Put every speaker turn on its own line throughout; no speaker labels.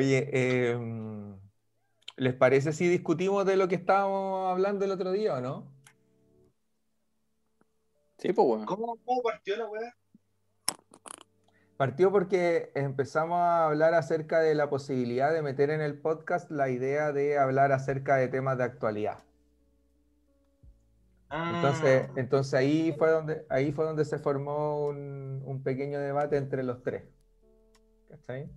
Oye, em, ¿les parece si discutimos de lo que estábamos hablando el otro día o no?
Sí, pues bueno.
¿Cómo, cómo partió la weá?
Partió porque empezamos a hablar acerca de la posibilidad de meter en el podcast la idea de hablar acerca de temas de actualidad. Entonces,
Ah,
entonces ahí fue donde, ahí fue donde se formó un, un pequeño debate entre los tres. ¿Cachai?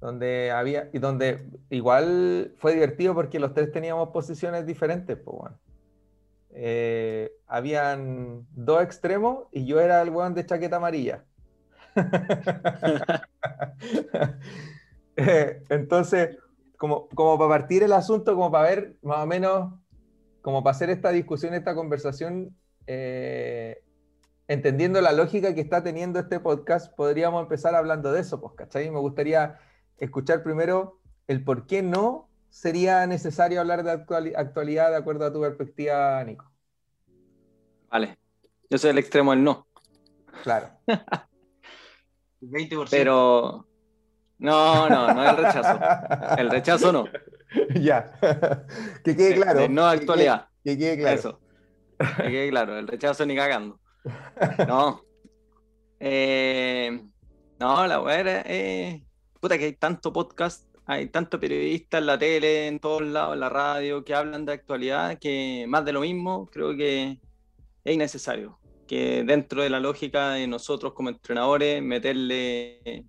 Donde había, y donde igual fue divertido porque los tres teníamos posiciones diferentes, pues bueno. Eh, habían dos extremos y yo era el weón de chaqueta amarilla. Eh, Entonces, como, como para partir el asunto, como para ver más o menos, como para hacer esta discusión, esta conversación, eh, entendiendo la lógica que está teniendo este podcast, podríamos empezar hablando de eso, pues, ¿cachai? Me gustaría escuchar primero el por qué no sería necesario hablar de actuali- actualidad de acuerdo a tu perspectiva, Nico.
Vale. Yo soy el extremo del no.
Claro.
20%.
Pero. No, no, no el rechazo. El rechazo no.
ya. que quede claro.
De no actualidad.
Que quede claro.
Eso. Que quede claro, el rechazo ni cagando. No. Eh, no, la weá era. eh, puta, que hay tanto podcast, hay tanto periodista en la tele, en todos lados, en la radio, que hablan de actualidad, que más de lo mismo, creo que es innecesario. Que dentro de la lógica de nosotros como entrenadores, meterle,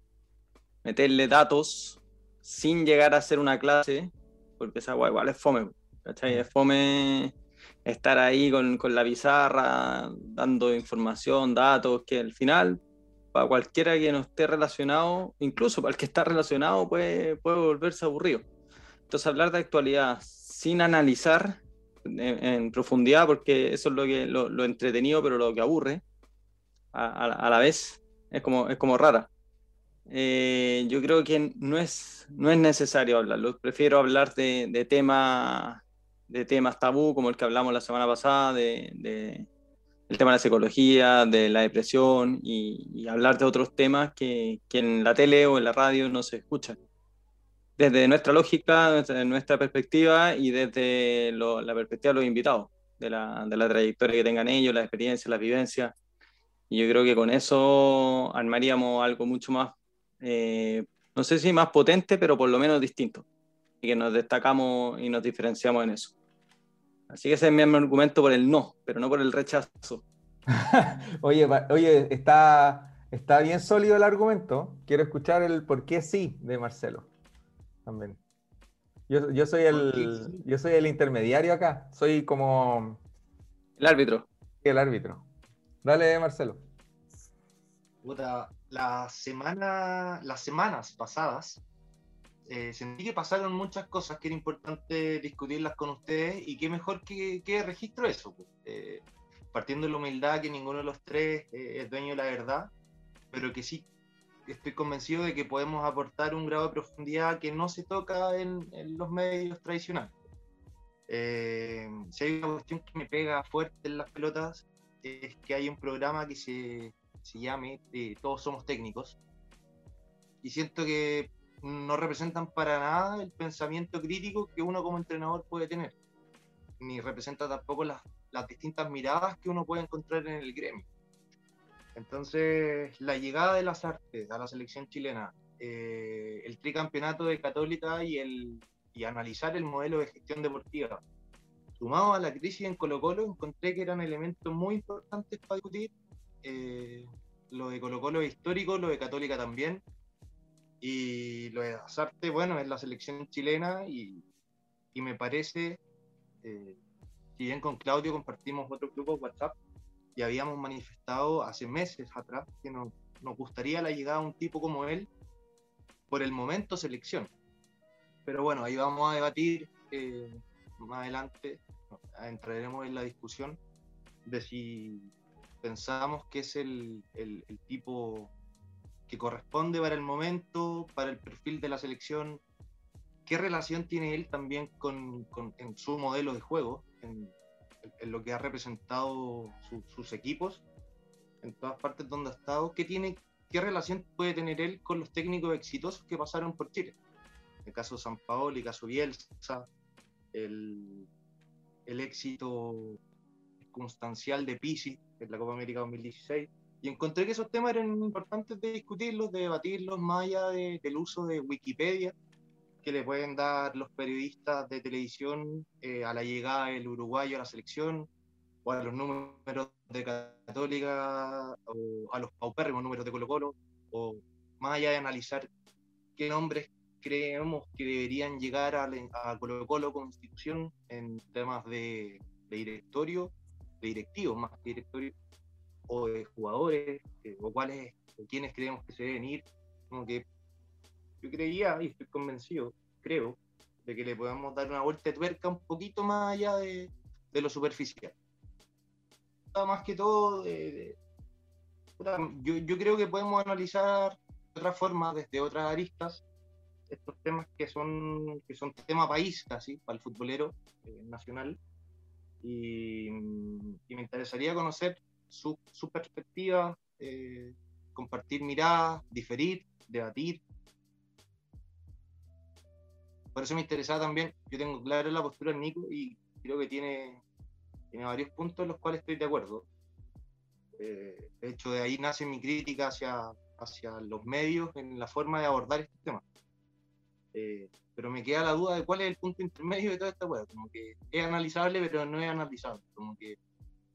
meterle datos sin llegar a hacer una clase, porque esa weá igual es fome, ¿cachai? Es fome estar ahí con, con la pizarra, dando información, datos, que al final, para cualquiera que no esté relacionado, incluso para el que está relacionado, puede, puede volverse aburrido. Entonces, hablar de actualidad sin analizar en, en profundidad, porque eso es lo, que, lo, lo entretenido, pero lo que aburre a, a- a la vez, es como, es como rara. Eh, yo creo que no es, no es necesario hablarlo. Prefiero hablar de, de temas de temas tabú, como el que hablamos la semana pasada, de, de- el tema de la psicología, de la depresión, y, y hablar de otros temas que, que en la tele o en la radio no se escuchan. Desde nuestra lógica, desde nuestra perspectiva y desde lo- la perspectiva de los invitados, de la, de la trayectoria que tengan ellos, la experiencia, la vivencia. Y yo creo que con eso armaríamos algo mucho más, eh, no sé si más potente, pero por lo menos distinto. Y que nos destacamos y nos diferenciamos en eso. Así que ese es mi argumento por el no, pero no por el rechazo.
Oye, oye, está, está bien sólido el argumento. Quiero escuchar el por qué sí de Marcelo. También. Yo, yo soy
¿Por qué
el, yo soy el intermediario acá. Soy como
El árbitro.
el árbitro. Dale, Marcelo.
Puta, la semana, las semanas pasadas eh, sentí que pasaron muchas cosas que era importante discutirlas con ustedes y qué mejor que, que registro eso. pues. Eh, partiendo de la humildad que ninguno de los tres eh, es dueño de la verdad, pero que sí estoy convencido de que podemos aportar un grado de profundidad que no se toca en, en los medios tradicionales. Eh, si hay una cuestión que me pega fuerte en las pelotas, es que hay un programa que se, se llame eh, Todos Somos Técnicos, y siento que no representan para nada el pensamiento crítico que uno como entrenador puede tener, ni representa tampoco las, las distintas miradas que uno puede encontrar en el gremio. Entonces, la llegada de las artes a la selección chilena, eh, el tricampeonato de Católica y, el, y analizar el modelo de gestión deportiva, sumado a la crisis en Colo Colo, encontré que eran elementos muy importantes para discutir. Eh, lo de Colo Colo es histórico, lo de Católica también. Y lo de Azarte, bueno, es la selección chilena y, y me parece, eh, si bien con Claudio compartimos otro grupo WhatsApp y habíamos manifestado hace meses atrás que nos, nos gustaría la llegada de un tipo como él por el momento selección. Pero bueno, ahí vamos a debatir eh, más adelante, entraremos en la discusión de si pensamos que es el, el tipo que corresponde para el momento, para el perfil de la selección, qué relación tiene él también con, con en su modelo de juego, en, en lo que ha representado su- sus equipos. en todas partes donde ha estado, ¿qué, tiene, qué relación puede tener él con los técnicos exitosos que pasaron por Chile? El caso San Paolo, el caso Bielsa, el, el éxito circunstancial de Pisi en la Copa América 2016. Y encontré que esos temas eran importantes de discutirlos, de debatirlos, más allá del uso de Wikipedia que le pueden dar los periodistas de televisión eh, a la llegada del uruguayo a la selección, o a los números de Católica, o a los paupérrimos números de Colo Colo, o más allá de analizar qué nombres creemos que deberían llegar a, a Colo Colo como institución en temas de, directorio, de directivos más que directorio, o de jugadores, eh, o cuáles, o quiénes creemos que se deben ir, como que yo creía y estoy convencido, creo, de que le podemos dar una vuelta de tuerca un poquito más allá de, de lo superficial. Más que todo, yo, yo, creo que podemos analizar de otra forma, desde otras aristas, estos temas que son, que son tema país casi, para el futbolero eh, nacional. Y, y, me interesaría conocer su, su perspectiva, eh, compartir miradas, diferir, debatir, por eso me interesaba también, yo tengo claro la postura del Nico y creo que tiene, tiene varios puntos en los cuales estoy de acuerdo. Eh, de hecho, de ahí nace mi crítica hacia, hacia los medios en la forma de abordar este tema. Eh, pero me queda la duda de cuál es el punto intermedio de toda esta web. Como que es analizable, pero no es analizable. Como que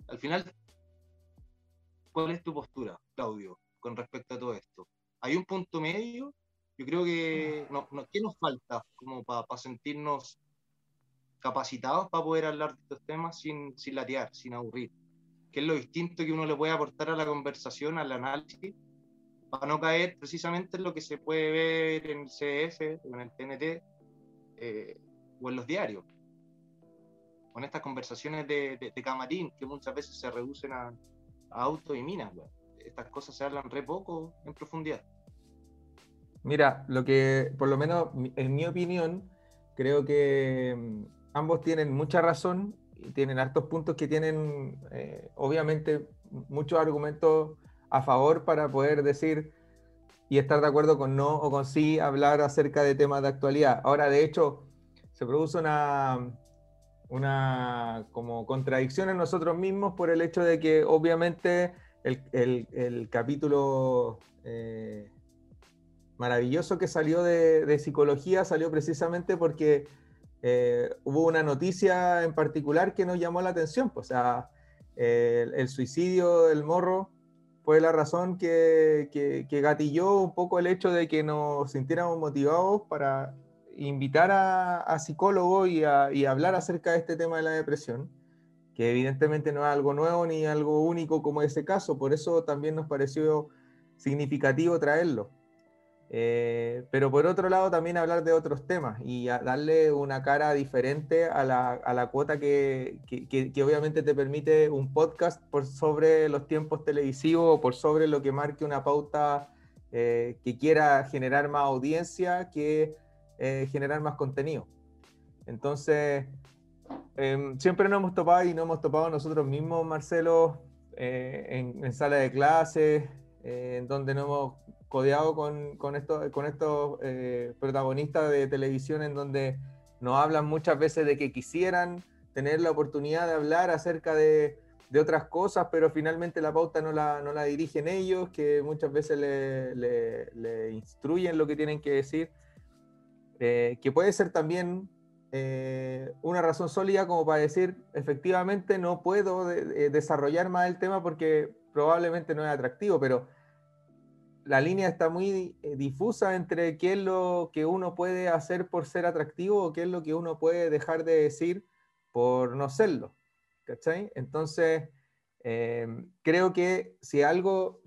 al final, ¿cuál es tu postura, Claudio, con respecto a todo esto? ¿Hay un punto medio yo creo que, no, ¿qué nos falta como para sentirnos capacitados para poder hablar de estos temas sin, sin latear, sin aburrir? ¿Qué es lo distinto que uno le puede aportar a la conversación, al análisis, para no caer precisamente en lo que se puede ver en el CF, en el TNT eh, o en los diarios? Con estas conversaciones de, de, camarín que muchas veces se reducen a autos y minas. Estas cosas se hablan re poco en profundidad.
Mira, lo que, por lo menos en mi opinión, creo que mm, ambos tienen mucha razón y tienen hartos puntos que tienen, eh, obviamente, muchos argumentos a favor para poder decir y estar de acuerdo con no o con sí hablar acerca de temas de actualidad. Ahora, de hecho, se produce una, una como contradicción en nosotros mismos por el hecho de que obviamente el, capítulo eh, maravilloso que salió de, psicología salió precisamente porque eh, hubo una noticia en particular que nos llamó la atención. Pues, o sea, el, suicidio del morro fue la razón que, que, gatilló un poco el hecho de que nos sintiéramos motivados para invitar a, psicólogos y, y hablar acerca de este tema de la depresión, que evidentemente no es algo nuevo ni algo único como ese caso, por eso también nos pareció significativo traerlo. Eh, pero por otro lado también hablar de otros temas y darle una cara diferente a la, a cuota que, obviamente te permite un podcast por sobre los tiempos televisivos o por sobre lo que marque una pauta eh, que quiera generar más audiencia que eh, generar más contenido. Entonces, em, siempre nos hemos topado y nos hemos topado nosotros mismos, Marcelo, en, en sala de clases, en donde no hemos codeado con, con, con estos eh, protagonistas de televisión en donde nos hablan muchas veces de que quisieran tener la oportunidad de hablar acerca de, de otras cosas, pero finalmente la pauta no la, no la dirigen ellos, que muchas veces le, le, instruyen lo que tienen que decir, eh, que puede ser también eh, una razón sólida como para decir, efectivamente no puedo desarrollar más el tema porque probablemente no es atractivo, pero la línea está muy eh, difusa entre qué es lo que uno puede hacer por ser atractivo o qué es lo que uno puede dejar de decir por no serlo. ¿Cachai? Entonces, creo que si algo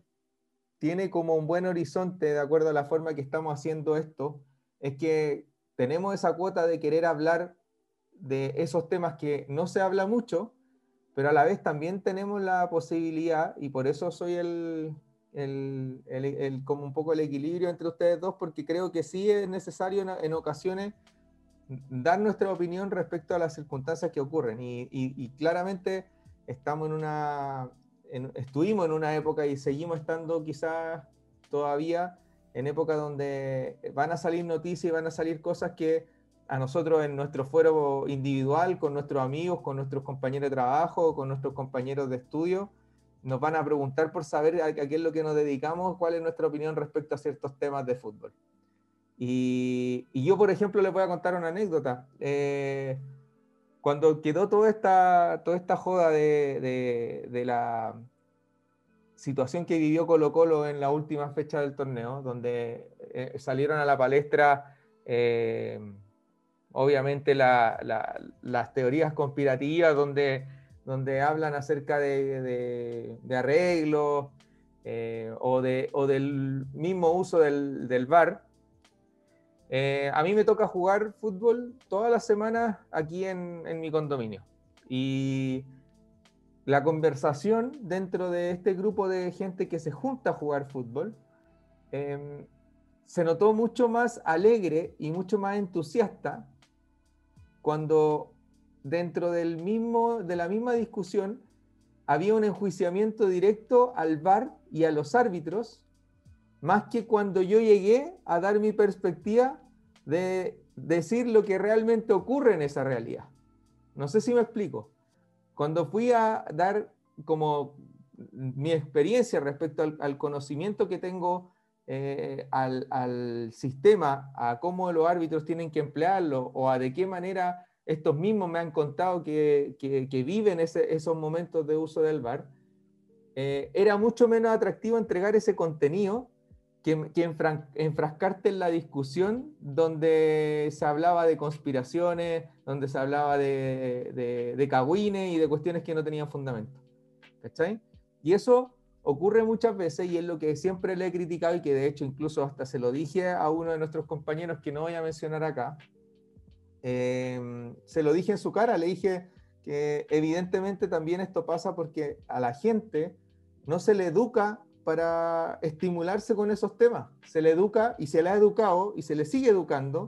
tiene como un buen horizonte de acuerdo a la forma que estamos haciendo esto, es que tenemos esa cuota de querer hablar de esos temas que no se habla mucho, pero a la vez también tenemos la posibilidad, y por eso soy el, el, el, como un poco el equilibrio entre ustedes dos, porque creo que sí es necesario en, ocasiones dar nuestra opinión respecto a las circunstancias que ocurren. Y, y, claramente estamos en una, estuvimos en una época y seguimos estando quizás todavía en época donde van a salir noticias y van a salir cosas que a nosotros en nuestro fuero individual, con nuestros amigos, con nuestros compañeros de trabajo, con nuestros compañeros de estudio, nos van a preguntar por saber a, qué es lo que nos dedicamos, cuál es nuestra opinión respecto a ciertos temas de fútbol. Y, yo, por ejemplo, les voy a contar una anécdota. Eh, cuando quedó toda esta, toda esta joda de, de, la situación que vivió Colo Colo en la última fecha del torneo, donde eh, salieron a la palestra eh, obviamente las teorías conspirativas, donde, donde hablan acerca de, de, arreglos eh, o, o, del mismo uso del, del VAR, eh, a mí me toca jugar fútbol todas las semanas aquí en, mi condominio. Y la conversación dentro de este grupo de gente que se junta a jugar fútbol em, se notó mucho más alegre y mucho más entusiasta cuando dentro del mismo, de la misma discusión había un enjuiciamiento directo al VAR y a los árbitros más que cuando yo llegué a dar mi perspectiva de decir lo que realmente ocurre en esa realidad. No sé si me explico. Cuando fui a dar como mi experiencia respecto al, conocimiento que tengo eh, al, sistema, a cómo los árbitros tienen que emplearlo o a de qué manera estos mismos me han contado que, viven esos momentos de uso del VAR, eh, era mucho menos atractivo entregar ese contenido que, enfrascarte en la discusión donde se hablaba de conspiraciones, donde se hablaba de, de, de cagüines y de cuestiones que no tenían fundamento. ¿Cachai? Y eso ocurre muchas veces y es lo que siempre le he criticado y que de hecho incluso hasta se lo dije a uno de nuestros compañeros que no voy a mencionar acá. Eh, se lo dije en su cara, le dije que evidentemente también esto pasa porque a la gente no se le educa para estimularse con esos temas. Se le educa y se le ha educado y se le sigue educando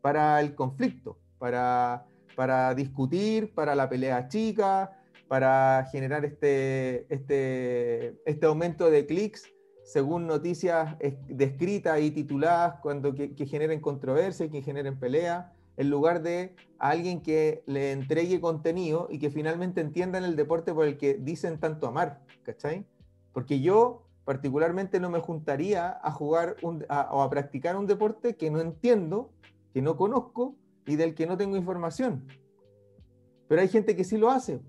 para el conflicto, para, para discutir, para la pelea chica, para generar este, este, este aumento de clics según noticias descritas y tituladas cuando que, generen controversia y que generen pelea, en lugar de alguien que le entregue contenido y que finalmente entiendan el deporte por el que dicen tanto amar, ¿cachai? Porque yo particularmente no me juntaría a jugar o a practicar un deporte que no entiendo, que no conozco y del que no tengo información. Pero hay gente que sí lo hace.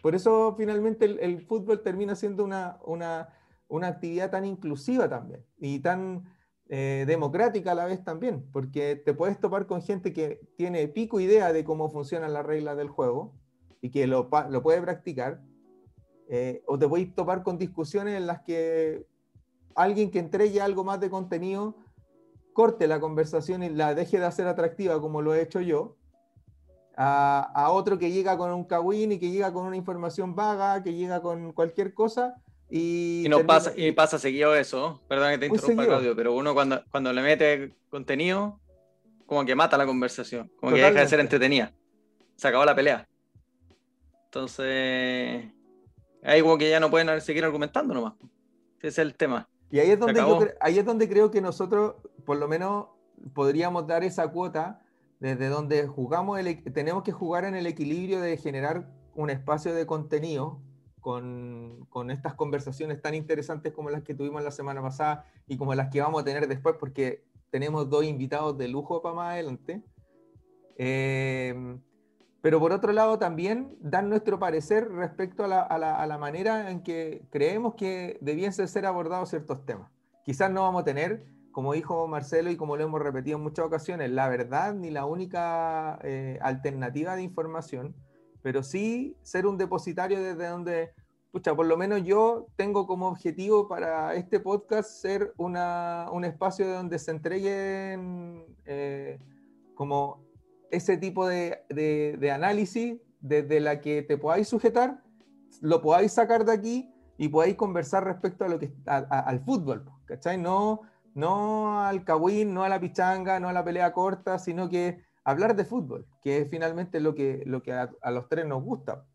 Por eso finalmente el, fútbol termina siendo una, una, actividad tan inclusiva también y tan eh, democrática a la vez también, porque te puedes topar con gente que tiene pico idea de cómo funcionan las reglas del juego y que lo, lo puede practicar, eh, o te voy a topar con discusiones en las que alguien que entregue algo más de contenido corte la conversación y la deje de hacer atractiva como lo he hecho yo, a, otro que llega con un kawin y que llega con una información vaga, que llega con cualquier cosa. Y,
no pasa, y pasa seguido eso, perdón que te interrumpa Claudio, pero uno cuando, cuando le mete contenido, como que mata la conversación, como que deja de ser entretenida. Se acabó la pelea. Entonces, ahí como que ya no pueden seguir argumentando nomás. Ese es el tema.
Y ahí es donde, ahí es donde creo que nosotros, por lo menos, podríamos dar esa cuota desde donde jugamos, tenemos que jugar en el equilibrio de generar un espacio de contenido con, con, estas conversaciones tan interesantes como las que tuvimos la semana pasada y como las que vamos a tener después, porque tenemos dos invitados de lujo para más adelante. Eh, pero por otro lado también dar nuestro parecer respecto a la, manera en que creemos que debiesen ser abordados ciertos temas. Quizás no vamos a tener, como dijo Marcelo y como lo hemos repetido en muchas ocasiones, la verdad ni la única eh, alternativa de información, pero sí ser un depositario desde donde, pucha, por lo menos yo tengo como objetivo para este podcast ser un espacio donde se entreguen eh, como ese tipo de, de, análisis desde la que te podáis sujetar, lo podáis sacar de aquí y podáis conversar respecto a lo que al fútbol, ¿cachai? No, no al cagüín, no a la pichanga, no a la pelea corta, sino que hablar de fútbol, que es finalmente lo que, lo que a, los tres nos gusta.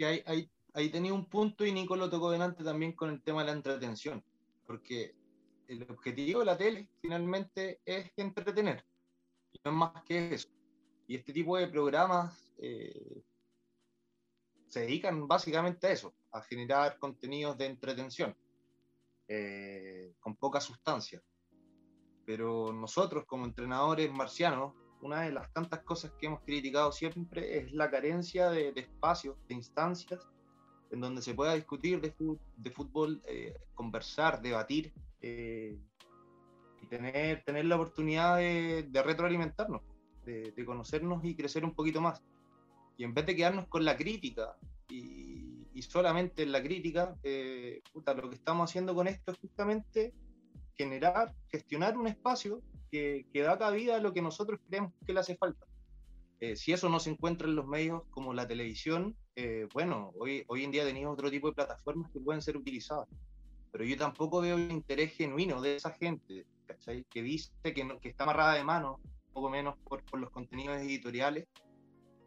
hay, hay, ahí tenía un punto y Nico lo tocó delante también con el tema de la entretención, porque el objetivo de la tele finalmente es entretener, y no es más que eso. Y este tipo de programas eh, se dedican básicamente a eso, a generar contenidos de entretención, eh, con poca sustancia. Pero nosotros como entrenadores marcianos, una de las tantas cosas que hemos criticado siempre es la carencia de, espacios, de instancias, en donde se pueda discutir de, fútbol, eh, conversar, debatir eh, tener, tener la oportunidad de, retroalimentarnos, de, conocernos y crecer un poquito más. Y en vez de quedarnos con la crítica y, solamente en la crítica, eh, lo que estamos haciendo con esto es justamente generar, gestionar un espacio que, da cabida a lo que nosotros creemos que le hace falta. Eh, si eso no se encuentra en los medios como la televisión, eh, bueno, hoy, hoy en día tenemos otro tipo de plataformas que pueden ser utilizadas. Pero yo tampoco veo el interés genuino de esa gente, que dice que, que está amarrada de mano, poco menos por, por los contenidos editoriales,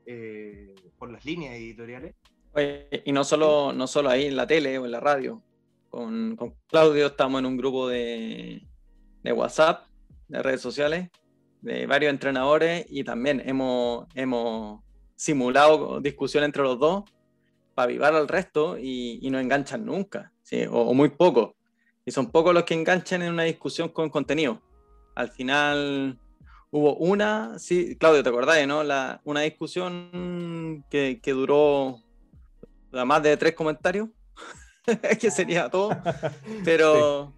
eh, por las líneas editoriales.
y no solo, no solo ahí en la tele o en la radio. Con, con Claudio estamos en un grupo de, de WhatsApp de redes sociales de varios entrenadores y también hemos, hemos simulado discusión entre los dos para avivar al resto y, no enganchan nunca, o, muy poco. Y son pocos los que enganchan en una discusión con contenido. Al final hubo una, sí, Claudio, ¿te acordás, no? La, una discusión que, que duró más de tres comentarios, que sería todo, pero,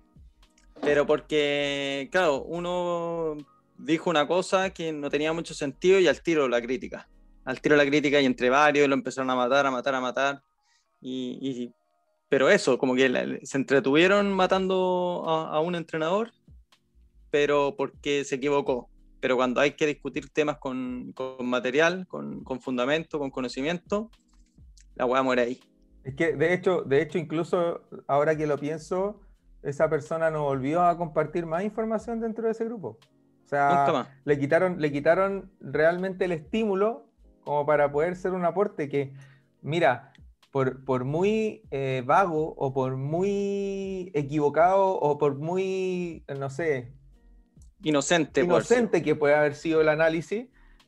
pero porque, claro, uno dijo una cosa que no tenía mucho sentido y al tiro la crítica. Al tiro la crítica y entre varios lo empezaron a matar, a matar, a matar. Y, pero eso, como que se entretuvieron matando a, un entrenador, pero porque se equivocó. Pero cuando hay que discutir temas con, con material, con, con, fundamento, con conocimiento, la hueá muere ahí.
Es que, de hecho, de hecho, incluso ahora que lo pienso, esa persona no volvió a compartir más información dentro de ese grupo. O sea, le quitaron, le quitaron realmente el estímulo como para poder ser un aporte que, mira, por, por muy eh, vago o por muy equivocado o por muy, no sé,
inocente,
inocente que puede haber sido el análisis,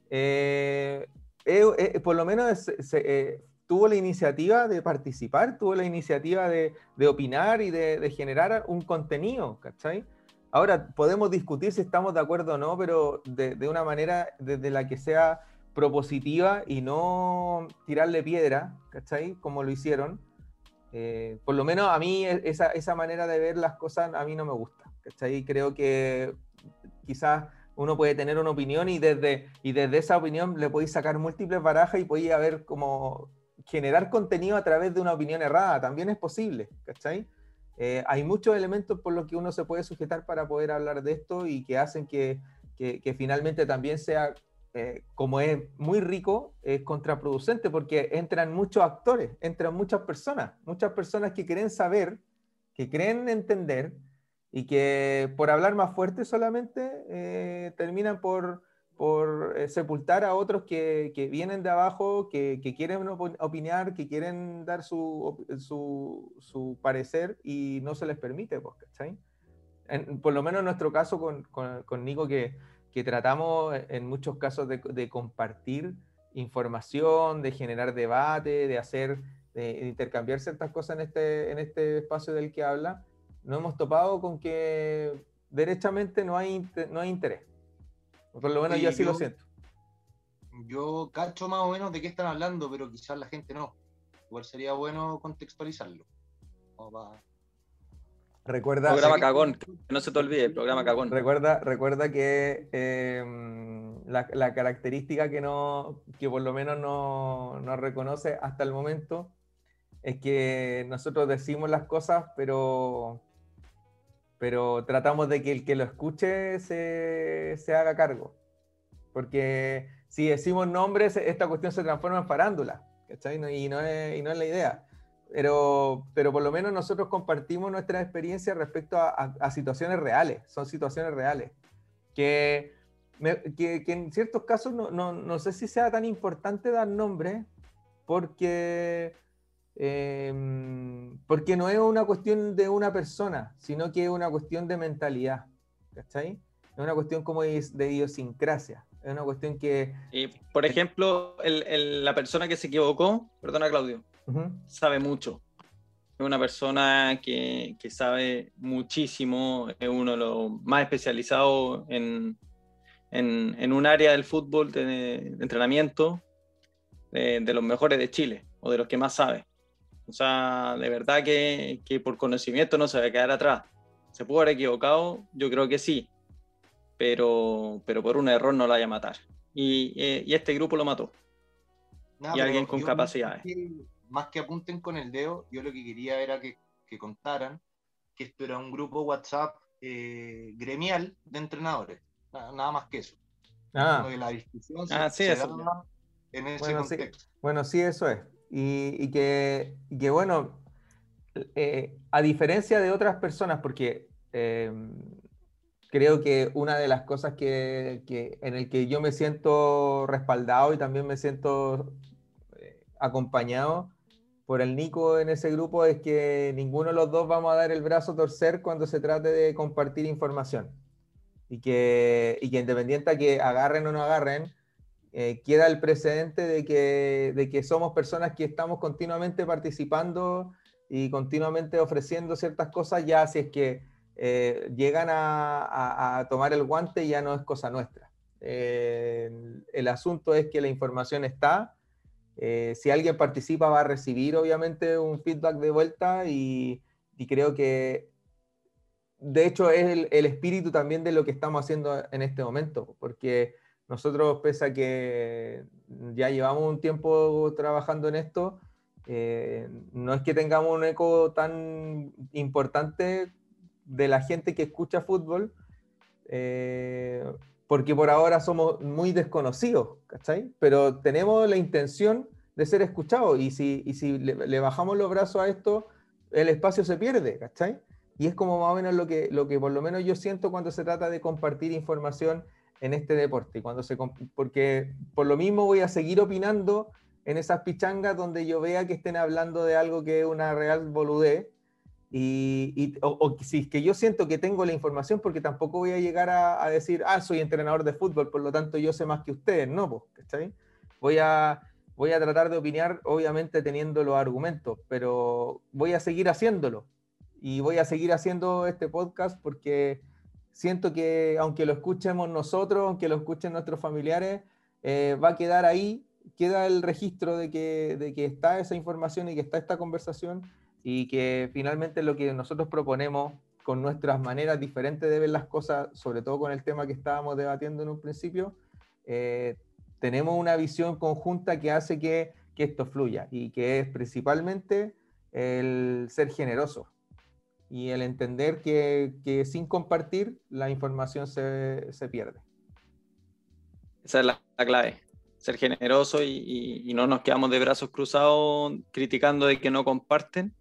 eh, eh, por lo menos se, tuvo la iniciativa de participar, tuvo la iniciativa de, opinar y de, generar un contenido, ¿cachai? Ahora, podemos discutir si estamos de acuerdo o no, pero de, una manera desde la que sea propositiva y no tirarle piedra, ¿cachai? Como lo hicieron. Eh, por lo menos a mí e, esa, esa, manera de ver las cosas a mí no me gusta, ¿cachai? Creo que quizás uno puede tener una opinión y desde, y desde esa opinión le podéis sacar múltiples barajas y podéis haber como generar contenido a través de una opinión errada, también es posible, ¿cachai? Eh, hay muchos elementos por los que uno se puede sujetar para poder hablar de esto y que hacen que, que, finalmente también sea, eh, como es muy rico, es contraproducente porque entran muchos actores, entran muchas personas, muchas personas que quieren saber, que creen entender y que por hablar más fuerte solamente eh, terminan por por eh, sepultar a otros que, que, vienen de abajo, que, que, quieren opinar, que quieren dar su, su, su, parecer y no se les permite, pues, ¿cachai? por lo menos en nuestro caso con, con, Nico, que, que, tratamos en muchos casos de, de, compartir información, de generar debate, de hacer, de, intercambiar ciertas cosas en este, en este espacio del que habla, no hemos topado con que derechamente no hay, no hay interés. Por lo menos yo así lo siento.
Yo cacho más o menos de qué están hablando, pero quizás la gente no. Igual sería bueno contextualizarlo.
Recuerda,
programa cagón, que no se te olvide, el programa cagón.
Recuerda, recuerda que em, la, característica que no, que por lo menos no, no, reconoce hasta el momento es que nosotros decimos las cosas, pero pero tratamos de que el que lo escuche se, se haga cargo. Porque si decimos nombres, esta cuestión se transforma en farándula, ¿cachai? Y no es, y no es la idea. Pero, pero por lo menos nosotros compartimos nuestra experiencia respecto a, a, situaciones reales, son situaciones reales. Que, que, que en ciertos casos no, no, no, sé si sea tan importante dar nombre, porque em, porque no es una cuestión de una persona, sino que es una cuestión de mentalidad, ¿cachai? Es una cuestión como de idiosincrasia, es una cuestión que...
Y, por ejemplo, la persona que se equivocó, perdona Claudio, sabe mucho. Es una persona que, sabe muchísimo, es uno de los más especializados en, un área del fútbol de, entrenamiento, de, los mejores de Chile, o de los que más sabe. O sea, de verdad que, por conocimiento no se va a quedar atrás. ¿Se pudo haber equivocado? Yo creo que sí, pero, pero por un error no la vaya a matar. Y, eh, este grupo lo mató. y alguien con capacidades
más que apunten con el dedo, yo lo que quería era que, contaran que esto era un grupo WhatsApp eh, gremial de entrenadores, nada, más que eso.
Ah,
la discusión
ah, sí, en ese bueno, contexto. Sí, bueno, sí, eso es. Y, que, que, bueno, eh, a diferencia de otras personas, porque eh, creo que una de las cosas que, que, en el que yo me siento respaldado y también me siento acompañado por el Nico en ese grupo es que ninguno de los dos vamos a dar el brazo a torcer cuando se trate de compartir información. Y que, y que independiente a que agarren o no agarren, eh, queda el precedente de que, de que somos personas que estamos continuamente participando y continuamente ofreciendo ciertas cosas, ya si es que eh, llegan a, a, tomar el guante ya no es cosa nuestra. Eh, el asunto es que la información está, eh, si alguien participa va a recibir obviamente un feedback de vuelta y, creo que de hecho es el, espíritu también de lo que estamos haciendo en este momento, porque nosotros pese a que ya llevamos un tiempo trabajando en esto, eh, no es que tengamos un eco tan importante de la gente que escucha fútbol, eh, porque por ahora somos muy desconocidos, ¿cachai? Pero tenemos la intención de ser escuchados y si, y si le, bajamos los brazos a esto, el espacio se pierde, ¿cachai? Y es como más o menos lo que, lo que por lo menos yo siento cuando se trata de compartir información en este deporte. Cuando se, porque por lo mismo voy a seguir opinando en esas pichangas donde yo vea que estén hablando de algo que es una real boludez y, o, si es que yo siento que tengo la información, porque tampoco voy a llegar a, decir, ah, soy entrenador de fútbol, por lo tanto yo sé más que ustedes, no, pues, Voy a, voy a tratar de opinar, obviamente teniendo los argumentos, pero voy a seguir haciéndolo. Y voy a seguir haciendo este podcast porque siento que aunque lo escuchemos nosotros, aunque lo escuchen nuestros familiares, eh, va a quedar ahí, queda el registro de que, de que está esa información y que está esta conversación y que finalmente lo que nosotros proponemos con nuestras maneras diferentes de ver las cosas, sobre todo con el tema que estábamos debatiendo en un principio, eh, tenemos una visión conjunta que hace que, que, esto fluya y que es principalmente el ser generoso y el entender que, que sin compartir la información se, se, pierde.
Esa es la, clave, ser generoso y, y, no nos quedamos de brazos cruzados criticando de que no comparten,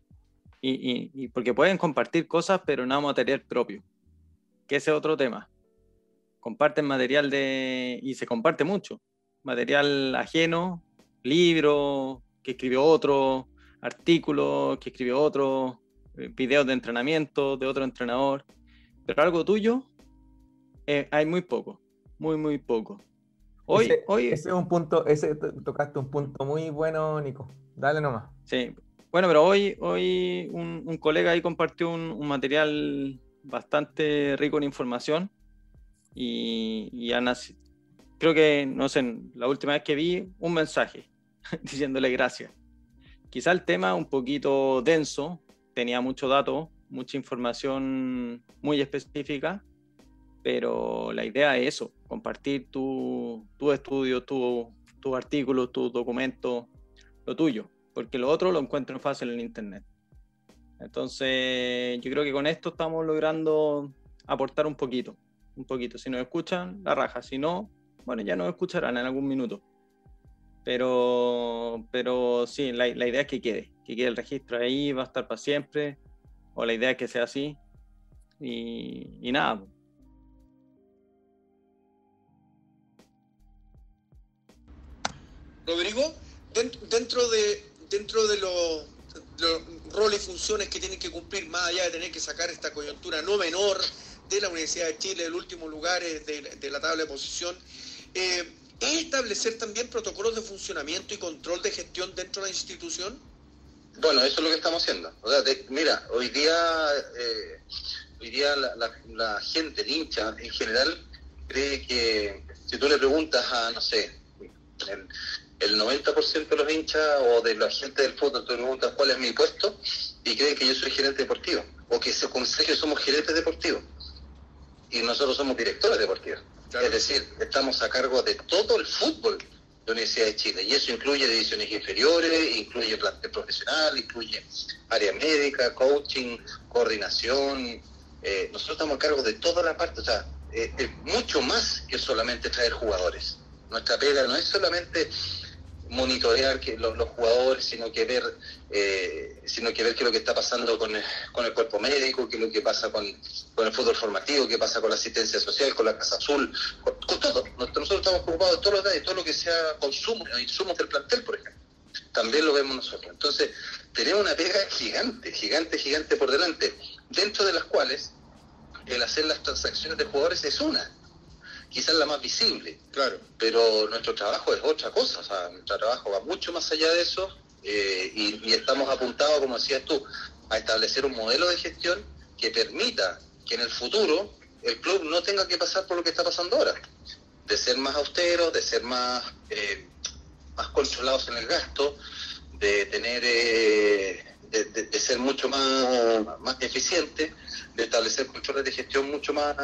y, porque pueden compartir cosas, pero no material propio, que ese es otro tema. Comparten material de, y se comparte mucho, material ajeno, libros que escribió otro, artículos que escribió otro, eh, videos de entrenamiento de otro entrenador, pero algo tuyo eh, hay muy poco, muy, muy poco.
Hoy, ese, hoy... Ese es un punto, ese tocaste un punto muy bueno, Nico. Dale nomás.
Sí, bueno, pero hoy, hoy un, colega ahí compartió un, material bastante rico en información y, y creo que, no sé, la última vez que vi un mensaje diciéndole gracias. Quizá el tema un poquito denso, tenía mucho dato, mucha información muy específica, pero la idea es eso, compartir tu, tu estudio, tu, tu artículo, tu documento, lo tuyo porque lo otro lo encuentro fácil en Internet. Entonces, yo creo que con esto estamos logrando aportar un poquito, un poquito. Si nos escuchan, la raja. Si no, bueno, ya nos escucharán en algún minuto. Pero, pero sí, la, idea es que quede, que quede el registro ahí, va a estar para siempre. O la idea es que sea así. Y, y nada.
Rodrigo, dentro de, dentro de, los roles y funciones que tienen que cumplir, más allá de tener que sacar esta coyuntura no menor de la Universidad de Chile, el último lugar de, la tabla de posición, eh, es establecer también protocolos de funcionamiento y control de gestión dentro de la institución.
Bueno, eso es lo que estamos haciendo. O sea, mira, hoy día, eh, hoy día la, gente, el hincha en general, cree que si tú le preguntas a, no sé, el, el 90% de los hinchas o de la gente del fútbol, tú le preguntas cuál es mi puesto y creen que yo soy gerente deportivo o que se que somos gerentes deportivos y nosotros somos directores deportivos. Es decir, estamos a cargo de todo el fútbol de la Universidad de Chile y eso incluye divisiones inferiores, incluye plantel profesional, incluye área médica, coaching, coordinación. Eh, nosotros estamos a cargo de toda la parte, o sea, eh, es mucho más que solamente traer jugadores. Nuestra pega no es solamente monitorear que los, jugadores, sino que ver, eh, sino que ver qué es lo que está pasando con el, con el cuerpo médico, qué es lo que pasa con, con, el fútbol formativo, qué pasa con la asistencia social, con la Casa Azul, con, todo. Nosotros estamos preocupados de todos los detalles, todo lo que sea consumo, insumos del plantel, por ejemplo. También lo vemos nosotros. Entonces, tenemos una pega gigante, gigante, gigante por delante, dentro de las cuales el hacer las transacciones de jugadores es una quizás la más visible.
Claro.
Pero nuestro trabajo es otra cosa, o sea, nuestro trabajo va mucho más allá de eso eh, y, estamos apuntados, como decías tú, a establecer un modelo de gestión que permita que en el futuro el club no tenga que pasar por lo que está pasando ahora, de ser más austero, de ser más, eh, más controlados en el gasto, de tener... Eh, de, ser mucho más, más eficiente, de establecer controles de gestión mucho más,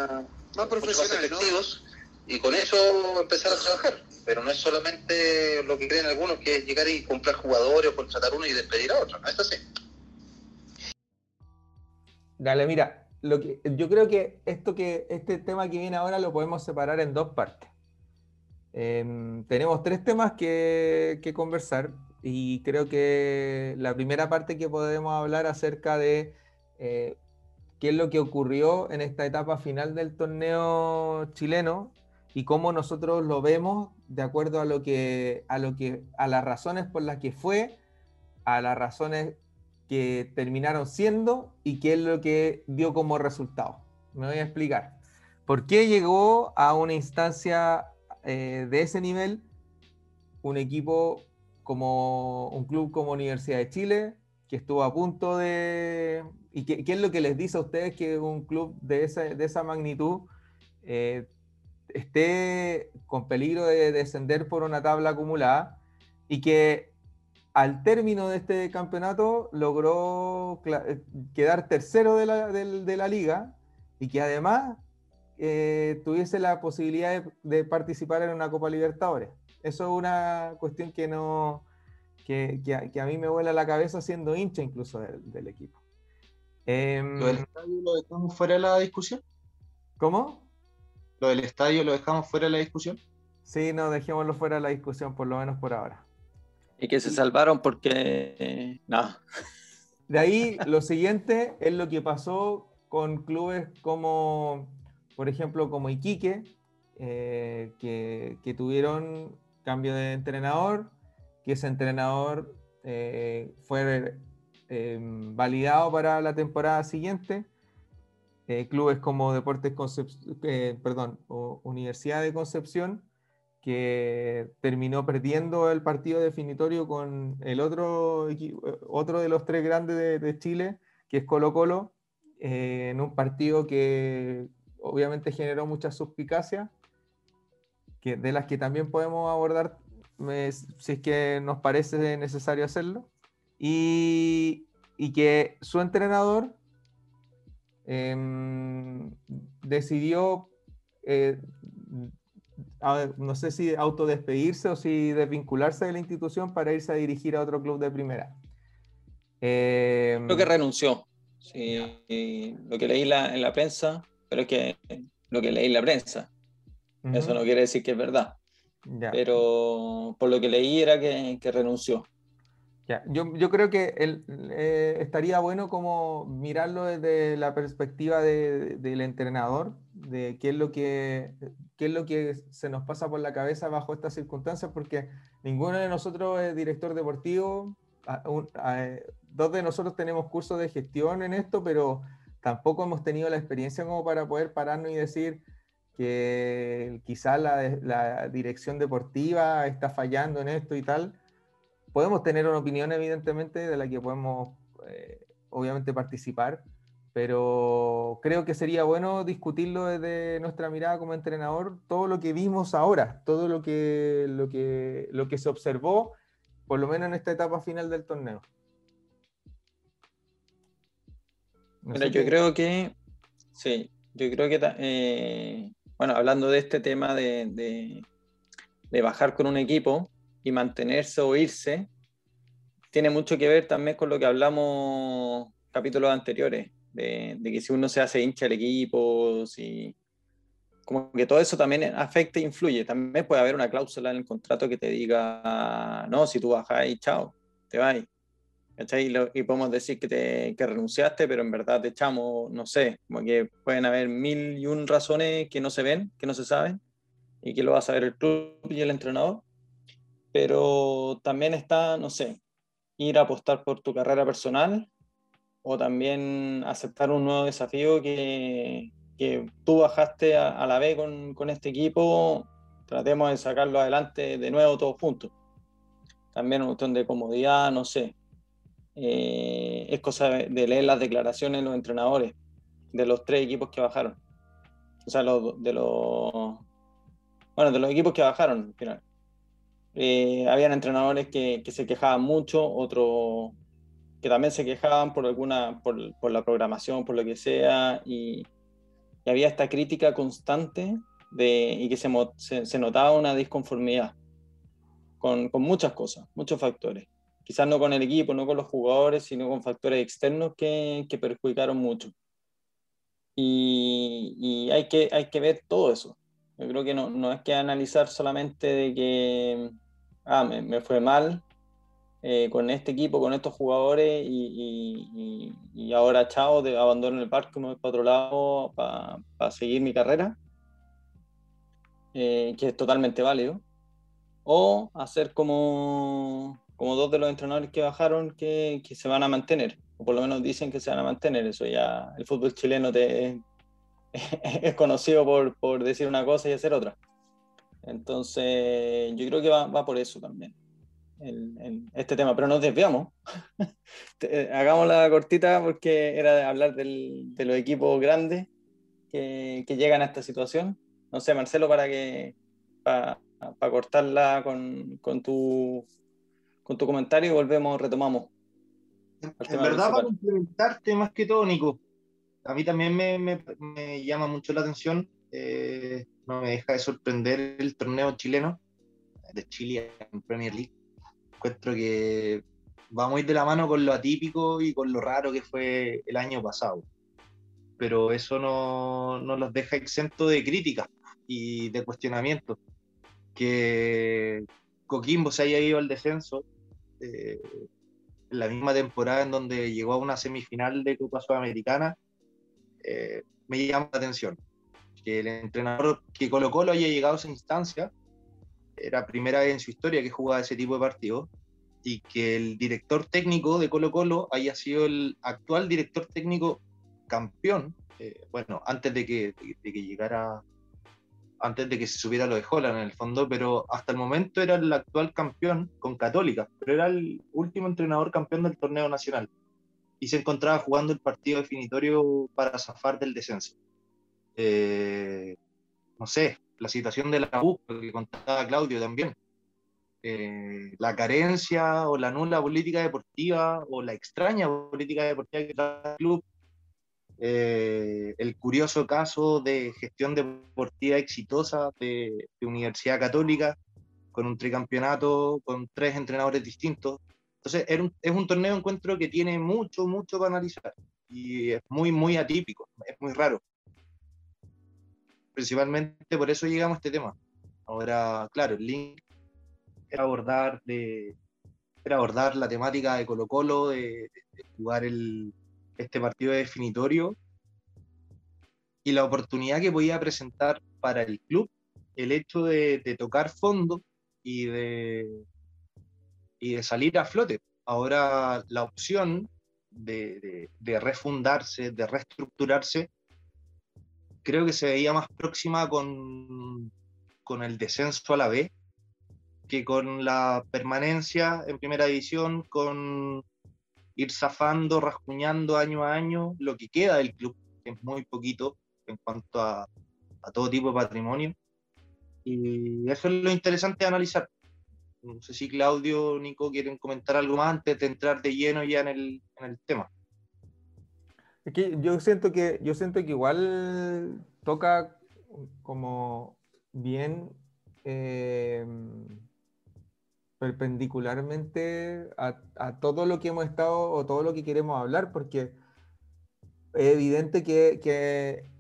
más profesionales,
efectivos, y con eso empezar a trabajar. Pero no es solamente lo que creen algunos, que es llegar y comprar jugadores o contratar uno y despedir a otro, no es así.
Dale, mira, lo que, yo creo que, esto que este tema que viene ahora lo podemos separar en dos partes. Em, tenemos tres temas que, conversar y creo que la primera parte que podemos hablar acerca de eh, qué es lo que ocurrió en esta etapa final del torneo chileno y cómo nosotros lo vemos de acuerdo a lo que a lo que a las razones por las que fue, a las razones que terminaron siendo y qué es lo que dio como resultado. Me voy a explicar. ¿Por qué llegó a una instancia eh, de ese nivel un equipo como un club como Universidad de Chile, que estuvo a punto de... ¿Y qué, qué es lo que les dice a ustedes que un club de esa, de esa magnitud eh, esté con peligro de descender por una tabla acumulada y que al término de este campeonato logró eh, quedar tercero de la, liga y que además eh, tuviese la posibilidad de, participar en una Copa Libertadores. Eso es una cuestión que no que, a, mí me vuela la cabeza siendo hincha incluso del, equipo.
Em, ¿Lo del estadio lo dejamos fuera de la discusión?
¿Cómo?
¿Lo del estadio lo dejamos fuera de la discusión?
Sí, no, dejémoslo fuera de la discusión, por lo menos por ahora.
Y que se salvaron porque. no.
De ahí, lo siguiente es lo que pasó con clubes como, por ejemplo, como Iquique, eh, que, tuvieron cambio de entrenador, que ese entrenador eh, fue eh, validado para la temporada siguiente eh, clubes como Deportes Concepción, eh, perdón, Universidad de Concepción, que terminó perdiendo el partido definitorio con el otro, otro de los tres grandes de, Chile, que es Colo Colo, eh, en un partido que obviamente generó muchas suspicacias, que, de las que también podemos abordar si es que nos parece necesario hacerlo, y, y que su entrenador Em, decidió, eh, no sé si autodespedirse o si desvincularse de la institución para irse a dirigir a otro club de primera.
Em, Creo que renunció. Sí, lo que leí en la prensa, pero es que lo que leí en la prensa. Eso no quiere decir que es verdad. Pero por lo que leí era que renunció
yo, creo que eh, estaría bueno como mirarlo desde la perspectiva del entrenador, de qué es, lo que, es lo que se nos pasa por la cabeza bajo estas circunstancias, porque ninguno de nosotros es director deportivo, dos de nosotros tenemos cursos de gestión en esto, pero tampoco hemos tenido la experiencia como para poder pararnos y decir que quizás la, dirección deportiva está fallando en esto y tal. Podemos tener una opinión, evidentemente, de la que podemos, eh, obviamente, participar, pero creo que sería bueno discutirlo desde nuestra mirada como entrenador, todo lo que vimos ahora, todo lo que, lo que, lo que se observó, por lo menos en esta etapa final del torneo.
yo creo que, sí, yo creo que, eh, bueno, hablando de este tema de, de bajar con un equipo y mantenerse o irse, tiene mucho que ver también con lo que hablamos capítulos anteriores de, que si uno se hace hincha del equipo, si, como que todo eso también afecta e influye. También puede haber una cláusula en el contrato que te diga, no, si tú bajas y chao, te vas. Y, y, podemos decir que, te, que renunciaste, pero en verdad te echamos, no sé, como que pueden haber mil y un razones que no se ven, que no se saben, y que lo va a saber el club y el entrenador. Pero también está, no sé, ir a apostar por tu carrera personal o también aceptar un nuevo desafío que, que tú bajaste a, la B con, con, este equipo, tratemos de sacarlo adelante de nuevo todos juntos. También una cuestión de comodidad, no sé. Eh, es cosa de leer las declaraciones de los entrenadores de los tres equipos que bajaron. O sea, de los. Bueno, de los equipos que bajaron al final. Eh, habían entrenadores que, que, se quejaban mucho, otros que también se quejaban por alguna, por, por la programación, por lo que sea, y, había esta crítica constante de, y que se, se, notaba una disconformidad con, con, muchas cosas, muchos factores. Quizás no con el equipo, no con los jugadores, sino con factores externos que, que perjudicaron mucho. Y, y, hay, que, hay que ver todo eso. Yo creo que no, no es que analizar solamente de que ah, me, fue mal, eh, con este equipo, con estos jugadores y, y, ahora chao, de abandono el parque, me voy para otro lado para seguir mi carrera, eh, que es totalmente válido. O hacer como, como dos de los entrenadores que bajaron que, que, se van a mantener, o por lo menos dicen que se van a mantener. Eso ya, el fútbol chileno te, es conocido por, por decir una cosa y hacer otra. Entonces, yo creo que va, va por eso también en, este tema, pero nos desviamos. Hagamos la cortita porque era de hablar del, de los equipos grandes que, que, llegan a esta situación. No sé, Marcelo, para que para, para cortarla con, con, tu, con tu comentario y volvemos, retomamos.
En verdad, para complementarte más que todo, Nico, a mí también me, me, me llama mucho la atención, eh, no me deja de sorprender el torneo chileno de Chile en Premier League encuentro que va muy de la mano con lo atípico y con lo raro que fue el año pasado. Pero eso no, no los deja exento de críticas y de cuestionamientos. Que Coquimbo se haya ido al descenso eh, en la misma temporada en donde llegó a una semifinal de Copa Sudamericana, eh, me llama la atención. Que el entrenador que Colo Colo haya llegado a esa instancia era primera vez en su historia que jugaba ese tipo de partidos y que el director técnico de Colo Colo haya sido el actual director técnico campeón, eh, bueno, antes de que, de, que, llegara, antes de que se subiera lo de Holland en el fondo, pero hasta el momento era el actual campeón con Católica, pero era el último entrenador campeón del torneo nacional y se encontraba jugando el partido definitorio para zafar del descenso. Eh, no sé, la situación de la U, que contaba Claudio también. Eh, la carencia o la nula política deportiva o la extraña política deportiva que trae el club, eh, el curioso caso de gestión deportiva exitosa de, Universidad Católica, con un tricampeonato, con tres entrenadores distintos. Entonces, es un torneo encuentro que tiene mucho, mucho para analizar y es muy, muy atípico, es muy raro principalmente por eso llegamos a este tema. Ahora, claro, el link era abordar, de, la temática de Colo Colo, de, jugar este partido definitorio y la oportunidad que podía presentar para el club el hecho de, tocar fondo de, y de salir a flote. ahora la opción de, refundarse, de reestructurarse, creo que se veía más próxima con, con el descenso a la B que con la permanencia en primera división, con ir zafando, rascuñando año a año lo que queda del club, que es muy poquito en cuanto a, todo tipo de patrimonio. Y eso es lo interesante de analizar. No sé si Claudio o Nico quieren comentar algo más antes de entrar de lleno ya en el, en el tema.
Yo siento que igual toca como bien eh, perpendicularmente a, todo lo que hemos estado o todo lo que queremos hablar, porque es evidente que,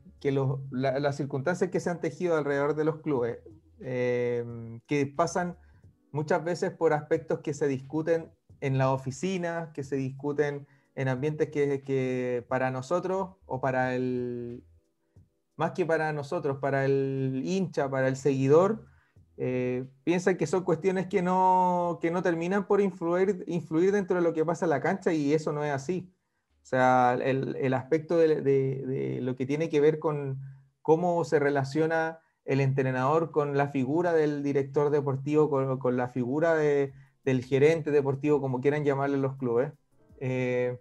las circunstancias que se han tejido alrededor de los clubes, eh, que pasan muchas veces por aspectos que se discuten en la oficina, que se discuten en ambientes que, para nosotros o para el, más que para nosotros, para el hincha, para el seguidor, eh, piensan que son cuestiones que no, que no terminan por influir, influir dentro de lo que pasa en la cancha y eso no es así. O sea, el, el aspecto de, de, de, lo que tiene que ver con cómo se relaciona el entrenador con la figura del director deportivo, con, con la figura de, del gerente deportivo, como quieran llamarle los clubes, eh,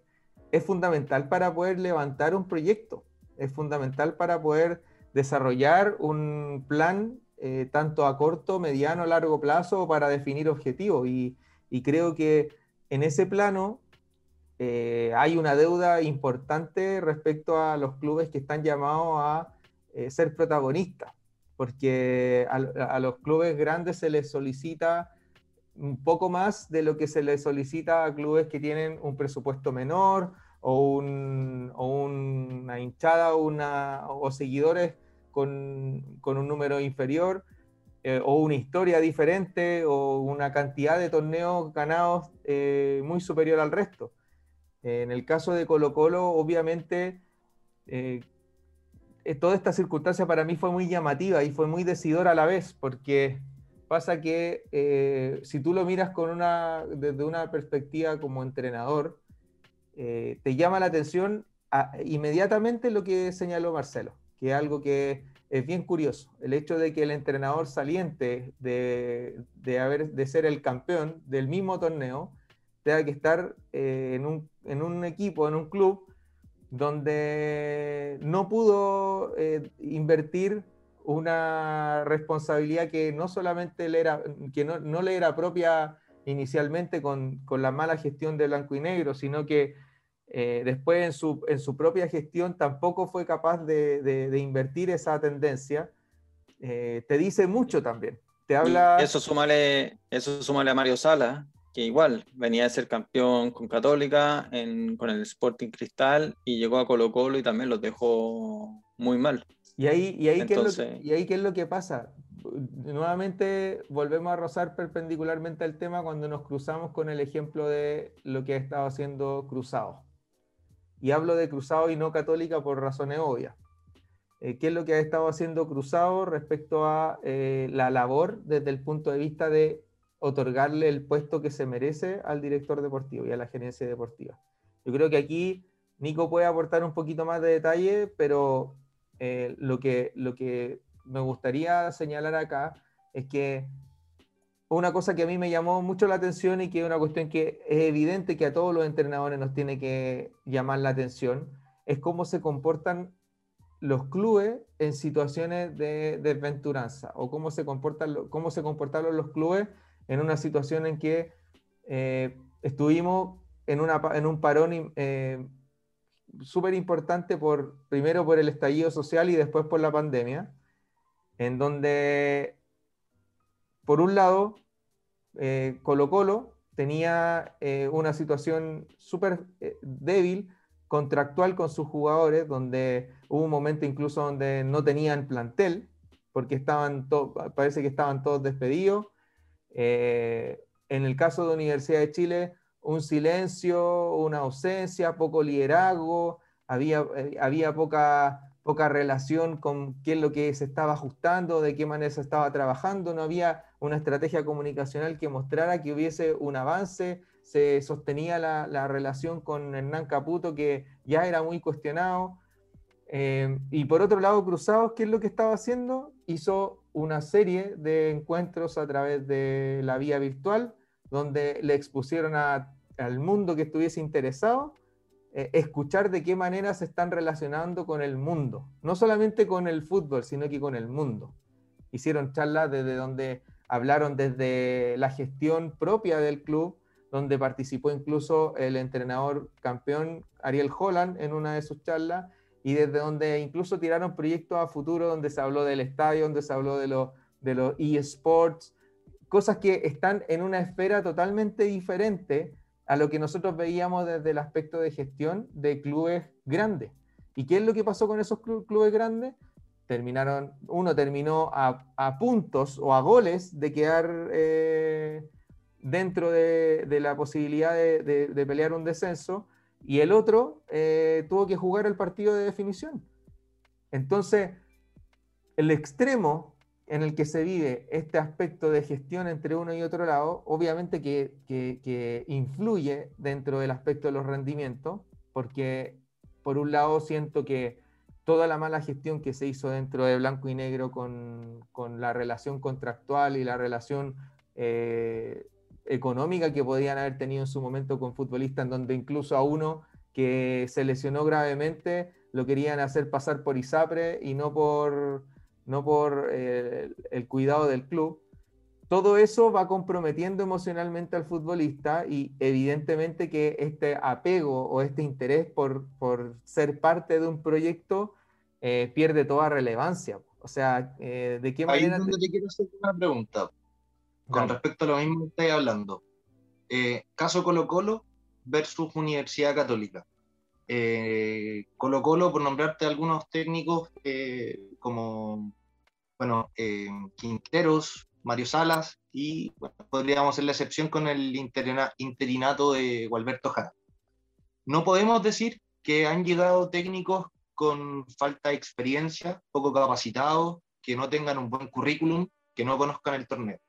es fundamental para poder levantar un proyecto, es fundamental para poder desarrollar un plan eh, tanto a corto, mediano, largo plazo para definir objetivos. Y, y creo que en ese plano eh, hay una deuda importante respecto a los clubes que están llamados a eh, ser protagonistas porque a, los clubes grandes se les solicita un poco más de lo que se les solicita a clubes que tienen un presupuesto menor o, una hinchada una, o seguidores con, un número inferior eh, o una historia diferente o una cantidad de torneos ganados eh, muy superior al resto. En el caso de Colo Colo, obviamente, eh, toda esta circunstancia para mí fue muy llamativa y fue muy decidora a la vez, porque pasa que eh, si tú lo miras desde una perspectiva como entrenador, eh, te llama la atención inmediatamente lo que señaló Marcelo, que es algo que es bien curioso, el hecho de que el entrenador saliente de, de, haber, de ser el campeón del mismo torneo tenga que estar en un, en un equipo, en un club, donde no pudo eh, invertir una responsabilidad que no solamente le era, que no, no le era propia inicialmente con, con, la mala gestión de blanco y negro, sino que eh, después en su, en su, propia gestión tampoco fue capaz de, de, de invertir esa tendencia, eh, te dice mucho también. Te habla...
Y eso súmale, eso súmale a Mario Sala, que igual venía de ser campeón con Católica, en, con el Sporting Cristal, y llegó a Colo Colo y también los dejó muy mal.
¿Y ahí, y ahí, Entonces... ¿qué, es lo, ¿y ahí qué es lo que pasa? Nuevamente volvemos a rozar perpendicularmente al tema cuando nos cruzamos con el ejemplo de lo que ha estado haciendo Cruzado. Y hablo de Cruzado y no Católica por razones obvias. Eh, ¿Qué es lo que ha estado haciendo Cruzado respecto a eh, la labor desde el punto de vista de otorgarle el puesto que se merece al director deportivo y a la gerencia deportiva. Yo creo que aquí Nico puede aportar un poquito más de detalle, pero eh, lo, que, lo que me gustaría señalar acá es que una cosa que a mí me llamó mucho la atención y que es una cuestión que es evidente que a todos los entrenadores nos tiene que llamar la atención, es cómo se comportan los clubes en situaciones de desventuranza o cómo se, comportan, cómo se comportaron los clubes en una situación en que eh, estuvimos en, una, en, un parón eh, súper importante, por, primero por el estallido social y después por la pandemia, en donde, por un lado, eh, Colo Colo tenía eh, una situación súper eh, débil contractual con sus jugadores, donde hubo un momento incluso donde no tenían plantel, porque estaban parece que estaban todos despedidos, en el caso de Universidad de Chile, un silencio, una ausencia, poco liderazgo, había, eh, había poca, poca relación con qué es lo que se estaba ajustando, de qué manera se estaba trabajando, no había una estrategia comunicacional que mostrara que hubiese un avance se sostenía la, la relación con Hernán Caputo, que ya era muy cuestionado. Eh, y por otro lado, Cruzados, ¿qué es lo que estaba haciendo? Hizo una serie de encuentros a través de la vía virtual, donde le expusieron al mundo que estuviese interesado eh, escuchar de qué manera se están relacionando con el mundo, no solamente con el fútbol, sino que con el mundo. Hicieron charlas desde donde hablaron desde la gestión propia del club, donde participó incluso el entrenador campeón Ariel Holland en una de sus charlas, y desde donde incluso tiraron proyectos a futuro, donde se habló del estadio, donde se habló de los de los eSports, cosas que están en una esfera totalmente diferente a lo que nosotros veíamos desde el aspecto de gestión de clubes grandes. ¿Y qué es lo que pasó con esos clubes grandes? Terminaron, uno terminó a, puntos o a goles de quedar eh, dentro de, la posibilidad de, pelear un descenso y el otro eh, tuvo que jugar el partido de definición. Entonces, el extremo en el que se vive este aspecto de gestión entre uno y otro lado, obviamente que, influye dentro del aspecto de los rendimientos, porque por un lado siento que toda la mala gestión que se hizo dentro de blanco y negro con, la relación contractual y la relación eh, económica que podían haber tenido en su momento con futbolistas, en donde incluso a uno que se lesionó gravemente lo querían hacer pasar por ISAPRE y no por no por eh, el cuidado del club, todo eso va comprometiendo emocionalmente al futbolista y evidentemente que este apego o este interés por, ser parte de un proyecto eh, pierde toda relevancia. O sea, eh, ¿de qué manera...
Ahí es donde te quiero hacer una pregunta con respecto a lo mismo que estáis hablando. caso Colo Colo versus Universidad Católica. Eh, Colo Colo, por nombrarte algunos técnicos eh, como, bueno, eh, Quinteros, Mario Salas y podríamos hacer la excepción con el interinato de Gualberto Jara. No podemos decir que han llegado técnicos con falta de experiencia, poco capacitados, que no tengan un buen currículum, que no conozcan el torneo.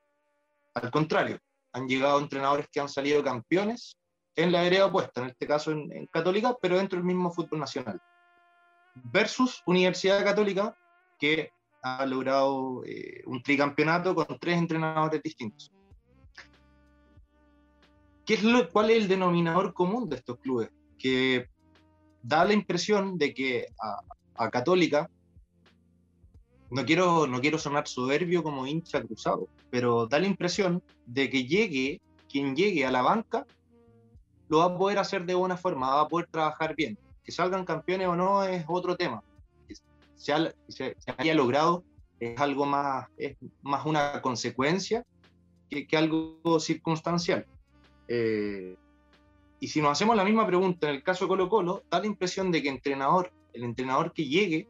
Al contrario, han llegado entrenadores que han salido campeones en la vereda opuesta, en este caso en, Católica, pero dentro del mismo fútbol nacional. Versus Universidad Católica, que ha logrado eh, un tricampeonato con tres entrenadores distintos. ¿Qué es lo, ¿Cuál es el denominador común de estos clubes? Que da la impresión de que a, Católica, no quiero, no quiero sonar soberbio como hincha cruzado, pero da la impresión de que llegue quien llegue a la banca lo va a poder hacer de buena forma, va a poder trabajar bien. Que salgan campeones o no es otro tema. Que se, haya logrado es algo más, es más una consecuencia que, algo circunstancial. Eh, y si nos hacemos la misma pregunta en el caso Colo Colo, da la impresión de que entrenador, el entrenador que llegue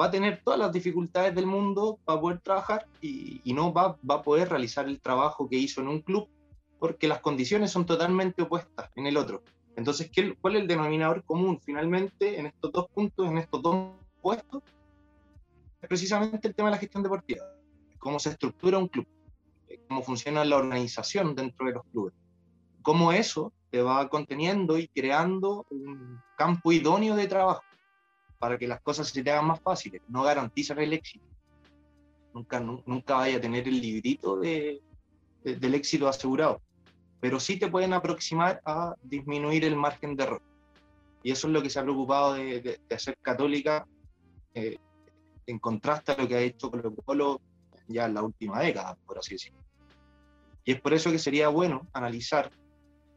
va a tener todas las dificultades del mundo para poder trabajar y, no va, a poder realizar el trabajo que hizo en un club porque las condiciones son totalmente opuestas en el otro. Entonces, ¿qué, ¿cuál es el denominador común finalmente en estos dos puntos, en estos dos puestos? Es precisamente el tema de la gestión deportiva, cómo se estructura un club, cómo funciona la organización dentro de los clubes, cómo eso te va conteniendo y creando un campo idóneo de trabajo para que las cosas se te hagan más fáciles. No garantizan el éxito. Nunca, nunca vaya a tener el librito de, del éxito asegurado pero sí te pueden aproximar a disminuir el margen de error. Y eso es lo que se ha preocupado de, hacer Católica, eh, en contraste a lo que ha hecho Colo Colo ya en la última década, por así decirlo. Y es por eso que sería bueno analizar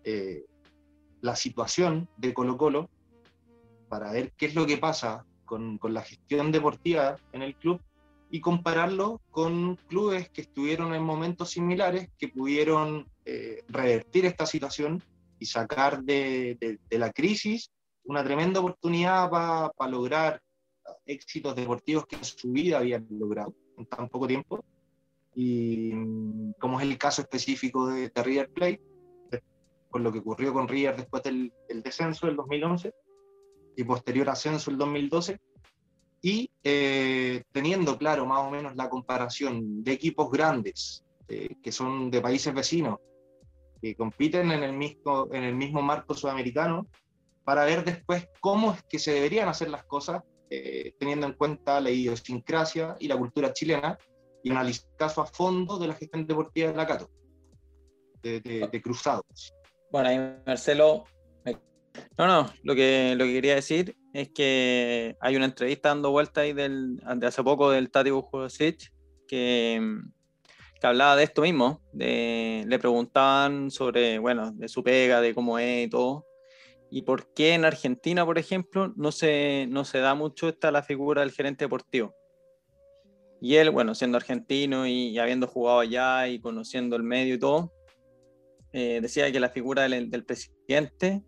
eh, la situación de Colo Colo para ver qué es lo que pasa con, con la gestión deportiva en el club y compararlo con clubes que estuvieron en momentos similares, que pudieron eh, revertir esta situación y sacar de, de, la crisis una tremenda oportunidad para lograr éxitos deportivos que en su vida habían logrado en tan poco tiempo. Y como es el caso específico de, River Plate, con lo que ocurrió con River después del, del descenso del 2011 y posterior ascenso el 2012, y eh, teniendo claro más o menos la comparación de equipos grandes eh, que son de países vecinos que compiten en el mismo, en el mismo marco sudamericano, para ver después cómo es que se deberían hacer las cosas, eh, teniendo en cuenta la idiosincrasia y la cultura chilena, y analizar caso a fondo de la gestión deportiva de la Cato, de, de, Cruzados.
Bueno, ahí Marcelo, no, no, lo que, lo que quería decir es que hay una entrevista dando vuelta ahí del, de hace poco del Tati Bujosic que, que hablaba de esto mismo, de, le preguntaban sobre, bueno, de su pega, de cómo es y todo, y por qué en Argentina, por ejemplo, no se, no se da mucho esta la figura del gerente deportivo. Y él, bueno, siendo argentino y, habiendo jugado allá y conociendo el medio y todo, eh, decía que la figura del, del, presidente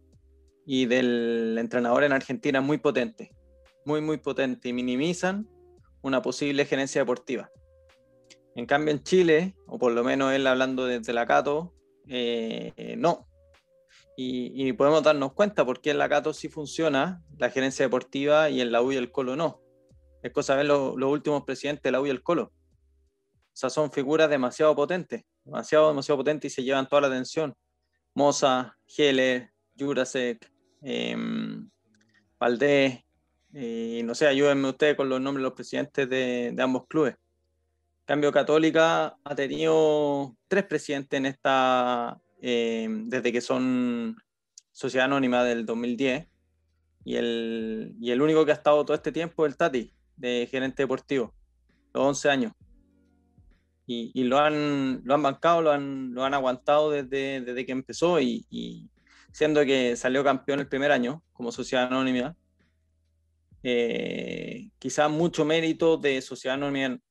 y del entrenador en Argentina muy potente, muy, muy potente, y minimizan una posible gerencia deportiva. En cambio, en Chile, o por lo menos él hablando desde la Cato, eh, no. Y, podemos darnos cuenta por qué en la Cato sí funciona la gerencia deportiva y en la U y el Colo no. Es cosa de ver los, últimos presidentes de la U y el Colo. O sea, son figuras demasiado potentes, demasiado, demasiado potentes y se llevan toda la atención. Moza, Heller, Jurasek, eh, Valdés, no sé, ayúdenme ustedes con los nombres de los presidentes de ambos clubes. Cambio Católica ha tenido tres presidentes en esta, eh, desde que son Sociedad Anónima del 2010, y el, y el único que ha estado todo este tiempo es el Tati, de gerente deportivo, los 11 años. Y, y, lo, han, lo han bancado, lo han, lo han aguantado desde, desde que empezó y, y, siendo que salió campeón el primer año como sociedad anónima, eh, quizás mucho mérito de Sociedad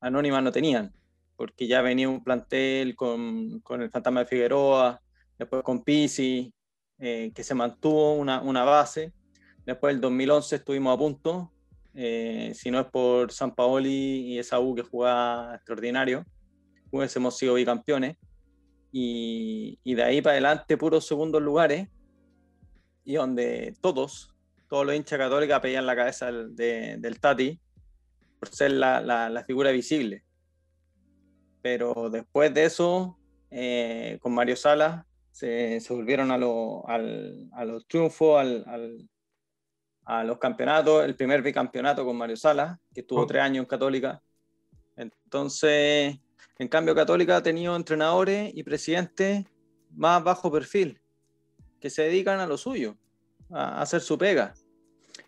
Anónima, no tenían, porque ya venía un plantel con, con el Fantasma de Figueroa, después con Pisi, eh, que se mantuvo una, una, base. Después del 2011 estuvimos a punto, eh, si no es por San Paoli y esa U que jugaba extraordinario, hubiésemos sido bicampeones. Y, y de ahí para adelante puros segundos lugares, y donde todos, todos los hinchas católicos pedían la cabeza del, del Tati por ser la, la, figura visible. Pero después de eso, eh, con Mario Salas, se, se volvieron a, lo, al, a los triunfos, al, a los campeonatos, el primer bicampeonato con Mario Salas, que estuvo oh. tres años en Católica. Entonces, en cambio, Católica ha tenido entrenadores y presidentes más bajo perfil, se dedican a lo suyo a hacer su pega.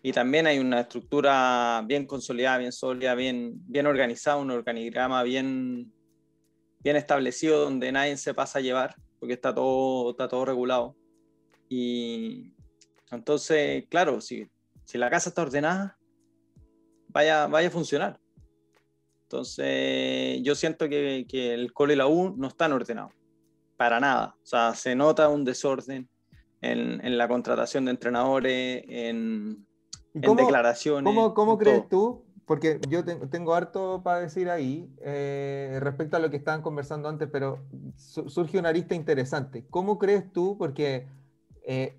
Y también hay una estructura bien consolidada, bien sólida, bien, bien organizada, un organigrama bien, bien establecido donde nadie se pasa a llevar, porque está todo, está todo regulado. Y entonces, claro, si, si la casa está ordenada, vaya, vaya a funcionar. Entonces, yo siento que, que el cole y la U no están ordenados, para nada. O sea, se nota un desorden, en, la contratación de entrenadores, en, declaraciones.
¿Cómo, cómo crees tú? Porque yo tengo harto para decir ahí eh, respecto a lo que estaban conversando antes, pero surge una arista interesante. ¿Cómo crees tú? Porque eh,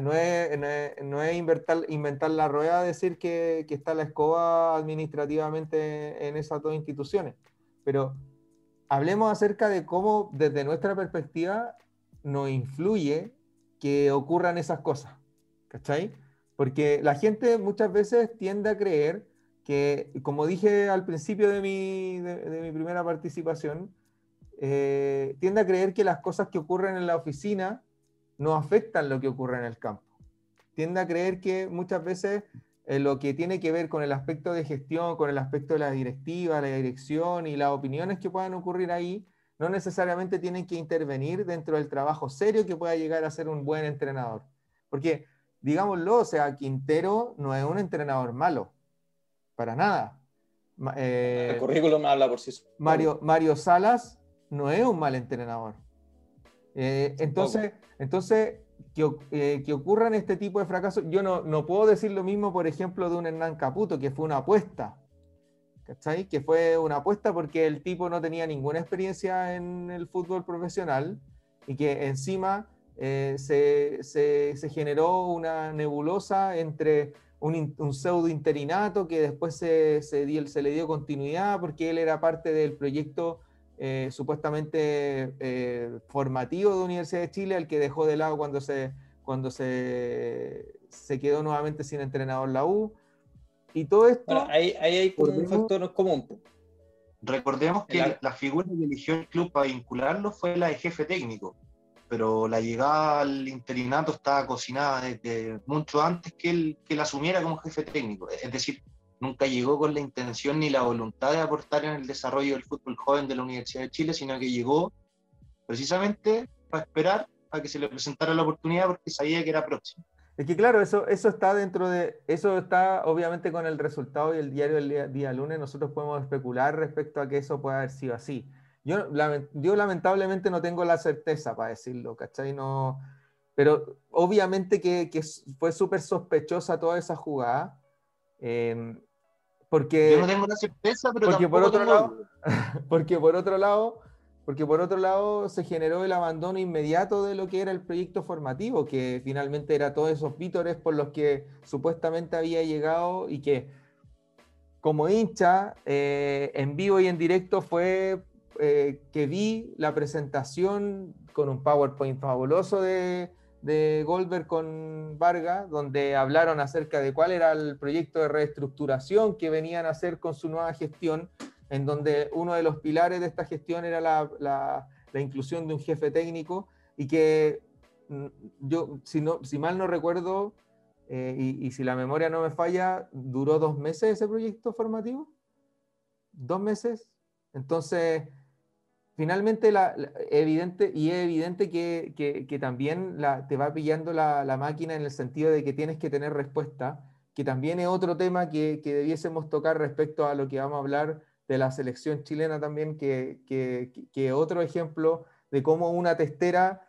no es, no es, inventar, inventar, la rueda decir que, que, está la escoba administrativamente en esas dos instituciones, pero hablemos acerca de cómo desde nuestra perspectiva nos influye que ocurran esas cosas, ¿cachai? Porque la gente muchas veces tiende a creer que, como dije al principio de mi, de, mi primera participación, eh, tiende a creer que las cosas que ocurren en la oficina no afectan lo que ocurre en el campo. Tiende a creer que muchas veces eh, lo que tiene que ver con el aspecto de gestión, con el aspecto de la directiva, la dirección y las opiniones que puedan ocurrir ahí, no necesariamente tienen que intervenir dentro del trabajo serio que pueda llegar a ser un buen entrenador. Porque, digámoslo, o sea, Quintero no es un entrenador malo, para nada.
Eh, el currículum habla por sí solo.
Mario, Mario Salas no es un mal entrenador. Eh, entonces, entonces que, eh, que, ocurran este tipo de fracasos, yo no, no puedo decir lo mismo, por ejemplo, de un Hernán Caputo, que fue una apuesta ¿cachai? Que fue una apuesta porque el tipo no tenía ninguna experiencia en el fútbol profesional y que encima eh, se, se, generó una nebulosa entre un, pseudo interinato que después se, se, le dio continuidad porque él era parte del proyecto eh, supuestamente eh, formativo de Universidad de Chile, al que dejó de lado cuando se, cuando se, se quedó nuevamente sin entrenador la U. Y todo esto...
Bueno, ahí, ahí hay como un factor común.
Recordemos que
El-
la figura que eligió el club para vincularlo fue la de jefe técnico, pero la llegada al interinato estaba cocinada desde mucho antes que él, que él asumiera como jefe técnico. Es decir, nunca llegó con la intención ni la voluntad de aportar en el desarrollo del fútbol joven de la Universidad de Chile, sino que llegó precisamente para esperar a que se le presentara la oportunidad porque sabía que era próximo.
Es que claro, eso, eso está dentro de, eso está obviamente con el resultado y el diario del día, día lunes, nosotros podemos especular respecto a que eso puede haber sido así. Yo, yo lamentablemente no tengo la certeza para decirlo, ¿cachai? No, pero obviamente que, que fue súper sospechosa toda esa jugada, eh, porque...
Yo no tengo la certeza, pero
porque por otro
tengo
lado- porque por otro lado, porque por otro lado se generó el abandono inmediato de lo que era el proyecto formativo, que finalmente era todos esos vítores por los que supuestamente había llegado y que como hincha eh, en vivo y en directo fue eh, que vi la presentación con un PowerPoint fabuloso de, de Goldberg con Vargas, donde hablaron acerca de cuál era el proyecto de reestructuración que venían a hacer con su nueva gestión en donde uno de los pilares de esta gestión era la, la- la inclusión de un jefe técnico y que mm, yo, si, no, si mal no recuerdo, eh, y, y si la memoria no me falla, duró dos meses ese proyecto formativo. Dos meses. Entonces, finalmente, la, la- evidente, y es evidente que, que- que también la- te va pillando la, la máquina en el sentido de que tienes que tener respuesta, que también es otro tema que, que debiésemos tocar respecto a lo que vamos a hablar de la selección chilena también, que, que, que otro ejemplo de cómo una testera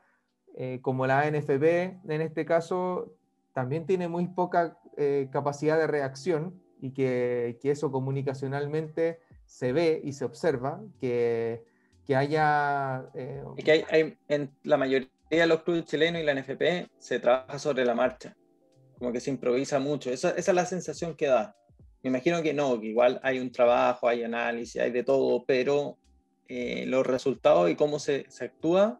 eh, como la NFP en este caso también tiene muy poca eh, capacidad de reacción y que, que eso comunicacionalmente se ve y se observa, que, que haya... eh,
que hay- en la mayoría de los clubes chilenos y la NFP se trabaja sobre la marcha, como que se improvisa mucho. Esa, esa es la sensación que da. Me imagino que no, que igual hay un trabajo, hay análisis, hay de todo, pero eh, los resultados y cómo se, se actúa,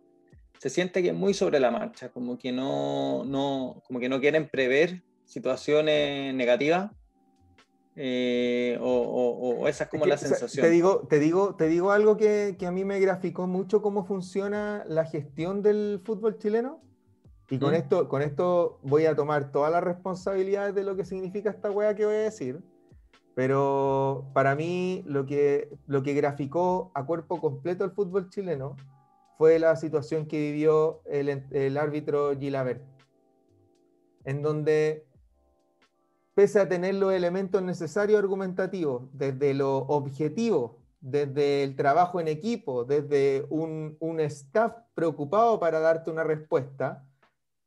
se siente que es muy sobre la marcha, como que no, no, como que no quieren prever situaciones negativas. eh, o, o- o esa es como
que,
la sensación.
Te digo, te digo, te digo algo que, que a mí me graficó mucho cómo funciona la gestión del fútbol chileno. Y con,
¿Mm?
esto, con esto voy a tomar todas las responsabilidades de lo que significa esta wea que voy a decir. Pero para mí lo que, lo que graficó a cuerpo completo el fútbol chileno fue la situación que vivió el, el árbitro Gilabert. En donde pese a tener los elementos necesarios argumentativos, desde lo objetivo, desde el trabajo en equipo, desde un, un staff preocupado para darte una respuesta,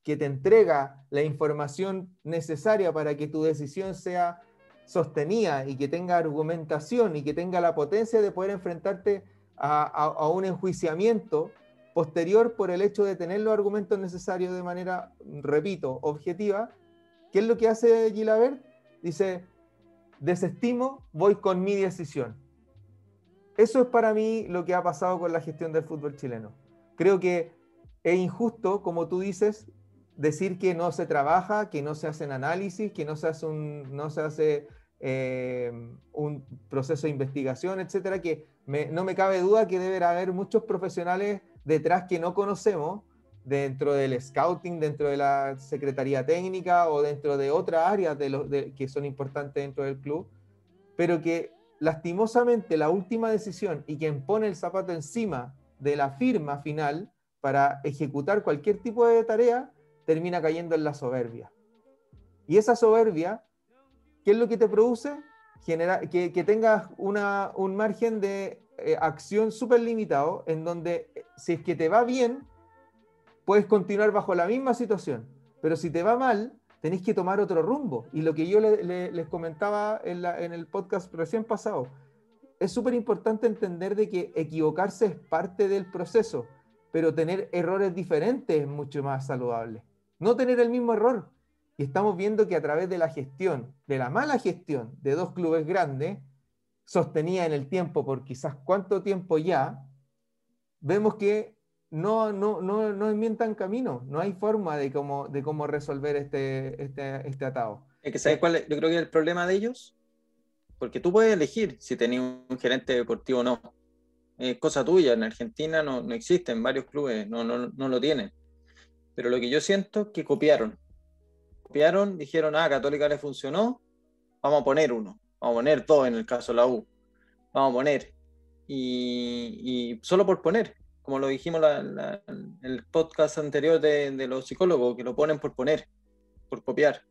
que te entrega la información necesaria para que tu decisión sea sostenida y que tenga argumentación y que tenga la potencia de poder enfrentarte a, un enjuiciamiento posterior por el hecho de tener los argumentos necesarios de manera, repito, objetiva, ¿Qué es lo que hace Gilabert? Dice, desestimo, voy con mi decisión. Eso es para mí lo que ha pasado con la gestión del fútbol chileno. Creo que es injusto, como tú dices, decir que no se trabaja, que no se hacen análisis, que no se hace un, no se hace, eh, un proceso de investigación, etcétera, que me- no me cabe duda que debe haber muchos profesionales detrás que no conocemos, dentro del scouting, dentro de la secretaría técnica o dentro de otras áreas de los, de- que son importantes dentro del club, pero que lastimosamente la última decisión y quien pone el zapato encima de la firma final para ejecutar cualquier tipo de tarea termina cayendo en la soberbia. Y esa soberbia, ¿qué es lo que te produce? Genera, que, que tengas una, un margen de eh, acción súper limitado en donde eh, si es que te va bien, puedes continuar bajo la misma situación, pero si te va mal, tenéis que tomar otro rumbo. Y lo que yo le- le- les comentaba en, la- en el podcast recién pasado, es súper importante entender de que equivocarse es parte del proceso, pero tener errores diferentes es mucho más saludable. No tener el mismo error. Y estamos viendo que a través de la gestión, de la mala gestión de dos clubes grandes, sostenida en el tiempo por quizás cuánto tiempo ya, vemos que no, no, no, no inventan camino, no hay forma de cómo, de cómo resolver este, este, este atado.
Es que, ¿sabes cuál es? Yo creo que el problema de ellos, porque tú puedes elegir si tenías un gerente deportivo o no. Es cosa tuya, en Argentina no, no existe, en varios clubes no, no, no lo tienen. Pero lo que yo siento es que copiaron. Copiaron, dijeron, ah, Católica le funcionó, vamos a poner uno, vamos a poner dos en el caso de la U, vamos a poner. Y, solo por poner, como lo dijimos en el podcast anterior de, de, los psicólogos, que lo ponen por poner, por copiar.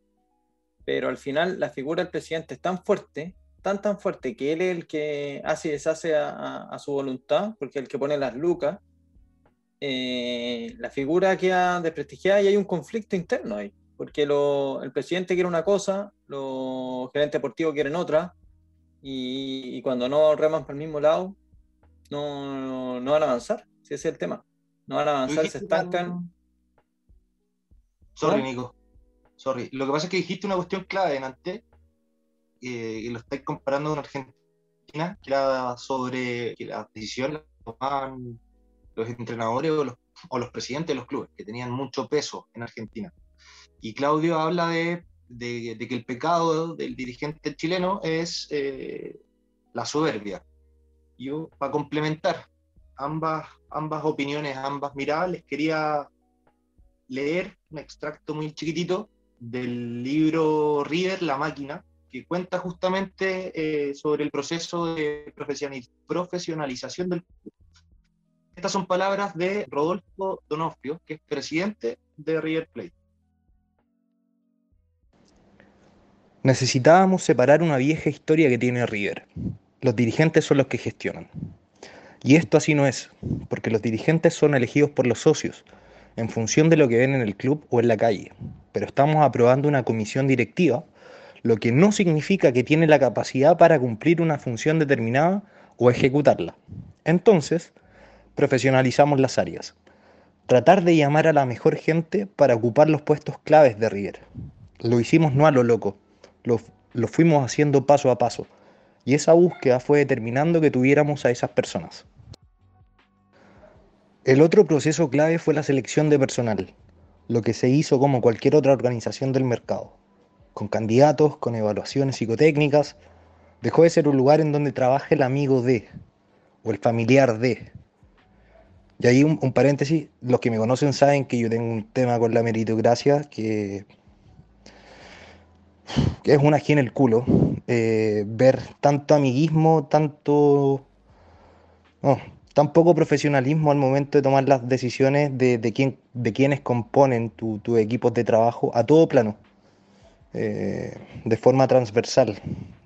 Pero al final la figura del presidente es tan fuerte, tan tan fuerte, que él es el que hace y deshace a, a su voluntad, porque es el que pone las lucas, eh, la figura queda desprestigiada y hay un conflicto interno ahí, porque el presidente quiere una cosa, los gerentes deportivos quieren otra, y, cuando no reman para el mismo lado, no, no, van a avanzar, si ese es el tema. No van a avanzar, se estancan.
Sorry, Nico. Sorry. Lo que pasa es que dijiste una cuestión clave en antes, eh, y lo estáis comparando con Argentina, que era sobre que las decisiones tomaban los entrenadores o los, presidentes de los clubes, que tenían mucho peso en Argentina. Y Claudio habla de, que el pecado del dirigente chileno es eh, la soberbia. Yo, para complementar ambas, ambas opiniones, ambas miradas, les quería leer un extracto muy chiquitito del libro River, La Máquina, que cuenta justamente eh, sobre el proceso de profesionalización del estas son palabras de Rodolfo Donofrio, que es presidente de River Plate.
Necesitábamos separar una vieja historia que tiene River. Los dirigentes son los que gestionan. Y esto así no es, porque los dirigentes son elegidos por los socios, en función de lo que ven en el club o en la calle. Pero estamos aprobando una comisión directiva, lo que no significa que tiene la capacidad para cumplir una función determinada o ejecutarla. Entonces, profesionalizamos las áreas. Tratar de llamar a la mejor gente para ocupar los puestos claves de River. Lo hicimos no a lo loco, lo, lo fuimos haciendo paso a paso. Y esa búsqueda fue determinando que tuviéramos a esas personas. El otro proceso clave fue la selección de personal, lo que se hizo como cualquier otra organización del mercado, con candidatos, con evaluaciones psicotécnicas. Dejó de ser un lugar en donde trabaja el amigo de o el familiar de, y ahí un, paréntesis, los que me conocen saben que yo tengo un tema con la meritocracia que, es una aquí en el culo. Eh, ver tanto amiguismo, tanto... No, tan poco profesionalismo al momento de tomar las decisiones de, de, quién, de quienes componen tus tu equipos de trabajo a todo plano, eh, de forma transversal.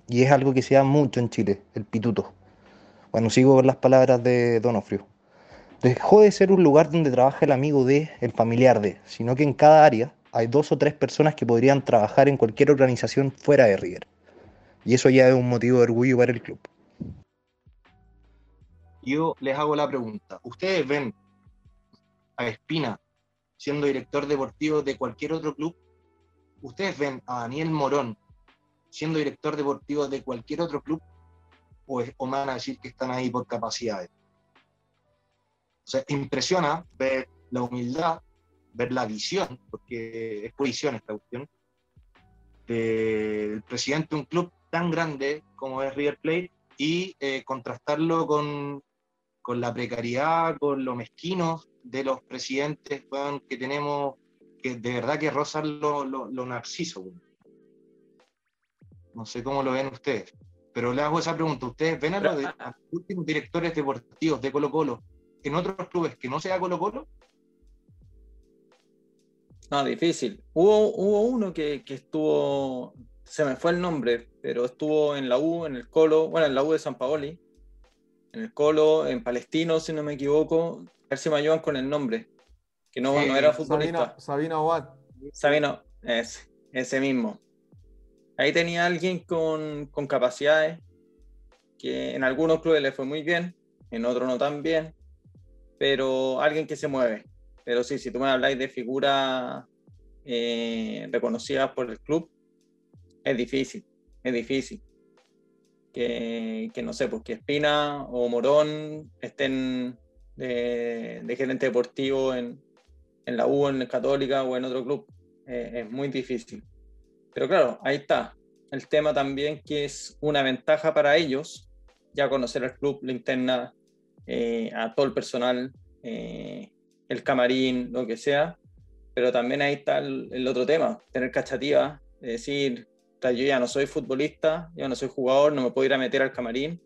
Y es algo que se da mucho en Chile, el pituto. Bueno, sigo con las palabras de Donofrio dejó de ser un lugar donde trabaja el amigo de, el familiar de, sino que en cada área hay dos o tres personas que podrían trabajar en cualquier organización fuera de River. Y eso ya es un motivo de orgullo para el club.
Yo les hago la pregunta. ¿Ustedes ven a Espina siendo director deportivo de cualquier otro club? ¿Ustedes ven a Daniel Morón siendo director deportivo de cualquier otro club? ¿O, o me van a decir que están ahí por capacidades? O sea, impresiona ver la humildad, ver la visión, porque es posición esta cuestión, del presidente de un club tan grande como es River Plate y eh, contrastarlo con, con, la precariedad, con lo mezquino de los presidentes que tenemos, que de verdad que rozan lo, lo, narciso. No sé cómo lo ven ustedes, pero le hago esa pregunta. ¿Ustedes ven a los, a los últimos directores deportivos de Colo Colo en otros clubes que no sea Colo Colo?
No, difícil. Hubo, hubo uno que, estuvo, se me fue el nombre, pero estuvo en la U, en el Colo, bueno, en la U de San Paoli, en el Colo, en Palestino, si no me equivoco. A ver si me ayudan con el nombre, que no, no era futbolista.
Sabino Abad.
Sabino, ese, ese mismo. Ahí tenía alguien con, con capacidades, que en algunos clubes le fue muy bien, en otros no tan bien pero alguien que se mueve. Pero sí, si tú me habláis de figuras eh, reconocidas por el club, es difícil, es difícil. Que, que no sé, pues que Espina o Morón estén de, de gerente deportivo en, en la U, en Católica o en otro club. Eh, es muy difícil. Pero claro, ahí está. El tema también que es una ventaja para ellos, ya conocer al club, la interna, eh, a todo el personal, eh, el camarín, lo que sea. Pero también ahí está el, otro tema, tener cachativa, decir, yo ya no soy futbolista, yo no soy jugador, no me puedo ir a meter al camarín,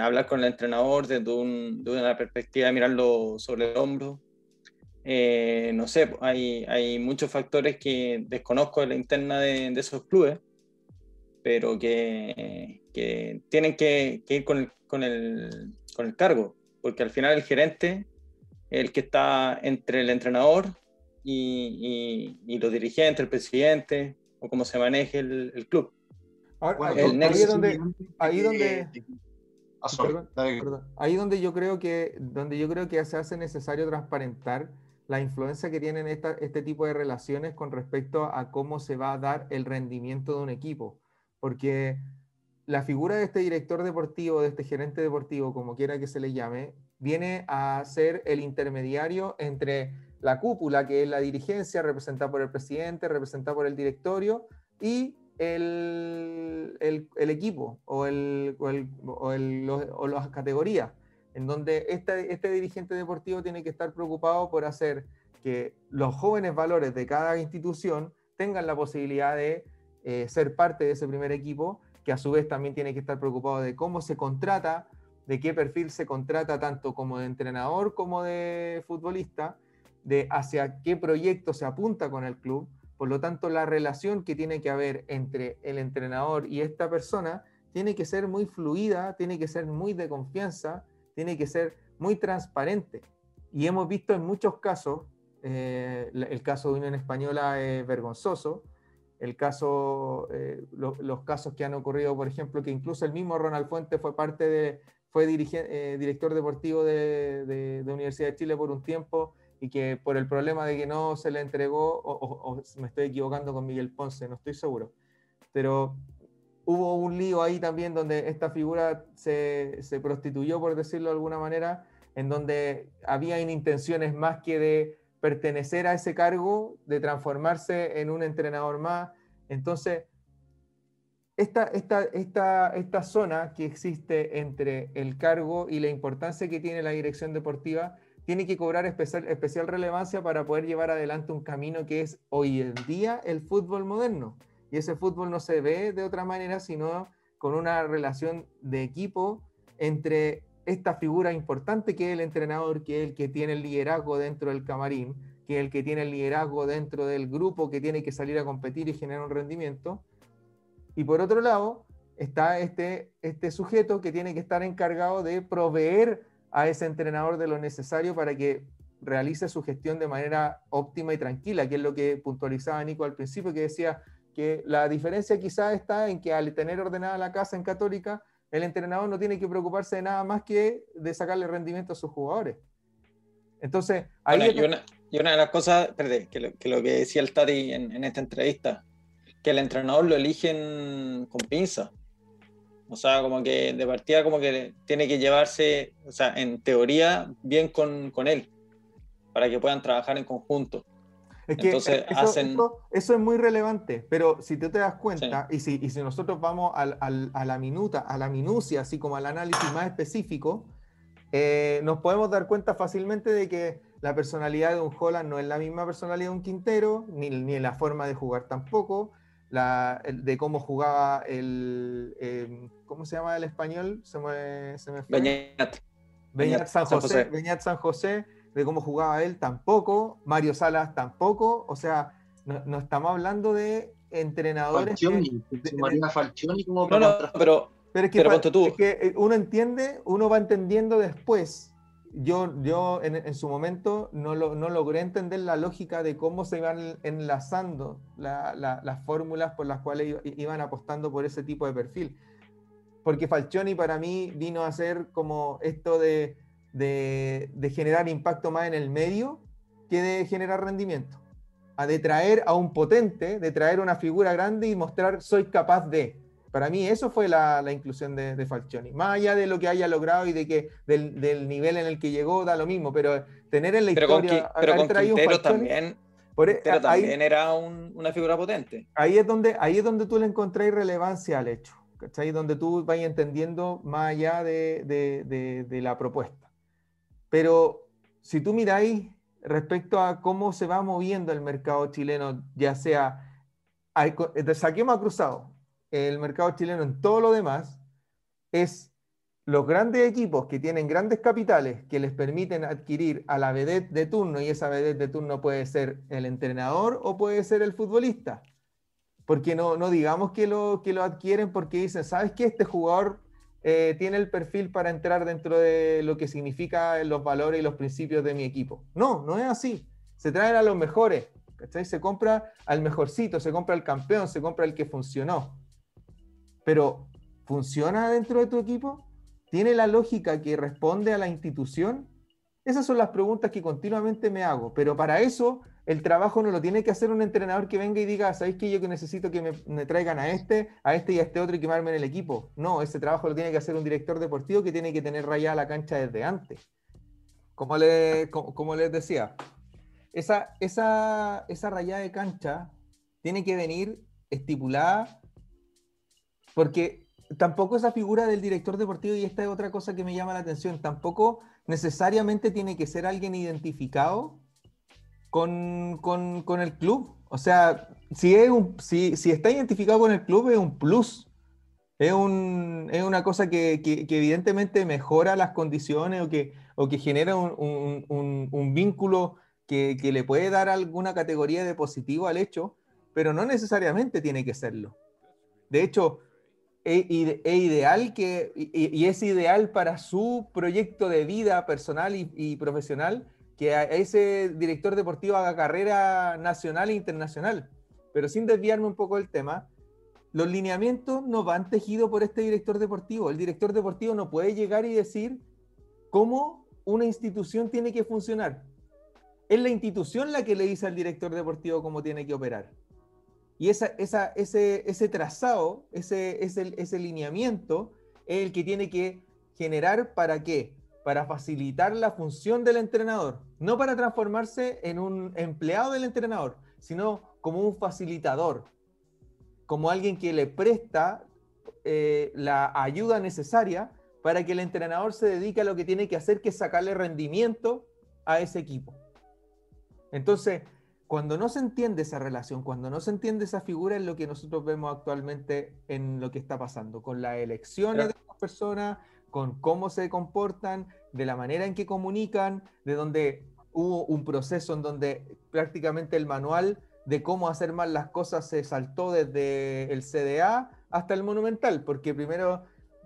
hablar con el entrenador desde, una perspectiva de mirarlo sobre el hombro, eh, no sé, hay, hay, muchos factores que desconozco de la interna de, esos clubes, pero que, que tienen que, ir con el, con, el, con el, cargo, porque al final el gerente es el que está entre el entrenador y, y, los dirigentes, el presidente, o cómo se maneje el, el club.
ahí, donde, ahí donde ahí donde yo creo que donde yo creo que se hace necesario transparentar la influencia que tienen este tipo de relaciones con respecto a cómo se va a dar el rendimiento de un equipo. Porque la figura de este director deportivo, de este gerente deportivo, como quiera que se le llame, viene a ser el intermediario entre la cúpula, que es la dirigencia, representada por el presidente, representada por el directorio, y el, el, equipo o, el, o, las categorías en donde este, este dirigente deportivo tiene que estar preocupado por hacer que los jóvenes valores de cada institución tengan la posibilidad de eh, ser parte de ese primer equipo, que a su vez también tiene que estar preocupado de cómo se contrata, de qué perfil se contrata tanto como de entrenador como de futbolista, de hacia qué proyecto se apunta con el club. Por lo tanto, la relación que tiene que haber entre el entrenador y esta persona tiene que ser muy fluida, tiene que ser muy de confianza, tiene que ser muy transparente. Y hemos visto en muchos casos, eh, el caso de Unión Española es vergonzoso, el caso, eh, los casos que han ocurrido, por ejemplo, que incluso el mismo Ronald Fuente fue parte de, fue eh, director deportivo de, de, Universidad de Chile por un tiempo y que por el problema de que no se le entregó, o me estoy equivocando con Miguel Ponce, no estoy seguro, pero hubo un lío ahí también donde esta figura se, prostituyó, por decirlo de alguna manera, en donde había intenciones más que de pertenecer a ese cargo, de transformarse en un entrenador más. Entonces, esta, esta, esta, esta zona que existe entre el cargo y la importancia que tiene la dirección deportiva tiene que cobrar especial, especial relevancia para poder llevar adelante un camino que es hoy en día el fútbol moderno y ese fútbol no se ve de otra manera, sino con una relación de equipo entre esta figura importante que es el entrenador, que es el que tiene el liderazgo dentro del camarín, que es el que tiene el liderazgo dentro del grupo que tiene que salir a competir y generar un rendimiento. Y por otro lado, está este, este sujeto que tiene que estar encargado de proveer a ese entrenador de lo necesario para que realice su gestión de manera óptima y tranquila, que es lo que puntualizaba Nico al principio, que decía, que la diferencia quizá está en que al tener ordenada la casa en Católica, el entrenador no tiene que preocuparse de nada más que de sacarle rendimiento a sus jugadores. Entonces,
ahí... y, una, y, una, de las cosas, perdón, que, lo, que, lo, que decía el Tati en, esta entrevista, que el entrenador lo eligen con pinza. O sea, como que de partida como que tiene que llevarse, o sea, en teoría, bien con, con él, para que puedan trabajar en conjunto.
Es que eso, hacen... eso, es muy relevante, pero si tú te das cuenta, y, si, y si nosotros vamos al, al, a la minuta, a la minucia, así como al análisis más específico, eh, nos podemos dar cuenta fácilmente de que la personalidad de un Holland no es la misma personalidad de un Quintero, ni, ni la forma de jugar tampoco, la, de cómo jugaba el, em, ¿cómo se llama el español? Se me, se me.
Beñat.
Beñat San José. Beñat San José de cómo jugaba él tampoco, Mario Salas tampoco, o sea, no, estamos hablando de entrenadores.
Falcioni, de, Falcioni como
no, no, pero,
pero, es que, eh, uno entiende, uno va entendiendo después. Yo, yo en, su momento no, lo, no, logré entender la lógica de cómo se iban enlazando las fórmulas por las cuales iban apostando por ese tipo de perfil. Porque Falcioni para mí vino a ser como esto de de, generar impacto más en el medio que de generar rendimiento. A de traer a un potente, de traer una figura grande y mostrar soy capaz de. Para mí eso fue la, la inclusión de, de, Falcioni. Más allá de lo que haya logrado y de que del, del, nivel en el que llegó, da lo mismo, pero tener en la
pero
historia...
Con, pero con Quintero también, por, e, Quintero ahí, también era un, una figura potente.
Ahí es, donde, ahí es donde tú le encontrás relevancia al hecho, ¿cachai? Donde tú vas entendiendo más allá de la propuesta. Pero si tú miráis respecto a cómo se va moviendo el mercado chileno, ya sea, saquemos a cruzado, el mercado chileno en todo lo demás, es los grandes equipos que tienen grandes capitales que les permiten adquirir a la vedette de turno, y esa vedette de turno puede ser el entrenador o puede ser el futbolista. Porque no, no digamos que lo, que lo adquieren porque dicen, ¿sabes qué? Este jugador eh, tiene el perfil para entrar dentro de lo que significa los valores y los principios de mi equipo. No, no es así. Se traen a los mejores. ¿cachai? Se compra al mejorcito, se compra al campeón, se compra el que funcionó. Pero, ¿funciona dentro de tu equipo? ¿Tiene la lógica que responde a la institución? Esas son las preguntas que continuamente me hago. Pero para eso el trabajo no lo tiene que hacer un entrenador que venga y diga, ¿sabéis que yo que necesito que me, traigan a este, a este y a este otro y que me armen el equipo? No, ese trabajo lo tiene que hacer un director deportivo que tiene que tener rayada la cancha desde antes. Como, le, como, les decía, esa, esa, esa rayada de cancha tiene que venir estipulada porque tampoco esa figura del director deportivo, y esta es otra cosa que me llama la atención, tampoco necesariamente tiene que ser alguien identificado con, con, con el club. O sea, si, es un, si, si, está identificado con el club es un plus. Es, un, es una cosa que, que, que, evidentemente mejora las condiciones o que, o que genera un, un, un vínculo que, le puede dar alguna categoría de positivo al hecho, pero no necesariamente tiene que serlo. De hecho, es, es ideal que, y, y, es ideal para su proyecto de vida personal y, y profesional que ese director deportivo haga carrera nacional e internacional. Pero sin desviarme un poco del tema, los lineamientos no van tejidos por este director deportivo. El director deportivo no puede llegar y decir cómo una institución tiene que funcionar. Es la institución la que le dice al director deportivo cómo tiene que operar. Y esa, esa, ese, ese trazado, ese, ese, ese lineamiento es el que tiene que generar para qué? para facilitar la función del entrenador, no para transformarse en un empleado del entrenador, sino como un facilitador, como alguien que le presta eh, la ayuda necesaria para que el entrenador se dedique a lo que tiene que hacer, que es sacarle rendimiento a ese equipo. Entonces, cuando no se entiende esa relación, cuando no se entiende esa figura, es lo que nosotros vemos actualmente en lo que está pasando, con las elecciones de las personas, con cómo se comportan, de la manera en que comunican, de donde hubo un proceso en donde prácticamente el manual de cómo hacer mal las cosas se saltó desde el CDA hasta el Monumental, porque primero,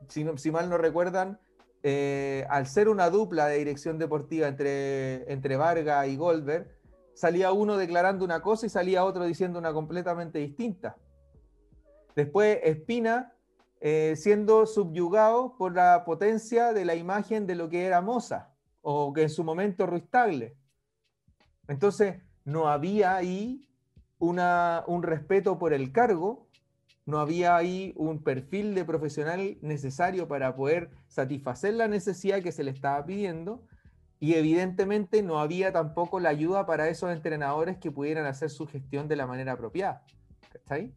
si, mal no recuerdan, eh, al ser una dupla de dirección deportiva entre, entre Vargas y Goldberg, salía uno declarando una cosa y salía otro diciendo una completamente distinta. Después Espina eh, siendo subyugado por la potencia de la imagen de lo que era Moza, o que en su momento Ruiz Tagle. Entonces, no había ahí una, un respeto por el cargo, no había ahí un perfil de profesional necesario para poder satisfacer la necesidad que se le estaba pidiendo, y evidentemente no había tampoco la ayuda para esos entrenadores que pudieran hacer su gestión de la manera apropiada. ¿Está ahí?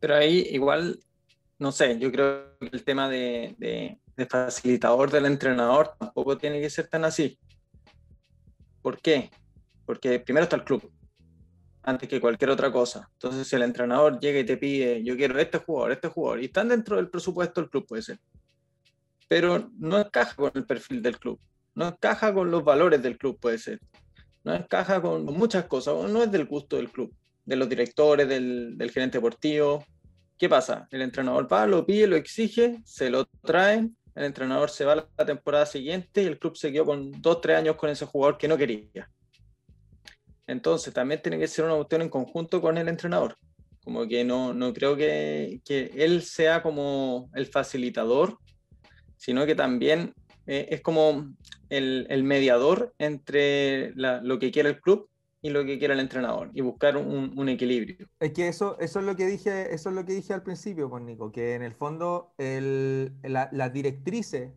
Pero ahí igual, no sé, yo creo que el tema de, de, facilitador del entrenador tampoco tiene que ser tan así. ¿Por qué? Porque primero está el club, antes que cualquier otra cosa. Entonces, si el entrenador llega y te pide, yo quiero este jugador, este jugador, y están dentro del presupuesto del club, puede ser. Pero no encaja con el perfil del club, no encaja con los valores del club, puede ser. No encaja con muchas cosas, no es del gusto del club de los directores, del, del, gerente deportivo. ¿Qué pasa? El entrenador va, lo pide, lo exige, se lo traen, el entrenador se va la temporada siguiente y el club se quedó con dos, tres años con ese jugador que no quería. Entonces también tiene que ser una cuestión en conjunto con el entrenador. Como que no, no creo que, que él sea como el facilitador, sino que también eh, es como el, el mediador entre lo que quiere el club y lo que quiera el entrenador y buscar un, equilibrio.
Es que eso, eso es lo que dije, eso es lo que dije al principio, con pues, Nico, que en el fondo el, las directrices,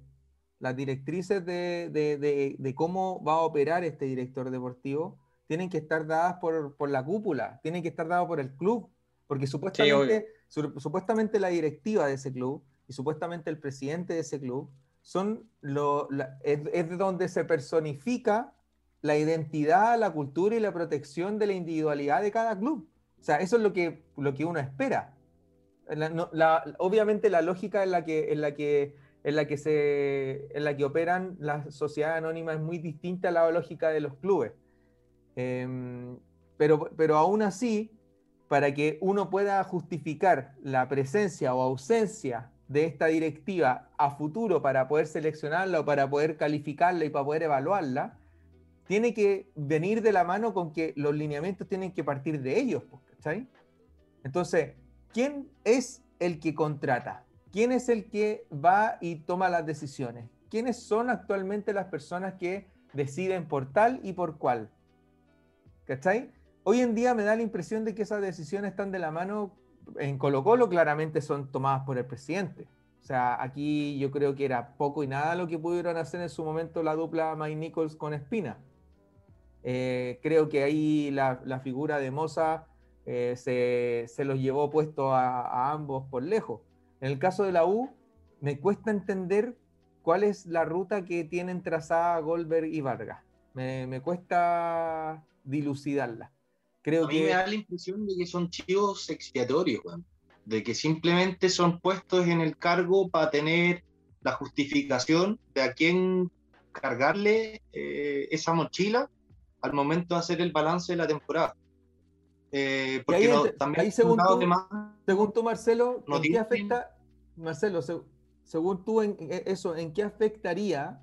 las directrices de, de, de, cómo va a operar este director deportivo tienen que estar dadas por, por la cúpula, tienen que estar dadas por el club, porque supuestamente, supuestamente la directiva de ese club y supuestamente el presidente de ese club son lo, es, es de donde se personifica la identidad, la cultura y la protección de la individualidad de cada club. O sea, eso es lo que, lo que uno espera. obviamente la lógica en la que, en la que, en la que, se, en la que operan las sociedades anónimas es muy distinta a la lógica de los clubes. Em, pero, pero aún así, para que uno pueda justificar la presencia o ausencia de esta directiva a futuro para poder seleccionarla o para poder calificarla y para poder evaluarla, tiene que venir de la mano con que los lineamientos tienen que partir de ellos, pues, ¿cachai? Entonces, ¿quién es el que contrata? ¿Quién es el que va y toma las decisiones? ¿Quiénes son actualmente las personas que deciden por tal y por cual? ¿Cachai? Hoy en día me da la impresión de que esas decisiones están de la mano, en Colo Colo claramente son tomadas por el presidente. O sea, aquí yo creo que era poco y nada lo que pudieron hacer en su momento la dupla Mike Nichols con Espina. Eh, creo que ahí la, figura de Moza eh, se, se, los llevó puesto a, ambos por lejos. En el caso de la U, me cuesta entender cuál es la ruta que tienen trazada Goldberg y Vargas. Me, cuesta dilucidarla. Creo
a mí me da la impresión de que son chivos expiatorios, de que simplemente son puestos en el cargo para tener la justificación de a quién cargarle eh, esa mochila al momento de hacer el balance de la temporada.
Eh, porque también según, tú, Marcelo, ¿en qué afecta, Marcelo, según tú, en, eso, ¿en qué afectaría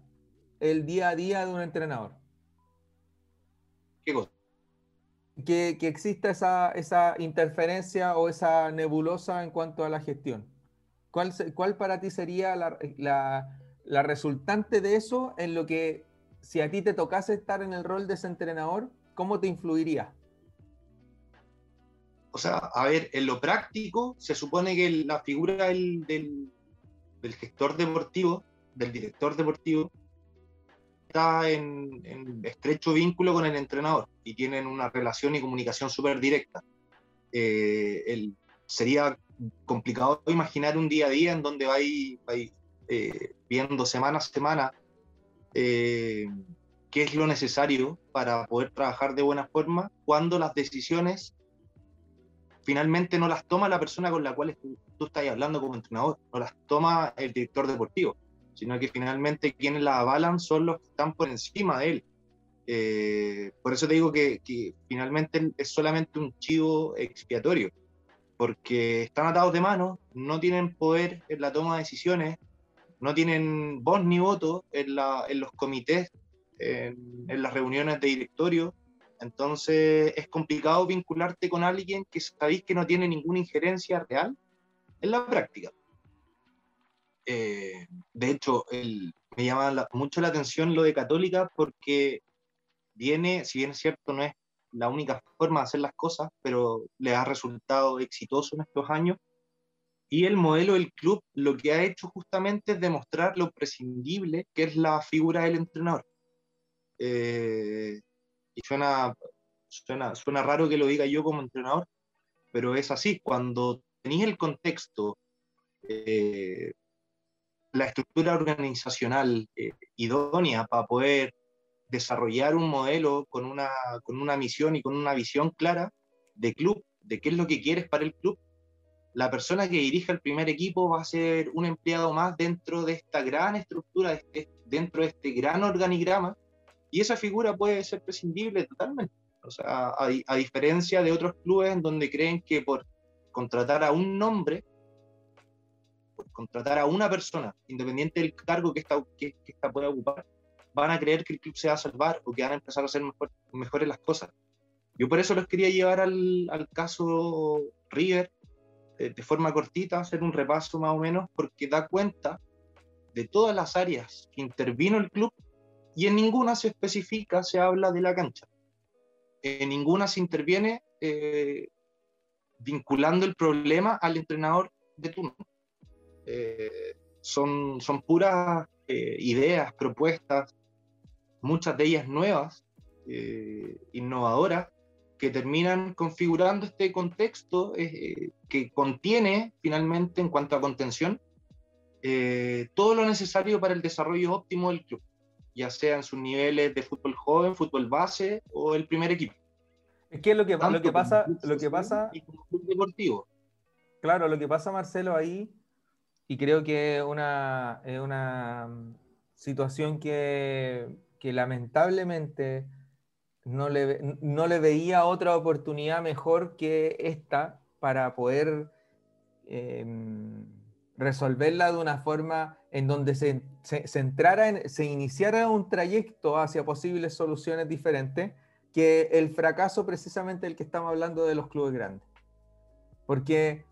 el día a día de un entrenador?
¿Qué cosa?
Que, que exista esa, esa, interferencia o esa nebulosa en cuanto a la gestión. ¿Cuál, cuál para ti sería la, la, la resultante de eso en lo que si a ti te tocase estar en el rol de ese entrenador, ¿cómo te influiría?
O sea, a ver, en lo práctico, se supone que la figura del, del, gestor deportivo, del director deportivo, está en, estrecho vínculo con el entrenador y tienen una relación y comunicación súper directa. Eh, sería complicado imaginar un día a día en donde vais, eh, viendo semana a semana eh, qué es lo necesario para poder trabajar de buena forma cuando las decisiones finalmente no las toma la persona con la cual tú, estás hablando como entrenador, no las toma el director deportivo, sino que finalmente quienes las avalan son los que están por encima de él. Eh, por eso te digo que, que, finalmente es solamente un chivo expiatorio, porque están atados de manos, no tienen poder en la toma de decisiones, no tienen voz ni voto en, los comités, en, las reuniones de directorio. Entonces es complicado vincularte con alguien que sabéis que no tiene ninguna injerencia real en la práctica. Eh, de hecho, me llama mucho la atención lo de Católica porque viene, si bien es cierto, no es la única forma de hacer las cosas, pero le ha resultado exitoso en estos años y el modelo del club lo que ha hecho justamente es demostrar lo prescindible que es la figura del entrenador. Eh, y suena, suena, suena raro que lo diga yo como entrenador, pero es así. Cuando tenéis el contexto, eh, la estructura organizacional eh, idónea para poder desarrollar un modelo con una, con una misión y con una visión clara de club, de qué es lo que quieres para el club, la persona que dirige el primer equipo va a ser un empleado más dentro de esta gran estructura, este, dentro de este gran organigrama, y esa figura puede ser prescindible totalmente. O sea, a, diferencia de otros clubes en donde creen que por contratar a un nombre, por contratar a una persona, independiente del cargo que esta, que, pueda ocupar, van a creer que el club se va a salvar o que van a empezar a hacer mejores las cosas. Yo por eso los quería llevar al, al caso River, de forma cortita, hacer un repaso más o menos, porque da cuenta de todas las áreas que intervino el club y en ninguna se especifica, se habla de la cancha. en ninguna se interviene eh, vinculando el problema al entrenador de turno. Eh, son, son puras eh, ideas, propuestas, muchas de ellas nuevas, innovadoras, que terminan configurando este contexto que contiene finalmente en cuanto a contención todo lo necesario para el desarrollo óptimo del club ya sea en sus niveles de fútbol joven, fútbol base o el primer equipo.
Es que lo que, lo que pasa, lo que pasa,
deportivo.
Claro, lo que pasa, Marcelo, ahí, y creo que una, es una situación que, que lamentablemente no le, no le, veía otra oportunidad mejor que esta para poder em, resolverla de una forma en donde se, se, entrara en, se iniciara un trayecto hacia posibles soluciones diferentes que el fracaso precisamente el que estamos hablando de los clubes grandes. Porque,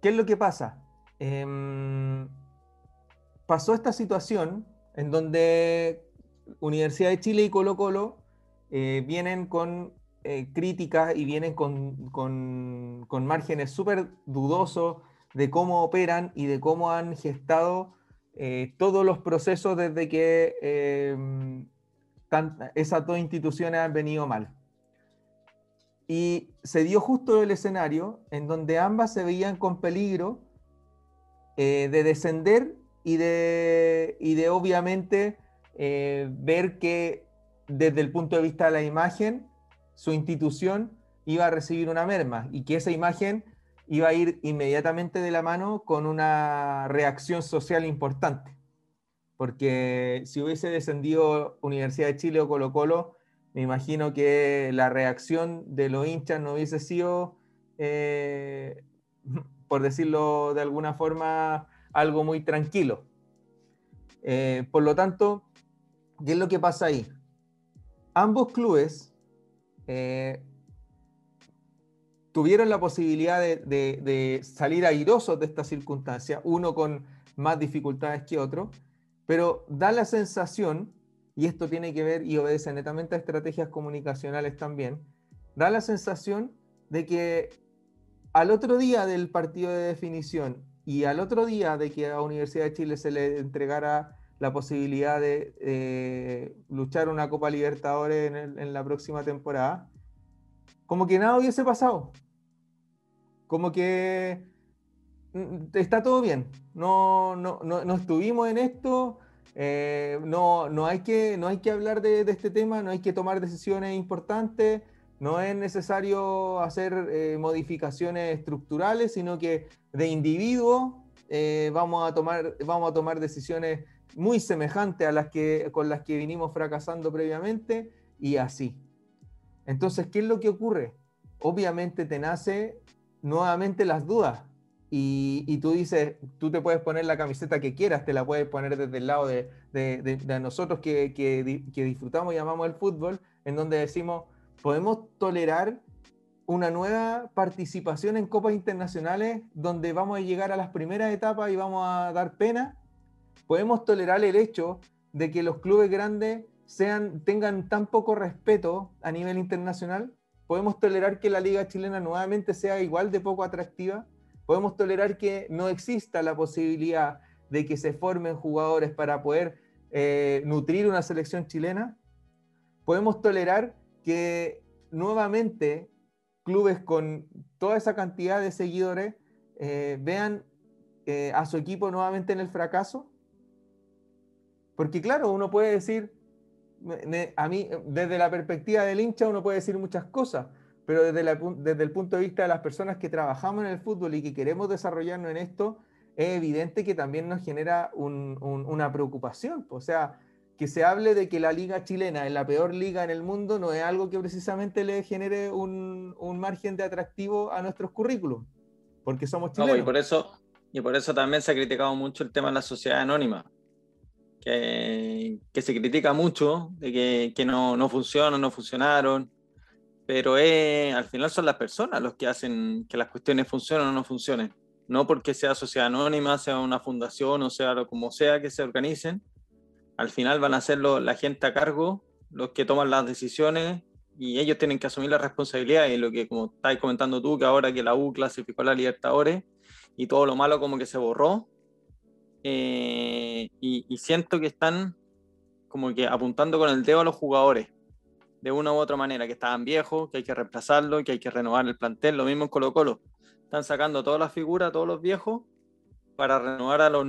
¿qué es lo que pasa? Em, pasó esta situación en donde Universidad de Chile y Colo Colo eh, vienen con eh, críticas y vienen con, con, con márgenes súper dudosos de cómo operan y de cómo han gestado eh, todos los procesos desde que esas dos instituciones han venido mal. Y se dio justo el escenario en donde ambas se veían con peligro de descender y de, y de obviamente ver que desde el punto de vista de la imagen, su institución iba a recibir una merma y que esa imagen iba a ir inmediatamente de la mano con una reacción social importante. Porque si hubiese descendido Universidad de Chile o Colo Colo, me imagino que la reacción de los hinchas no hubiese sido, eh, por decirlo de alguna forma, algo muy tranquilo. Eh, por lo tanto, ¿qué es lo que pasa ahí? Ambos clubes eh, tuvieron la posibilidad de, salir airosos de esta circunstancia, uno con más dificultades que otro, pero da la sensación, y esto tiene que ver y obedece netamente a estrategias comunicacionales también, da la sensación de que al otro día del partido de definición y al otro día de que a Universidad de Chile se le entregara la posibilidad de luchar una Copa Libertadores en la próxima temporada, como que nada hubiese pasado. Como que mm, está todo bien. No, no, no, estuvimos en esto. Eh, no, no, hay que, no hay que hablar de, este tema, no hay que tomar decisiones importantes, no es necesario hacer eh, modificaciones estructurales, sino que de individuo eh, vamos, a tomar, vamos a tomar decisiones muy semejantes a las que, con las que vinimos fracasando previamente y así. Entonces, ¿qué es lo que ocurre? Obviamente te nace nuevamente las dudas. Y, tú dices, tú te puedes poner la camiseta que quieras, te la puedes poner desde el lado de, nosotros que, que, disfrutamos y amamos el fútbol, en donde decimos, podemos tolerar una nueva participación en copas internacionales donde vamos a llegar a las primeras etapas y vamos a dar pena. Podemos tolerar el hecho de que los clubes grandes sean, tengan tan poco respeto a nivel internacional? ¿Podemos tolerar que la liga chilena nuevamente sea igual de poco atractiva? ¿Podemos tolerar que no exista la posibilidad de que se formen jugadores para poder eh, nutrir una selección chilena? ¿Podemos tolerar que nuevamente clubes con toda esa cantidad de seguidores eh, vean eh, a su equipo nuevamente en el fracaso? Porque claro, uno puede decir, a mí, desde la perspectiva del hincha, uno puede decir muchas cosas, pero desde, desde el punto de vista de las personas que trabajamos en el fútbol y que queremos desarrollarnos en esto, es evidente que también nos genera una preocupación. O sea, que se hable de que la liga chilena es la peor liga en el mundo no es algo que precisamente le genere un, margen de atractivo a nuestros currículum, porque somos chilenos.
y, por eso, y por eso también se ha criticado mucho el tema de la sociedad anónima que, se critica mucho, de que, que no, no, funcionan, no funcionaron, pero al final son las personas los que hacen que las cuestiones funcionen o no funcionen. No porque sea sociedad anónima, sea una fundación o sea lo como sea que se organicen, al final van a ser la gente a cargo los que toman las decisiones y ellos tienen que asumir la responsabilidad y lo que como estáis comentando tú, que ahora que la U clasificó a la Libertadores y todo lo malo como que se borró, eh, y, siento que están como que apuntando con el dedo a los jugadores de una u otra manera, que estaban viejos, que hay que reemplazarlo, que hay que renovar el plantel, lo mismo en Colo Colo. Están sacando todas las figuras, todos los viejos, para renovar a los,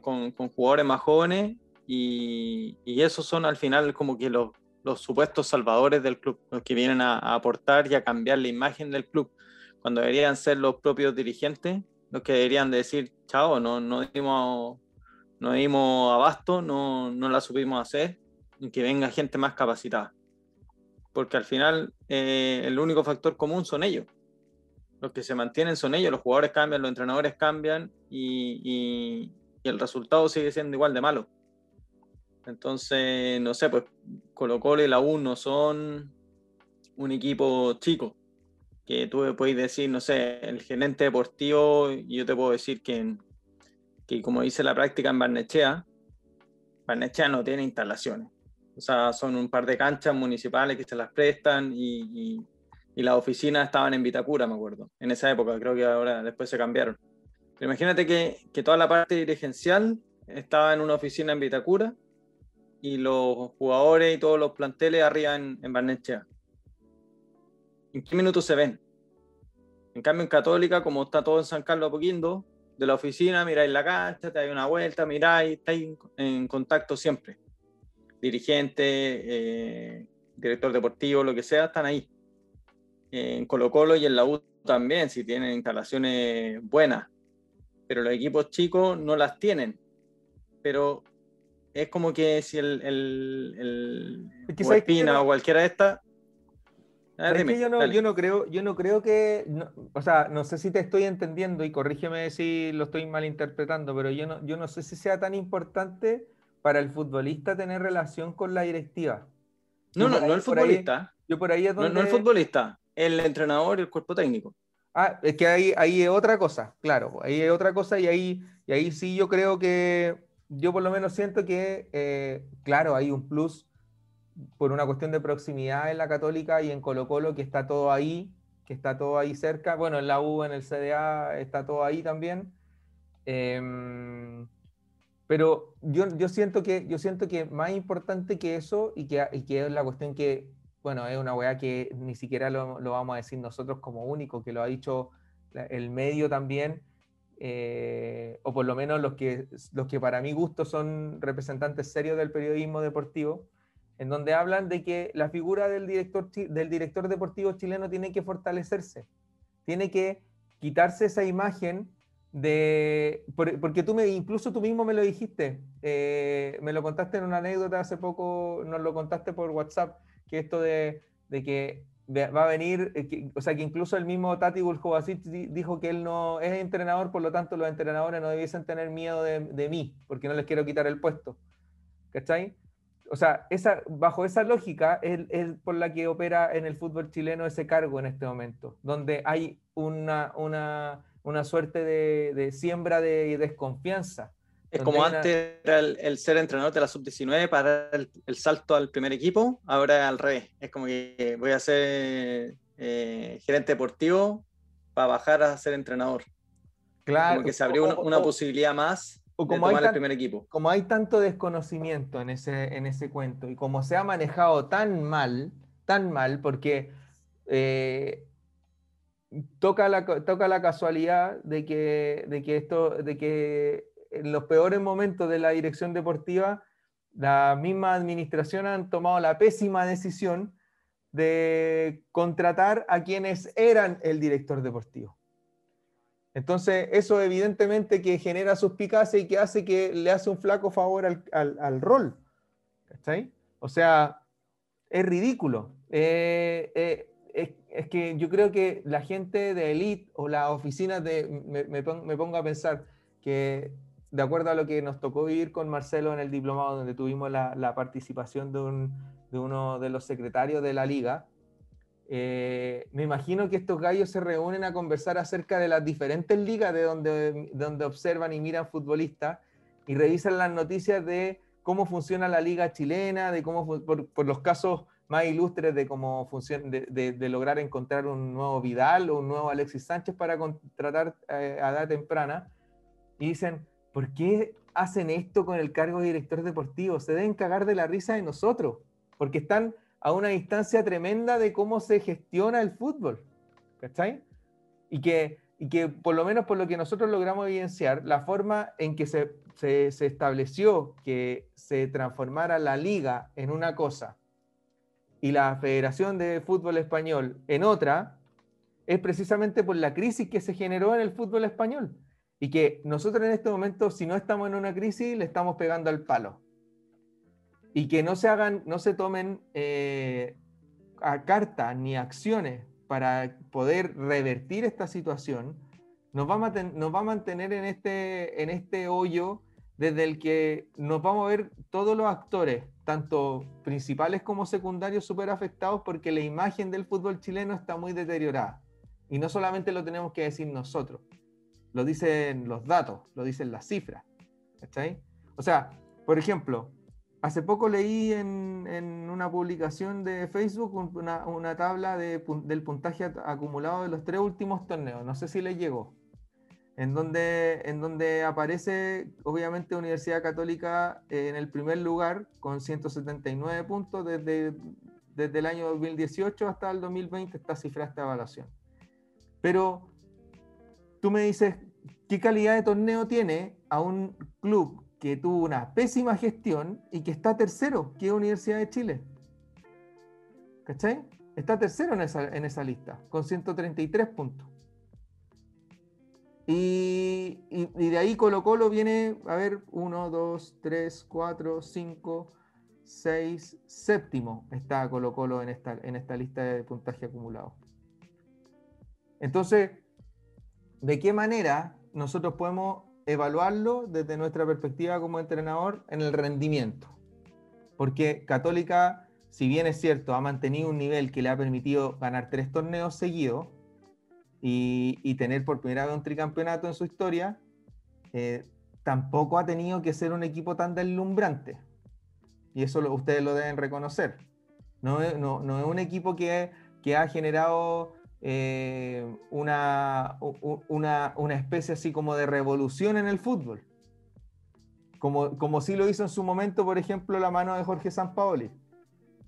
con, jugadores más jóvenes y, y, esos son al final como que los, los supuestos salvadores del club, los que vienen a, aportar y a cambiar la imagen del club, cuando deberían ser los propios dirigentes los que deberían decir, chao, no, no, dimos, no dimos abasto, no, no la supimos hacer, y que venga gente más capacitada. Porque al final eh, el único factor común son ellos. Los que se mantienen son ellos, los jugadores cambian, los entrenadores cambian y, y el resultado sigue siendo igual de malo. Entonces, no sé, pues Colo Colo y la U no son un equipo chico. Que tú me puedes decir, no sé, el gerente deportivo, yo te puedo decir que, que como dice la práctica en Barnechea, Barnechea no tiene instalaciones. O sea, son un par de canchas municipales que se las prestan y, y, y las oficinas estaban en Vitacura, me acuerdo, en esa época, creo que ahora después se cambiaron. Pero imagínate que, que toda la parte dirigencial estaba en una oficina en Vitacura y los jugadores y todos los planteles arriba en, en Barnechea. ¿En qué minutos se ven? En cambio, en Católica, como está todo en San Carlos Apoquindo, de la oficina, miráis la cancha, te dais una vuelta, miráis, estáis en contacto siempre. Dirigente, eh, director deportivo, lo que sea, están ahí. En Colo Colo y en la U también, si tienen instalaciones buenas. Pero los equipos chicos no las tienen. Pero es como que si el, el, el o Espina o cualquiera de estas.
Yo, no, yo, no, creo, yo no creo que, o sea, no sé si te estoy entendiendo y corrígeme si lo estoy malinterpretando, pero yo no, yo no sé si sea tan importante para el futbolista tener relación con la directiva.
No, no, no el futbolista.
yo por ahí es donde...
no, el futbolista, el entrenador y el cuerpo técnico.
Ah, es que ahí, ahí es otra cosa, claro, ahí es otra cosa y ahí, y ahí sí yo creo que yo por lo menos siento que, eh, claro, hay un plus por una cuestión de proximidad en la católica y en Colo Colo, que está todo ahí, que está todo ahí cerca. Bueno, en la U, en el CDA, está todo ahí también. Em, pero yo, yo, siento que, yo siento que más importante que eso y que, y que es la cuestión que, bueno, es una weá que ni siquiera lo, lo, vamos a decir nosotros como único, que lo ha dicho el medio también, eh, o por lo menos los que, los que para mi gusto son representantes serios del periodismo deportivo, en donde hablan de que la figura del director, del director deportivo chileno tiene que fortalecerse, tiene que quitarse esa imagen de, porque tú me, incluso tú mismo me lo dijiste, eh, me lo contaste en una anécdota hace poco, nos lo contaste por WhatsApp, que esto de, de que va a venir, eh, o sea, que incluso el mismo Tati Buljovacic dijo que él no es entrenador, por lo tanto los entrenadores no debiesen tener miedo de, de mí, porque no les quiero quitar el puesto. ¿Cachai? O sea, esa, bajo esa lógica es, es, por la que opera en el fútbol chileno ese cargo en este momento, donde hay una, una, una suerte de, de siembra de desconfianza
es como antes era el, ser entrenador de la sub-19 para el, el, salto al primer equipo, ahora al revés. Es como que voy a ser eh, gerente deportivo para bajar a ser entrenador. Claro. Como que se abrió una, una posibilidad más o como primer equipo.
Hay tanto desconocimiento en ese, en ese cuento y como se ha manejado tan mal, tan mal, porque eh, toca, la, toca la casualidad de que, de que esto, de que en los peores momentos de la dirección deportiva, la misma administración han tomado la pésima decisión de contratar a quienes eran el director deportivo. Entonces, eso evidentemente que genera suspicacia y que hace que le hace un flaco favor al, al, al rol. ¿Está O sea, es ridículo. Eh, eh, es, es, que yo creo que la gente de Elite o las oficinas de, me, me, me pongo a pensar que de acuerdo a lo que nos tocó vivir con Marcelo en el diplomado, donde tuvimos la, la participación de, un, de, uno de los secretarios de la liga, eh, me imagino que estos gallos se reúnen a conversar acerca de las diferentes ligas de donde, donde observan y miran futbolistas y revisan las noticias de cómo funciona la liga chilena, de cómo por, los casos más ilustres de cómo funciona, de, lograr encontrar un nuevo Vidal o un nuevo Alexis Sánchez para contratar eh, a edad temprana. Y dicen, ¿por qué hacen esto con el cargo de director deportivo? Se deben cagar de la risa de nosotros, porque están a una distancia tremenda de cómo se gestiona el fútbol. ¿Cachai? Y que, y que por lo menos por lo que nosotros logramos evidenciar, la forma en que se, se, se estableció que se transformara la liga en una cosa y la Federación de Fútbol Español en otra, es precisamente por la crisis que se generó en el fútbol español. Y que nosotros en este momento, si no estamos en una crisis, le estamos pegando al palo. Y que no se hagan, no se tomen eh, a carta ni acciones para poder revertir esta situación, nos va a, nos va a mantener en este, en este hoyo desde el que nos vamos a ver todos los actores, tanto principales como secundarios, súper afectados porque la imagen del fútbol chileno está muy deteriorada. Y no solamente lo tenemos que decir nosotros, lo dicen los datos, lo dicen las cifras. ¿Está O sea, por ejemplo, hace poco leí en, una publicación de Facebook una, tabla de, del puntaje acumulado de los tres últimos torneos. No sé si les llegó en donde, aparece obviamente Universidad Católica en el primer lugar con 179 puntos desde, desde el año 2018 hasta el 2020 está cifra esta evaluación. Pero tú me dices, ¿qué calidad de torneo tiene a un club que tuvo una pésima gestión y que está tercero, que es Universidad de Chile? ¿Cachai? Está tercero en esa, en esa lista, con 133 puntos. Y, de ahí Colo Colo viene, a ver, 1, 2, 3, 4, 5, 6, séptimo está Colo Colo en esta, en esta lista de puntaje acumulado. Entonces, ¿de qué manera nosotros podemos evaluarlo desde nuestra perspectiva como entrenador en el rendimiento? Porque Católica, si bien es cierto, ha mantenido un nivel que le ha permitido ganar tres torneos seguidos, y, tener por primera vez un tricampeonato en su historia, eh, tampoco ha tenido que ser un equipo tan deslumbrante. Y eso ustedes lo deben reconocer. No no, no es un equipo que, que ha generado eh, una, una, una, especie así como de revolución en el fútbol. Como, como sí lo hizo en su momento, por ejemplo, la mano de Jorge Sampaoli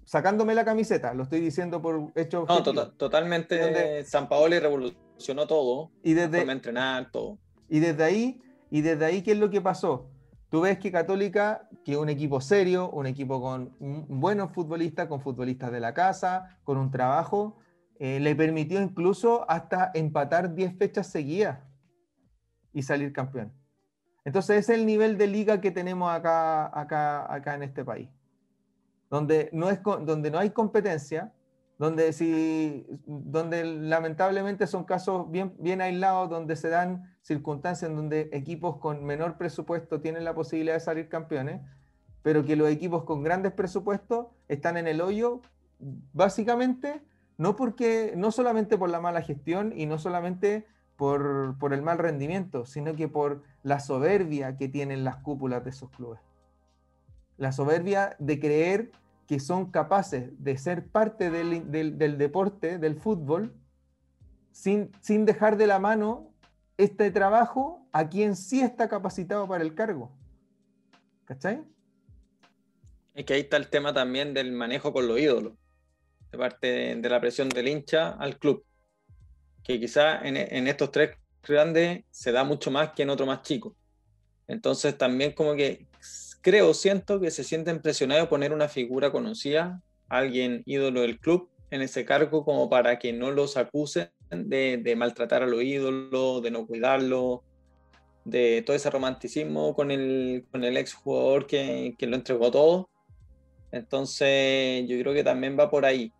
sacándome la camiseta, lo estoy diciendo por hecho
No, tota-, totalmente. Donde, San Paoli revolucionó todo.
Y desde
entrenar, todo.
Y desde ahí, y desde ahí, ¿qué es lo que pasó? Tú ves que Católica, que un equipo serio, un equipo con buenos futbolistas, con futbolistas de la casa, con un trabajo, eh, le permitió incluso hasta empatar 10 fechas seguidas y salir campeón. Entonces, es el nivel de liga que tenemos acá, acá, acá en este país donde no, es, donde no hay competencia, donde, si, donde lamentablemente son casos bien, bien aislados, donde se dan circunstancias en donde equipos con menor presupuesto tienen la posibilidad de salir campeones, pero que los equipos con grandes presupuestos están en el hoyo, básicamente, no, porque, no solamente por la mala gestión y no solamente por, por el mal rendimiento, sino que por la soberbia que tienen las cúpulas de esos clubes. La soberbia de creer que son capaces de ser parte del, deporte, del fútbol, sin, sin, dejar de la mano este trabajo a quien sí está capacitado para el cargo. ¿Cachai?
Es que ahí está el tema también del manejo con los ídolos, de parte de, la presión del hincha al club, que quizá en, en estos tres grandes se da mucho más que en otro más chico. Entonces también como que creo, siento que se sienten presionados poner una figura conocida, alguien ídolo del club, en ese cargo como para que no los acusen de, maltratar a los ídolos, de no cuidarlo, de todo ese romanticismo con el, con el ex jugador que, que lo entregó todo. Entonces yo creo que también va por ahí.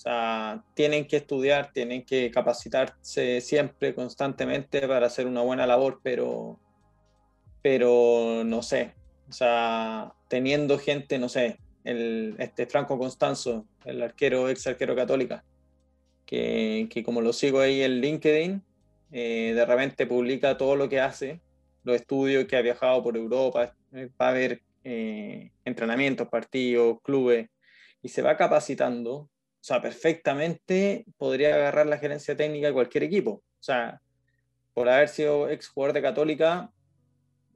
O sea, tienen que estudiar, tienen que capacitarse siempre, constantemente para hacer una buena labor, pero, pero no sé, o sea, teniendo gente, no sé, el, este Franco Constanzo, el arquero, ex arquero católica, que, que como lo sigo ahí en LinkedIn, eh, de repente publica todo lo que hace, los estudios que ha viajado por Europa, va a ver eh, entrenamientos, partidos, clubes, y se va capacitando, o sea, perfectamente podría agarrar la gerencia técnica de cualquier equipo. O sea, por haber sido ex jugador de Católica,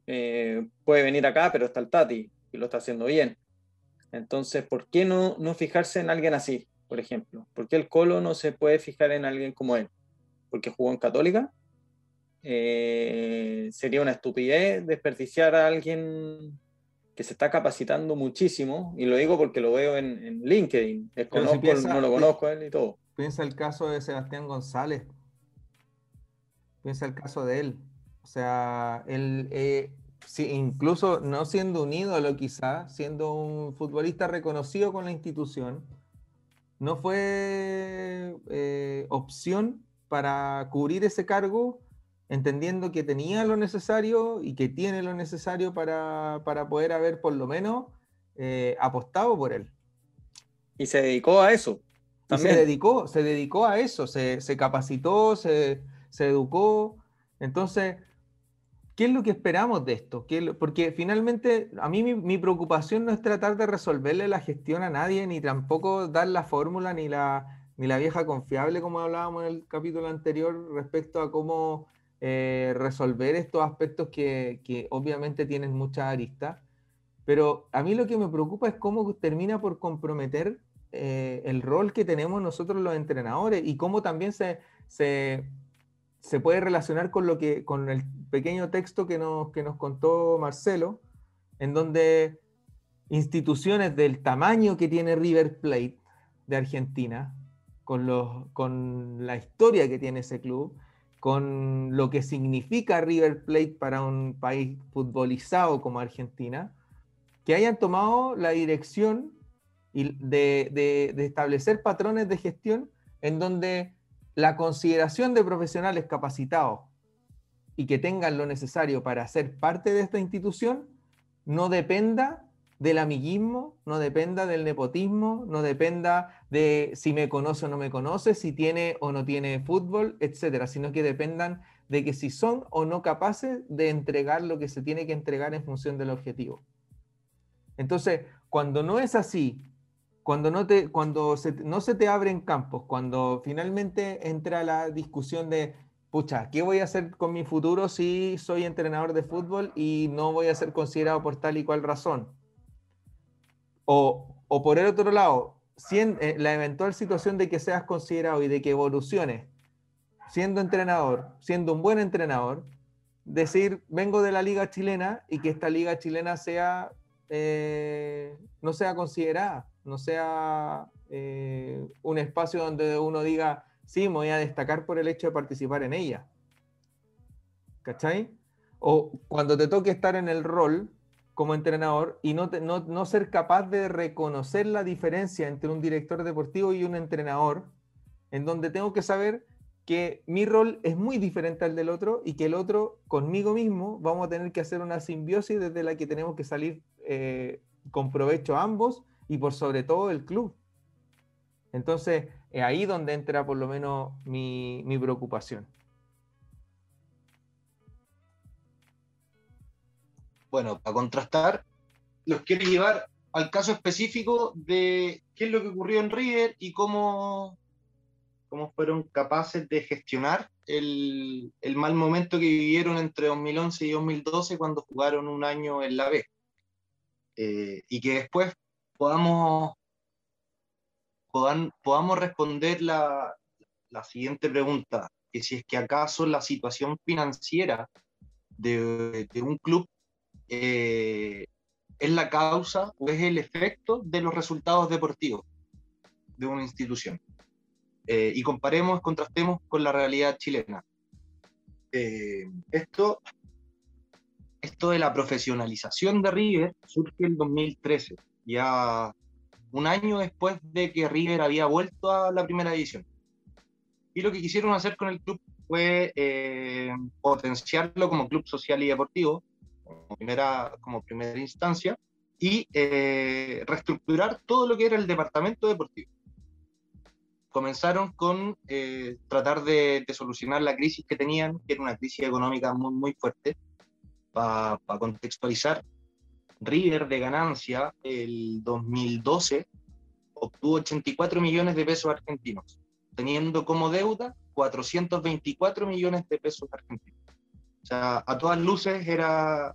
eh, puede venir acá, pero está el Tati y lo está haciendo bien. Entonces, ¿por qué no, no fijarse en alguien así, por ejemplo? ¿Por qué el Colo no se puede fijar en alguien como él? ¿Porque jugó en Católica? Eh, sería una estupidez desperdiciar a alguien que se está capacitando muchísimo, y lo digo porque lo veo en, LinkedIn, no lo conozco él y todo.
Piensa el caso de Sebastián González, piensa el caso de él, o sea, él, eh, incluso no siendo un ídolo quizá, siendo un futbolista reconocido con la institución, no fue eh, opción para cubrir ese cargo entendiendo que tenía lo necesario y que tiene lo necesario para, poder haber por lo menos eh, apostado por él.
Y se dedicó a eso.
se dedicó, se dedicó a eso, se, capacitó, se, educó. Entonces, ¿qué es lo que esperamos de esto? porque finalmente a mí mi, preocupación no es tratar de resolverle la gestión a nadie, ni tampoco dar la fórmula, ni la, ni la vieja confiable, como hablábamos en el capítulo anterior, respecto a cómo eh, resolver estos aspectos que, obviamente tienen mucha arista, pero a mí lo que me preocupa es cómo termina por comprometer eh, el rol que tenemos nosotros los entrenadores y cómo también se, se, puede relacionar con, lo que, con el pequeño texto que nos, que nos contó Marcelo, en donde instituciones del tamaño que tiene River Plate de Argentina, con, los, con la historia que tiene ese club, con lo que significa River Plate para un país futbolizado como Argentina, que hayan tomado la dirección de, de, establecer patrones de gestión en donde la consideración de profesionales capacitados y que tengan lo necesario para ser parte de esta institución no dependa del amiguismo, no dependa del nepotismo, no dependa de si me conoce o no me conoce, si tiene o no tiene fútbol, etcétera, sino que dependan de que si son o no capaces de entregar lo que se tiene que entregar en función del objetivo. Entonces, cuando no es así, cuando no, te, cuando no se te abren campos, cuando finalmente entra la discusión de, pucha, ¿qué voy a hacer con mi futuro si soy entrenador de fútbol y no voy a ser considerado por tal y cual razón? O, por el otro lado, eh, la eventual situación de que seas considerado y de que evoluciones siendo entrenador, siendo un buen entrenador, decir, vengo de la liga chilena y que esta liga chilena sea, eh, no sea considerada, no sea eh, un espacio donde uno diga, sí, me voy a destacar por el hecho de participar en ella. ¿Cachai? O cuando te toque estar en el rol, como entrenador y no, no, ser capaz de reconocer la diferencia entre un director deportivo y un entrenador, en donde tengo que saber que mi rol es muy diferente al del otro y que el otro, conmigo mismo, vamos a tener que hacer una simbiosis desde la que tenemos que salir eh, con provecho ambos y por sobre todo el club. Entonces, es ahí donde entra por lo menos mi, mi preocupación.
Bueno, para contrastar, los quiere llevar al caso específico de qué es lo que ocurrió en River y cómo, cómo fueron capaces de gestionar el, mal momento que vivieron entre 2011 y 2012 cuando jugaron un año en la B. Eh, y que después podamos, podamos responder la, siguiente pregunta, que si es que acaso la situación financiera de, de un club eh, es la causa o es el efecto de los resultados deportivos de una institución. Eh, y comparemos, contrastemos con la realidad chilena. Eh, esto, esto de la profesionalización de River surge en 2013, ya un año después de que River había vuelto a la primera división. Y lo que quisieron hacer con el club fue potenciarlo como club social y deportivo, como primera, como primera instancia y eh, reestructurar todo lo que era el departamento deportivo. Comenzaron con eh, tratar de, solucionar la crisis que tenían, que era una crisis económica muy, muy fuerte. Para contextualizar, River de ganancia el 2012 obtuvo 84 millones de pesos argentinos, teniendo como deuda 424 millones de pesos argentinos. O sea, a todas luces era,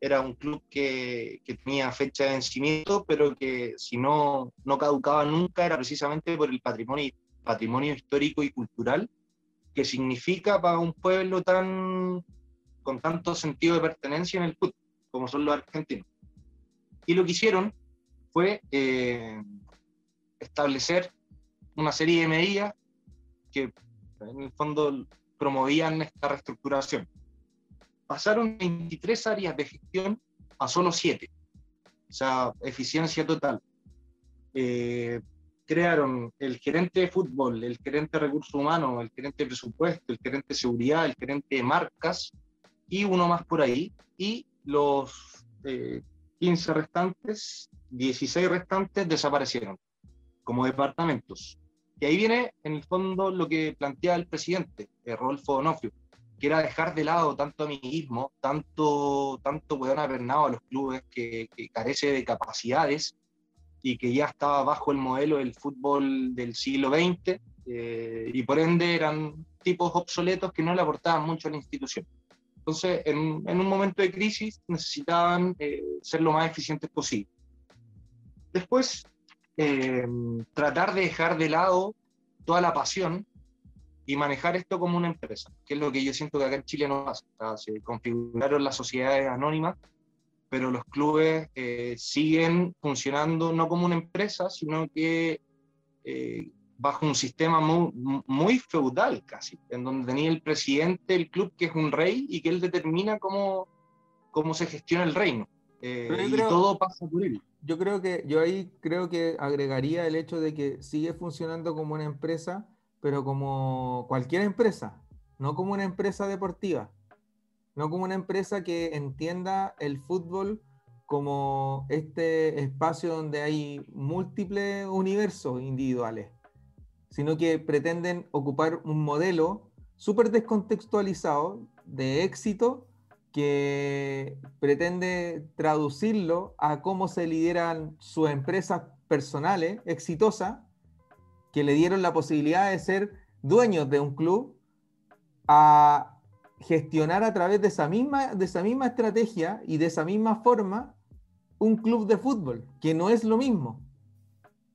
era un club que, que tenía fecha de vencimiento, pero que si no, no caducaba nunca era precisamente por el patrimonio, patrimonio histórico y cultural que significa para un pueblo tan con tanto sentido de pertenencia en el fútbol, como son los argentinos. Y lo que hicieron fue eh, establecer una serie de medidas que en el fondo promovían esta reestructuración. Pasaron 23 áreas de gestión a solo 7, o sea, eficiencia total. Eh, crearon el gerente de fútbol, el gerente de recursos humanos, el gerente de presupuesto, el gerente de seguridad, el gerente de marcas y uno más por ahí. Y los 15 eh, restantes, 16 restantes desaparecieron como departamentos. Y ahí viene, en el fondo, lo que plantea el presidente, eh, Rodolfo Donofrio, que era dejar de lado tanto amiguismo, tanto, tanto weón apernado a los clubes que, que carece de capacidades y que ya estaba bajo el modelo del fútbol del siglo XX eh, y por ende eran tipos obsoletos que no le aportaban mucho a la institución. Entonces, en, un momento de crisis necesitaban eh, ser lo más eficientes posible. Después, eh, tratar de dejar de lado toda la pasión y manejar esto como una empresa, que es lo que yo siento que acá en Chile no pasa. se configuraron las sociedades anónimas pero los clubes eh, siguen funcionando no como una empresa, sino que eh, bajo un sistema muy, muy, feudal casi, en donde tenía el presidente del club que es un rey y que él determina cómo, cómo se gestiona el reino. Eh, y todo pasa por él.
Yo creo que yo ahí creo que agregaría el hecho de que sigue funcionando como una empresa, pero como cualquier empresa, no como una empresa deportiva no como una empresa que entienda el fútbol como este espacio donde hay múltiples universos individuales, sino que pretenden ocupar un modelo súper descontextualizado de éxito que pretende traducirlo a cómo se lideran sus empresas personales exitosas que le dieron la posibilidad de ser dueños de un club a gestionar a través de esa misma, de esa misma estrategia y de esa misma forma un club de fútbol, que no es lo mismo.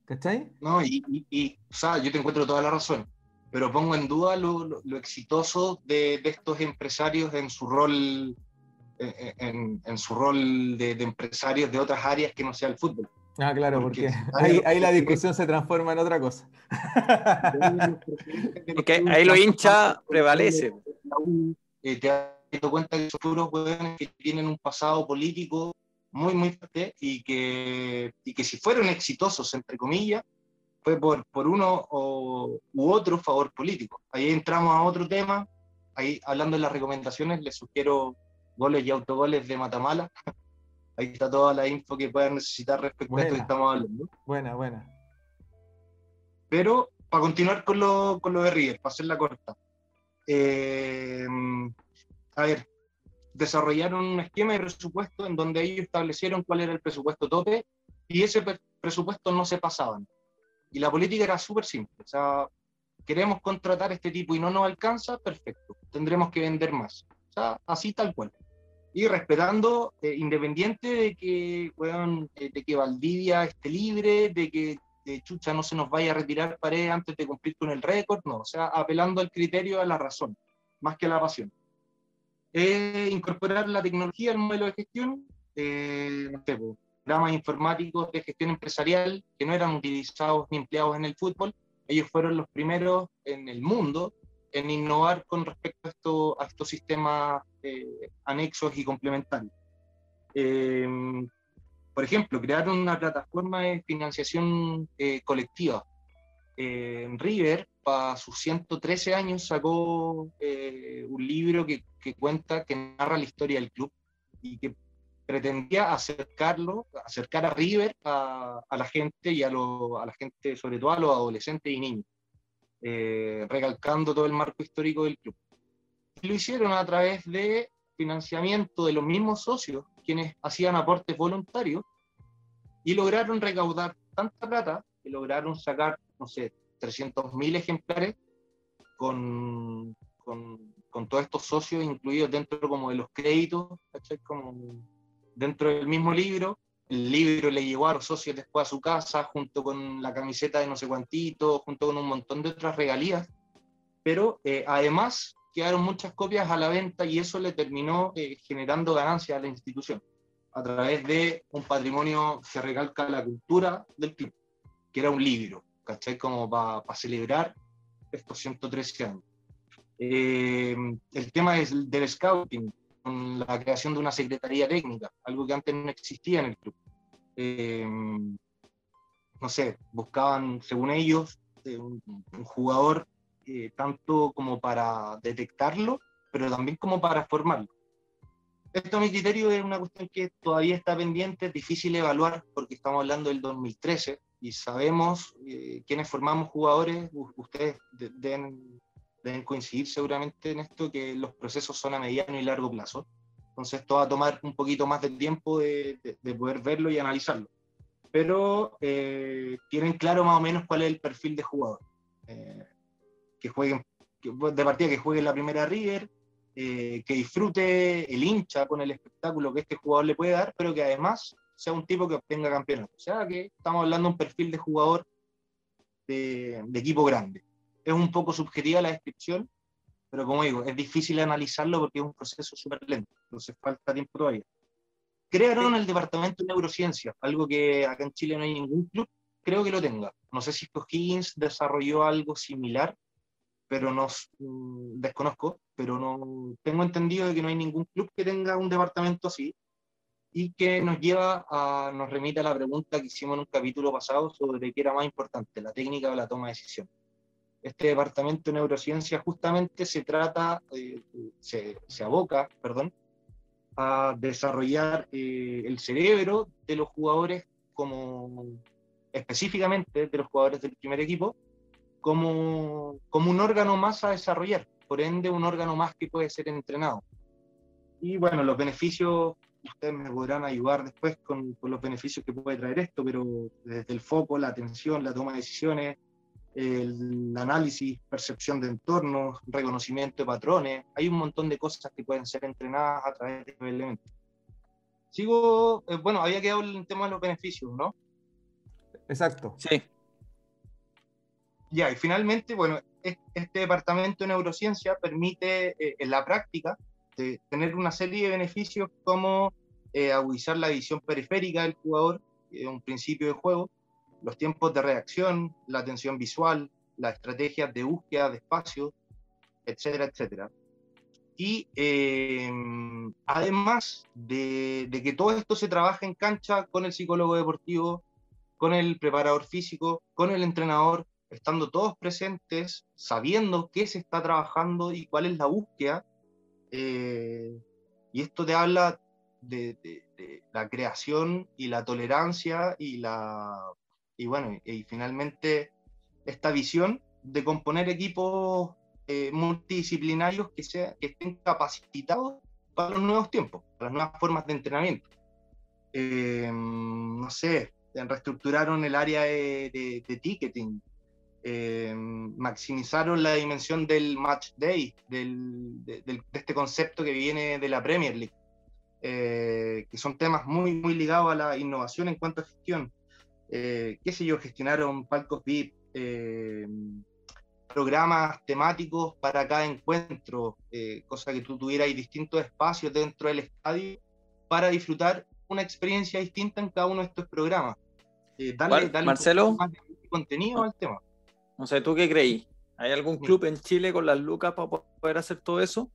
¿Cachai?
No, y, y, o sea, yo te encuentro toda la razón, pero pongo en duda lo, lo, exitoso de, de, estos empresarios en su rol, eh, eh, en, en su rol de, de, empresarios de otras áreas que no sea el fútbol.
Ah, claro, porque, ahí, ahí, la discusión se transforma en otra cosa.
porque ahí lo hincha prevalece
te has dado cuenta que son puros hueones que tienen un pasado político muy, muy fuerte y que, y que si fueron exitosos, entre comillas, fue por, por uno o, u otro favor político. Ahí entramos a otro tema, ahí hablando de las recomendaciones, les sugiero goles y autogoles de Matamala. Ahí está toda la info que puedan necesitar respecto a esto que estamos hablando.
Buena, buena.
Pero para continuar con lo, con lo de River, para hacerla corta. Eh, a ver, desarrollaron un esquema de presupuesto en donde ellos establecieron cuál era el presupuesto tope y ese presupuesto no se pasaban. Y la política era súper simple. O sea, queremos contratar este tipo y no nos alcanza, perfecto. Tendremos que vender más. O sea, así tal cual. Y respetando, eh, independiente de que, bueno, eh, de que Valdivia esté libre, de que de chucha no se nos vaya a retirar pared antes de cumplir con el récord, no, o sea, apelando al criterio, a la razón, más que a la pasión. Eh, incorporar la tecnología al modelo de gestión, eh, no sé, programas informáticos de gestión empresarial que no eran utilizados ni empleados en el fútbol, ellos fueron los primeros en el mundo en innovar con respecto a, esto, a estos sistemas eh, anexos y complementarios. Eh, por ejemplo, crearon una plataforma de financiación eh, colectiva. Eh, River, para sus 113 años, sacó eh, un libro que, cuenta, que narra la historia del club y que pretendía acercarlo, acercar a River a, a la gente y a, lo, a, la gente, sobre todo a los adolescentes y niños, eh, recalcando todo el marco histórico del club. Lo hicieron a través de financiamiento de los mismos socios quienes hacían aportes voluntarios y lograron recaudar tanta plata que lograron sacar, no sé, 300.000 ejemplares con, con, con, todos estos socios incluidos dentro como de los créditos, ¿cachai? Como dentro del mismo libro. El libro le llegó a los socios después a su casa, junto con la camiseta de no sé cuántito, junto con un montón de otras regalías. Pero eh, además quedaron muchas copias a la venta y eso le terminó eh, generando ganancias a la institución a través de un patrimonio que recalca la cultura del club, que era un libro, ¿cachai? Como para celebrar estos 113 años. Eh, el tema es del scouting, con la creación de una secretaría técnica, algo que antes no existía en el club. Eh, no sé, buscaban, según ellos, un, un jugador eh, tanto como para detectarlo, pero también como para formarlo. Esto a mi criterio es una cuestión que todavía está pendiente, difícil evaluar porque estamos hablando del 2013 y sabemos eh, quiénes formamos jugadores, ustedes deben, deben, coincidir seguramente en esto, que los procesos son a mediano y largo plazo. Entonces esto va a tomar un poquito más de tiempo de, de, de poder verlo y analizarlo. Pero eh, tienen claro más o menos cuál es el perfil de jugador. Eh, que jueguen, de partida que juegue la primera River, eh, que disfrute el hincha con el espectáculo que este jugador le puede dar, pero que además sea un tipo que obtenga campeonato. O sea que estamos hablando de un perfil de jugador de, de equipo grande. Es un poco subjetiva la descripción, pero como digo, es difícil analizarlo porque es un proceso súper lento, entonces falta tiempo todavía. Crearon el departamento de neurociencia, algo que acá en Chile no hay ningún club, creo que lo tenga. No sé si Higgins desarrolló algo similar, pero no mm, desconozco, pero no tengo entendido de que no hay ningún club que tenga un departamento así y que nos lleva a, nos remite a la pregunta que hicimos en un capítulo pasado sobre qué era más importante, la técnica o la toma de decisión. Este departamento de neurociencia justamente se trata, eh, se, se, aboca, perdón, a desarrollar eh, el cerebro de los jugadores como específicamente de los jugadores del primer equipo como, como un órgano más a desarrollar, por ende un órgano más que puede ser entrenado. Y bueno, los beneficios, ustedes me podrán ayudar después con, con los beneficios que puede traer esto, pero desde el foco, la atención, la toma de decisiones, el análisis, percepción de entornos, reconocimiento de patrones, hay un montón de cosas que pueden ser entrenadas a través de este elemento. Sigo, eh, bueno, había quedado el tema de los beneficios, ¿no?
Exacto.
Sí.
Ya, y finalmente, bueno, este departamento de neurociencia permite eh, en la práctica de tener una serie de beneficios como eh, agudizar la visión periférica del jugador, que es un principio de juego, los tiempos de reacción, la atención visual, las estrategias de búsqueda de espacio, etcétera, etcétera. Y eh, además de, que todo esto se trabaja en cancha con el psicólogo deportivo, con el preparador físico, con el entrenador, estando todos presentes, sabiendo qué se está trabajando y cuál es la búsqueda. Eh, y esto te habla de, la creación y la tolerancia y la y bueno y finalmente esta visión de componer equipos eh, multidisciplinarios que, sea, que estén capacitados para los nuevos tiempos, para las nuevas formas de entrenamiento. Eh, no sé, reestructuraron el área de, de ticketing, eh, maximizaron la dimensión del match day, del, de, de, este concepto que viene de la Premier League, eh, que son temas muy, muy ligados a la innovación en cuanto a gestión. Eh, qué sé yo, gestionaron palcos VIP, eh, programas temáticos para cada encuentro, eh, cosa que tú tuvieras distintos espacios dentro del estadio para disfrutar una experiencia distinta en cada uno de estos programas.
Darle, darle Marcelo,
más contenido al tema.
No sé, ¿tú qué creí? ¿Hay algún club en Chile con las lucas para poder hacer todo eso?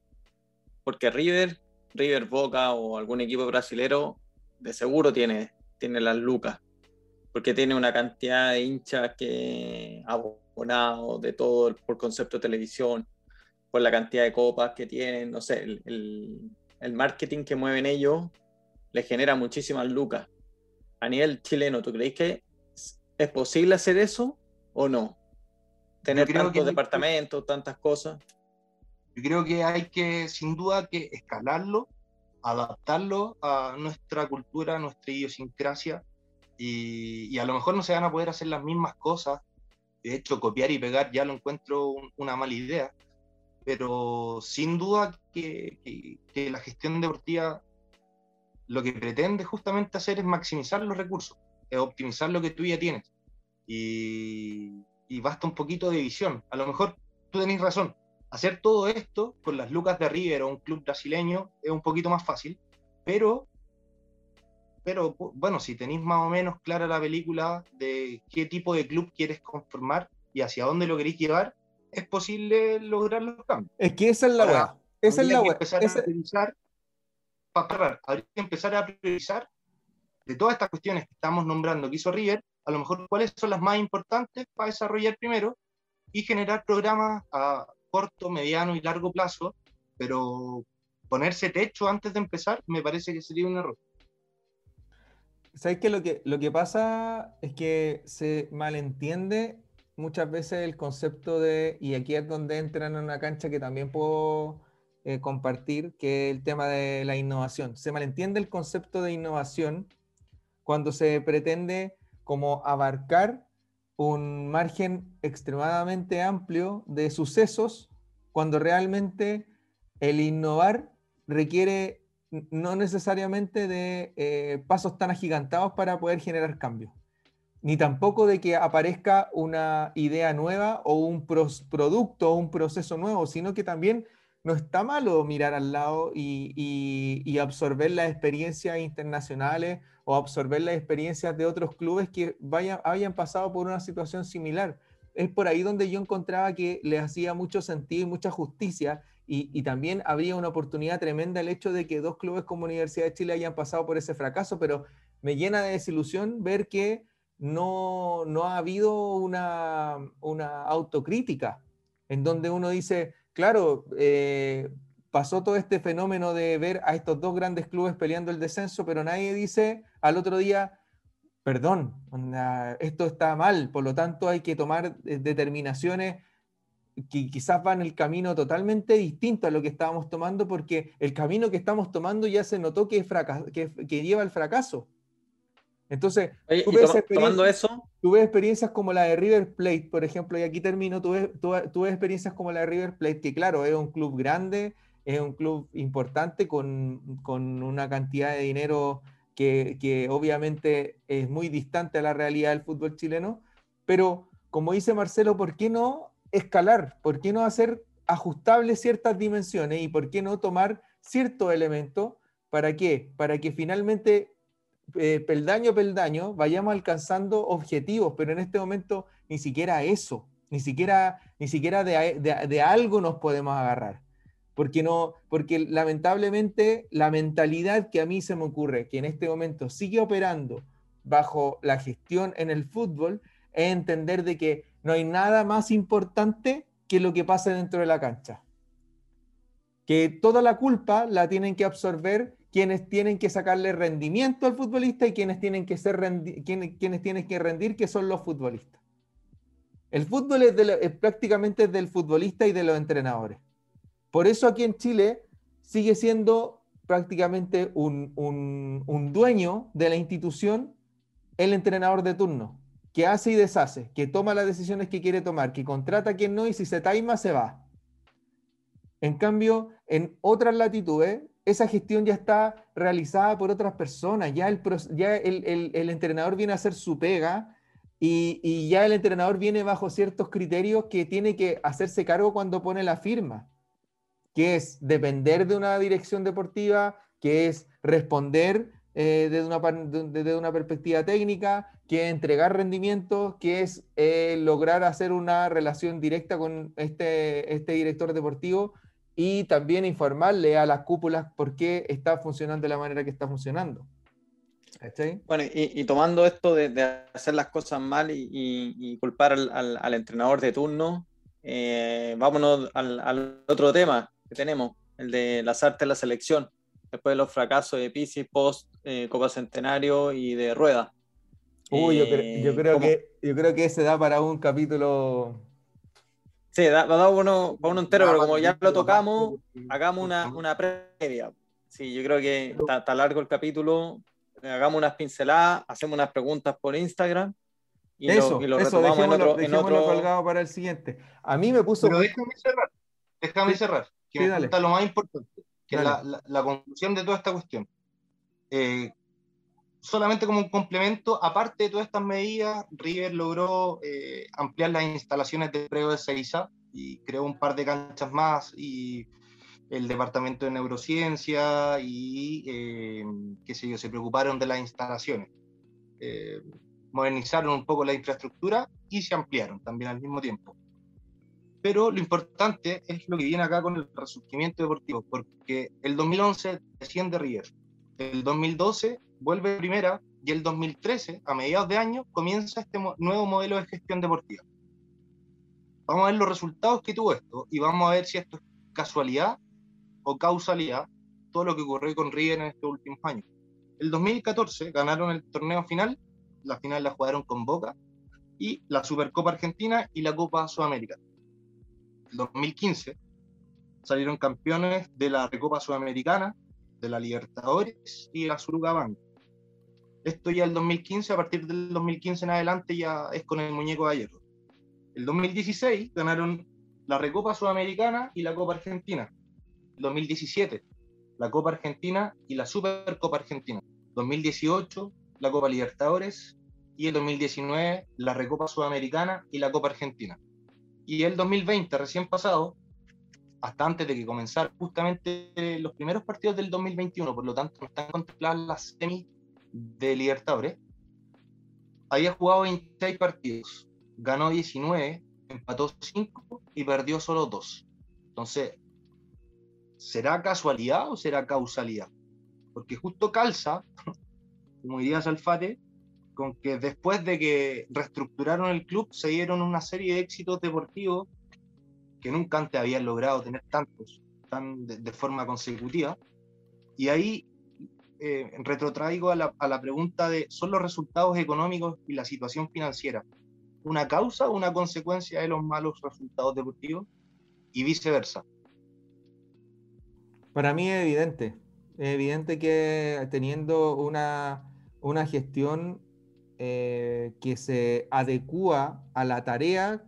Porque River, River Boca o algún equipo brasilero de seguro tiene, tiene las lucas. Porque tiene una cantidad de hinchas que abonados de todo por concepto de televisión, por la cantidad de copas que tienen, no sé, el, el, el marketing que mueven ellos les genera muchísimas lucas. A nivel chileno, ¿tú crees que es posible hacer eso o no? tener tantos departamentos, que, tantas cosas.
Yo creo que hay que, sin duda, que escalarlo, adaptarlo a nuestra cultura, a nuestra idiosincrasia, Y, a lo mejor no se van a poder hacer las mismas cosas. De hecho, copiar y pegar ya lo encuentro un- una mala idea. Pero sin duda que, que- que la gestión deportiva lo que pretende justamente hacer es maximizar los recursos, es optimizar lo que tú ya tienes. Y, y basta un poquito de visión. A lo mejor tú tenés razón. Hacer todo esto con las lucas de River o un club brasileño es un poquito más fácil, pero, pero bueno, si tenéis más o menos clara la película de qué tipo de club quieres conformar y hacia dónde lo queréis llevar, es posible lograr los cambios.
Es que esa es la weá. Esa es la
que empezar
Esa-
a priorizar, para cerrar, habría que empezar a priorizar de todas estas cuestiones que estamos nombrando que hizo River, a lo mejor cuáles son las más importantes para desarrollar primero y generar programas a corto, mediano y largo plazo, pero ponerse techo antes de empezar me parece que sería un error.
¿Sabes qué? Lo que, lo que pasa es que se malentiende muchas veces el concepto de, y aquí es donde entran en una cancha que también puedo eh, compartir, que es el tema de la innovación. Se malentiende el concepto de innovación cuando se pretende como abarcar un margen extremadamente amplio de sucesos, cuando realmente el innovar requiere no necesariamente de eh, pasos tan agigantados para poder generar cambios, ni tampoco de que aparezca una idea nueva o un producto o un proceso nuevo, sino que también no está malo mirar al lado y, y- absorber las experiencias internacionales o absorber las experiencias de otros clubes que vayan, hayan pasado por una situación similar. Es por ahí donde yo encontraba que le hacía mucho sentido y mucha justicia y, también habría una oportunidad tremenda el hecho de que dos clubes como Universidad de Chile hayan pasado por ese fracaso, pero me llena de desilusión ver que no, no ha habido una, una autocrítica en donde uno dice, claro, eh, pasó todo este fenómeno de ver a estos dos grandes clubes peleando el descenso, pero nadie dice al otro día, perdón, esto está mal, por lo tanto hay que tomar eh, determinaciones que quizás van el camino totalmente distinto a lo que estábamos tomando, porque el camino que estamos tomando ya se notó que, que, que lleva al fracaso. Entonces,
Oye, tomando eso,
tú ves experiencias como la de River Plate, por ejemplo, y aquí termino, tú, tú ves experiencias como la de River Plate, que claro, es un club grande, es un club importante con, con una cantidad de dinero que, que obviamente es muy distante a la realidad del fútbol chileno, pero como dice Marcelo, ¿por qué no escalar? ¿Por qué no hacer ajustables ciertas dimensiones y por qué no tomar ciertos elementos? ¿Para qué? Para que finalmente eh, peldaño a peldaño vayamos alcanzando objetivos, pero en este momento ni siquiera eso, ni siquiera, ni siquiera de, de- de algo nos podemos agarrar. Porque, no, porque lamentablemente la mentalidad que a mí se me ocurre, que en este momento sigue operando bajo la gestión en el fútbol, es entender de que no hay nada más importante que lo que pasa dentro de la cancha. Que toda la culpa la tienen que absorber quienes tienen que sacarle rendimiento al futbolista y quienes tienen que ser quienes, tienen que rendir, que son los futbolistas. El fútbol es, es prácticamente del futbolista y de los entrenadores. Por eso aquí en Chile sigue siendo prácticamente un dueño de la institución el entrenador de turno, que hace y deshace, que toma las decisiones que quiere tomar, que contrata a quien no y si se taima se va. En cambio, en otras latitudes, esa gestión ya está realizada por otras personas, ya el, ya el- el entrenador viene a hacer su pega y, y ya el entrenador viene bajo ciertos criterios que tiene que hacerse cargo cuando pone la firma, que es depender de una dirección deportiva, que es responder eh, desde, una, perspectiva técnica, que es entregar rendimientos, que es eh, lograr hacer una relación directa con este, este director deportivo y también informarle a las cúpulas por qué está funcionando de la manera que está funcionando.
Bueno, y, tomando esto de, hacer las cosas mal y, culpar al entrenador de turno, eh, vámonos al, al otro tema que tenemos, el de las artes de la selección, después de los fracasos de Pisis post eh, Copa Centenario y de Rueda.
Uy, yo, cre-
Eh,
yo creo
¿cómo?
que, yo creo que ese da para un capítulo.
Sí, da, va a dar uno, para uno entero, pero como ya lo
lo
tocamos, hagamos una, una previa. Sí, yo creo que está, está largo el capítulo. hagamos unas pinceladas, hacemos unas preguntas por Instagram
y eso, lo, eso, dejémoslo, en otro, colgado para el siguiente. A mí me puso...
Pero déjame cerrar, déjame cerrar, que me falta lo más importante, que es la, la, conclusión de toda esta cuestión. Eh, solamente como un complemento, aparte de todas estas medidas, River logró eh, ampliar las instalaciones de prego de Seiza y creó un par de canchas más y el departamento de neurociencia y eh, qué sé yo, se preocuparon de las instalaciones. Eh, modernizaron un poco la infraestructura y se ampliaron también al mismo tiempo. Pero lo importante es lo que viene acá con el resurgimiento deportivo, porque el 2011 desciende River, el 2012 vuelve primera y el 2013, a mediados de año, comienza este nuevo modelo de gestión deportiva. Vamos a ver los resultados que tuvo esto y vamos a ver si esto es casualidad o causalidad, todo lo que ocurrió con River en estos últimos años. El 2014 ganaron el torneo final, la final la jugaron con Boca, y la Supercopa Argentina y la Copa Sudamericana. El 2015 salieron campeones de la Recopa Sudamericana, de la Libertadores y la Suruga Bank. Esto ya el 2015, a partir del 2015 en adelante ya es con el muñeco de hierro. El 2016 ganaron la Recopa Sudamericana y la Copa Argentina. El 2017 la Copa Argentina y la Supercopa Argentina. 2018 la Copa Libertadores y el 2019 la Recopa Sudamericana y la Copa Argentina. Y el 2020, recién pasado, hasta antes de que comenzara justamente los primeros partidos del 2021, por lo tanto no están contempladas las semis de Libertadores, había jugado 26 partidos, ganó 19, empató 5 y perdió solo 2. Entonces, ¿será casualidad o será causalidad? Porque justo calza, como diría Salfate, con que después de que reestructuraron el club se dieron una serie de éxitos deportivos que nunca antes habían logrado tener tantos, tan de, forma consecutiva. Y ahí eh, retrotraigo a la, a la, pregunta de, ¿son los resultados económicos y la situación financiera una causa o una consecuencia de los malos resultados deportivos? Y viceversa.
Para mí es evidente, es evidente que teniendo una, una gestión eh, que se adecua a la tarea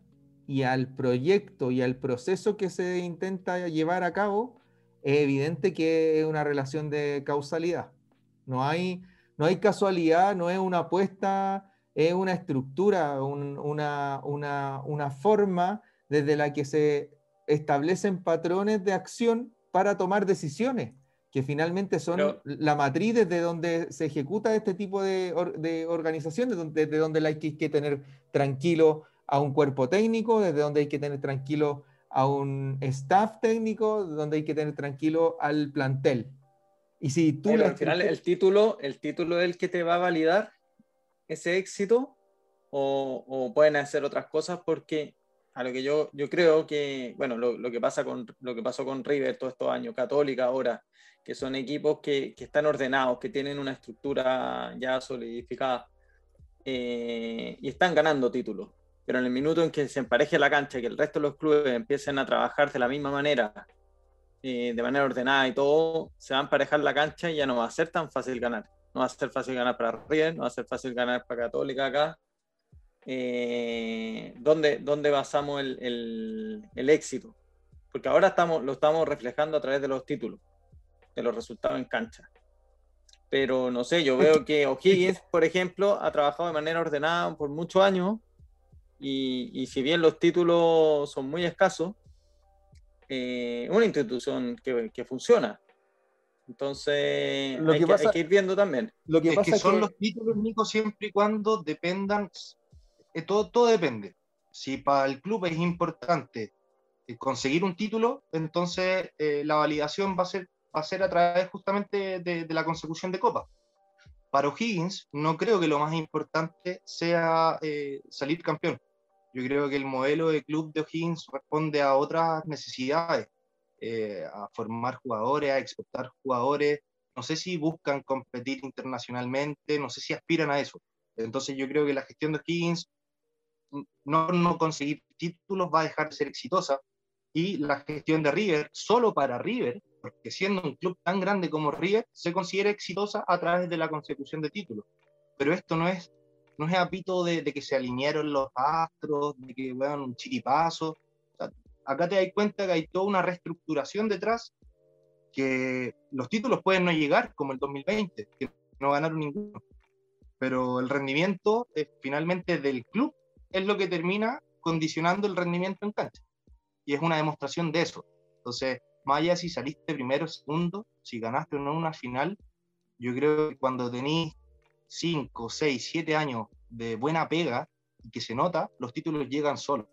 y al proyecto y al proceso que se intenta llevar a cabo, es evidente que es una relación de causalidad. No hay, no hay casualidad, no es una apuesta, es una estructura, una, una, forma desde la que se establecen patrones de acción para tomar decisiones, que finalmente son la matriz desde donde se ejecuta este tipo de, de organización, desde donde, hay que tener tranquilo a un cuerpo técnico, desde donde hay que tener tranquilo a un staff técnico, donde hay que tener tranquilo al plantel. Y si tú
al final el título, el título es el que te va a validar ese éxito o, pueden hacer otras cosas porque a lo que yo, yo creo que, bueno, lo, que pasa con, lo que pasó con River todos estos años, Católica ahora, que son equipos que, que están ordenados, que tienen una estructura ya solidificada eh, y están ganando títulos pero en el minuto en que se empareje la cancha y que el resto de los clubes empiecen a trabajar de la misma manera, eh, de manera ordenada y todo, se va a emparejar la cancha y ya no va a ser tan fácil ganar. No va a ser fácil ganar para River, no va a ser fácil ganar para Católica acá. Eh, ¿dónde, ¿dónde, basamos el, el, el, éxito? Porque ahora estamos, lo estamos reflejando a través de los títulos, de los resultados en cancha. Pero no sé, yo veo que O'Higgins, por ejemplo, ha trabajado de manera ordenada por muchos años y, si bien los títulos son muy escasos, eh, una institución que, que, funciona. Entonces,
lo
hay, que, hay, que, ir viendo también.
Lo que, pasa que son los títulos, Nico, siempre y cuando dependan, eh, todo, todo depende. Si para el club es importante eh, conseguir un título, entonces la validación va a ser, va a, ser a través justamente de, de la consecución de copas para O'Higgins no creo que lo más importante sea salir campeón. Yo creo que el modelo de club de O'Higgins responde a otras necesidades, eh, a formar jugadores, a exportar jugadores. No sé si buscan competir internacionalmente, no sé si aspiran a eso. Entonces yo creo que la gestión de O'Higgins, no, no conseguir títulos va a dejar de ser exitosa, y la gestión de River, solo para River, porque siendo un club tan grande como River, se considera exitosa a través de la consecución de títulos. Pero esto no es, no es apito de, de que se alinearon los astros, de que vean un chiripazo. acá te das cuenta que hay toda una reestructuración detrás, que los títulos pueden no llegar, como el 2020, que no ganaron ninguno. Pero el rendimiento finalmente del club es lo que termina condicionando el rendimiento en cancha. Y es una demostración de eso. Entonces, más allá si saliste primero, segundo, si ganaste o no una final, yo creo que cuando tenéis 5, 6, 7 años de buena pega y que se nota, los títulos llegan solos.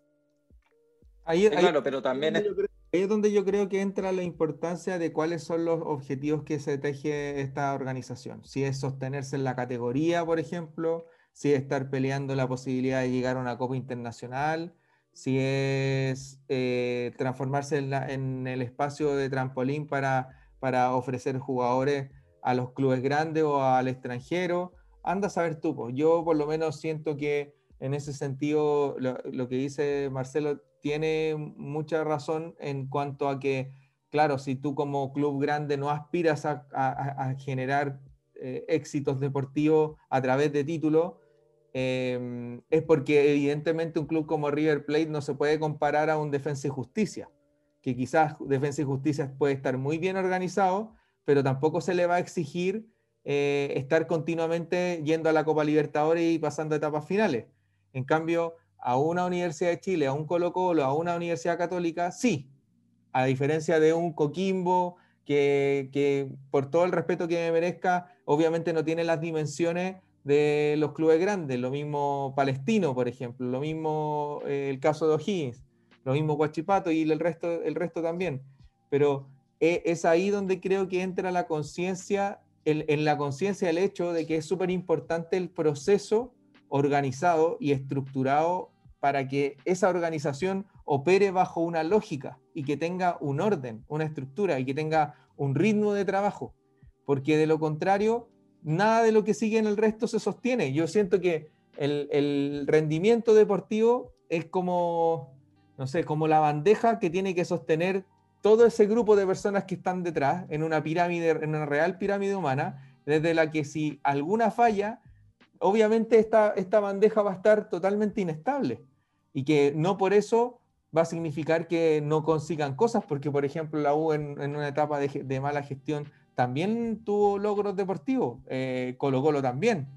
Ahí,
claro, pero también
es... Ahí es donde yo creo que entra la importancia de cuáles son los objetivos que se teje esta organización. Si es sostenerse en la categoría, por ejemplo, si es estar peleando la posibilidad de llegar a una Copa Internacional, si es eh, transformarse en, el espacio de trampolín para, para ofrecer jugadores a los clubes grandes o al extranjero. Anda a saber tú, yo por lo menos siento que en ese sentido lo, que dice Marcelo tiene mucha razón en cuanto a que, claro, si tú como club grande no aspiras a, generar eh, éxitos deportivos a través de títulos, Em, es porque evidentemente un club como River Plate no se puede comparar a un Defensa y Justicia, que quizás Defensa y Justicia puede estar muy bien organizado, pero tampoco se le va a exigir eh, estar continuamente yendo a la Copa Libertadores y pasando etapas finales. En cambio, a una Universidad de Chile, a un Colo Colo, a una Universidad Católica, sí, a diferencia de un Coquimbo, que, que por todo el respeto que me merezca, obviamente no tiene las dimensiones de los clubes grandes, lo mismo Palestino, por ejemplo, lo mismo eh, el caso de O'Higgins, lo mismo Guachipato y el resto, el resto también. Pero eh, es ahí donde creo que entra la conciencia, en la conciencia el hecho de que es súper importante el proceso organizado y estructurado para que esa organización opere bajo una lógica y que tenga un orden, una estructura y que tenga un ritmo de trabajo. Porque de lo contrario, nada de lo que sigue en el resto se sostiene. Yo siento que el, rendimiento deportivo es como, no sé, como la bandeja que tiene que sostener todo ese grupo de personas que están detrás en una pirámide, en una real pirámide humana, desde la que si alguna falla, obviamente esta, esta bandeja va a estar totalmente inestable y que no por eso va a significar que no consigan cosas, porque por ejemplo la U en, una etapa de, de, mala gestión también tuvo logros deportivos, eh, Colo también,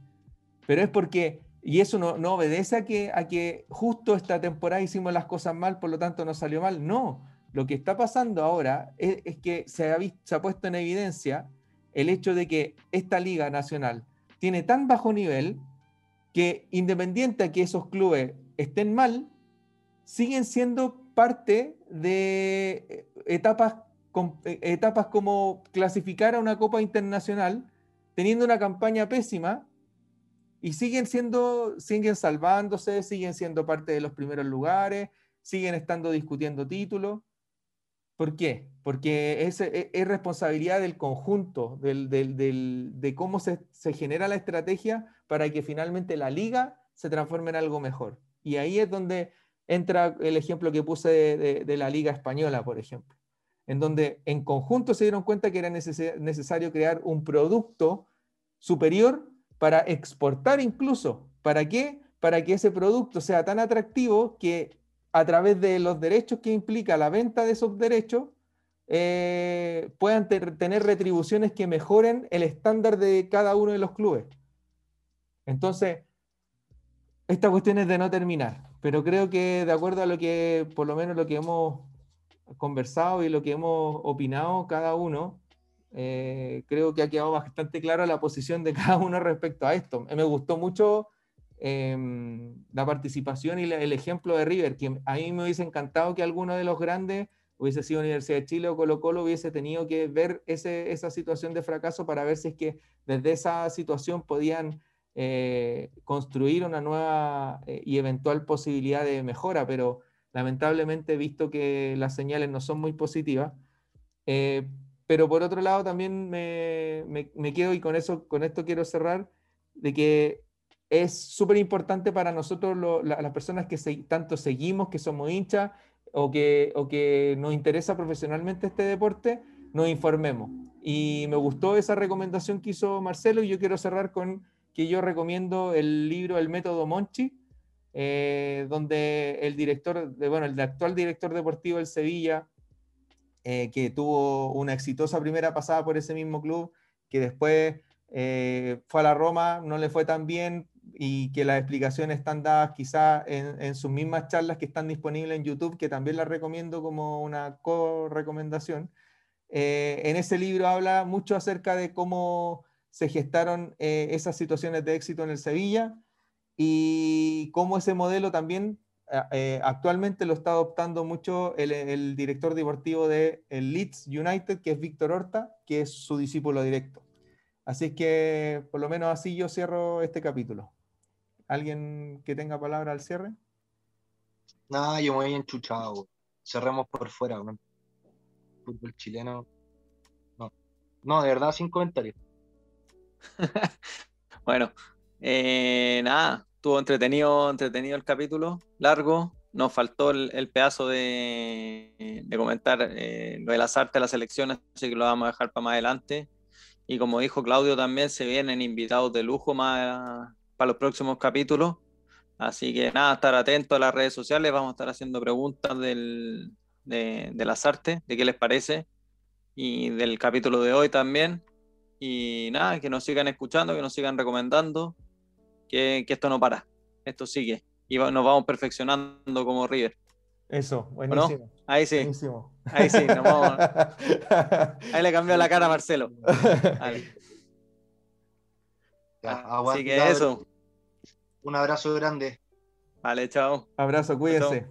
pero es porque, y eso no, no obedece a que, a que justo esta temporada hicimos las cosas mal, por lo tanto no salió mal, no, lo que está pasando ahora es, que se ha, visto, se ha puesto en evidencia el hecho de que esta liga nacional tiene tan bajo nivel que independiente de que esos clubes estén mal, siguen siendo parte de eh, etapas eh, etapas como clasificar a una Copa Internacional teniendo una campaña pésima y siguen siendo, siguen salvándose, siguen siendo parte de los primeros lugares, siguen estando discutiendo títulos. ¿Por qué? Porque es, es, responsabilidad del conjunto, del, de cómo se, se, genera la estrategia para que finalmente la liga se transforme en algo mejor. Y ahí es donde entra el ejemplo que puse de la liga española, por ejemplo en donde en conjunto se dieron cuenta que era necesario crear un producto superior para exportar incluso. ¿Para qué? Para que ese producto sea tan atractivo que a través de los derechos que implica la venta de esos derechos, eh, puedan tener retribuciones que mejoren el estándar de cada uno de los clubes. Entonces, esta cuestión es de no terminar, pero creo que de acuerdo a lo que, por lo menos lo que hemos conversado y lo que hemos opinado cada uno, eh, creo que ha quedado bastante clara la posición de cada uno respecto a esto. Me gustó mucho em, la participación y el ejemplo de River, que a mí me hubiese encantado que alguno de los grandes hubiese sido Universidad de Chile o Colo Colo, hubiese tenido que ver esa situación de fracaso para ver si es que desde esa situación podían eh, construir una nueva eh, y eventual posibilidad de mejora, pero Lamentablemente visto que las señales no son muy positivas. Eh, pero por otro lado también me, me, quedo y con, eso, con esto quiero cerrar, de que es súper importante para nosotros las personas que tanto seguimos, que somos hinchas, o que, o que nos interesa profesionalmente este deporte, nos informemos. Y me gustó esa recomendación que hizo Marcelo y yo quiero cerrar con que yo recomiendo el libro El método Monchi, eh, donde el director, bueno, el actual director deportivo del Sevilla, eh, que tuvo una exitosa primera pasada por ese mismo club, que después eh, fue a la Roma, no le fue tan bien y que las explicaciones están dadas quizás en, en, sus mismas charlas que están disponibles en YouTube, que también las recomiendo como una co-recomendación. en ese libro habla mucho acerca de cómo se gestaron esas situaciones de éxito en el Sevilla y cómo ese modelo también eh, eh, actualmente lo está adoptando mucho el, director deportivo de el Leeds United, que es Víctor Horta, que es su discípulo directo. Así que por lo menos así yo cierro este capítulo. ¿Alguien que tenga palabra al cierre?
Nada, yo me voy enchuchado. Cerremos por fuera. Fútbol chileno. No. no, de verdad, sin comentarios.
bueno, eh, nada, estuvo entretenido, entretenido el capítulo, largo. Nos faltó el, pedazo de, comentar eh, lo de las artes de las elecciones, así que lo vamos a dejar para más adelante. Y como dijo Claudio, también se vienen invitados de lujo más para los próximos capítulos. Así que nada, estar atentos a las redes sociales. Vamos a estar haciendo preguntas del, de, de las artes, de qué les parece. Y del capítulo de hoy también. Y nada, que nos sigan escuchando, que nos sigan recomendando que, esto no para, esto sigue y nos vamos perfeccionando como River.
Eso, buenísimo.
Ahí sí. Ahí sí, nos vamos. Ahí le cambió la cara a Marcelo. Así que eso.
Un abrazo grande.
Vale, chao.
Abrazo, cuídense.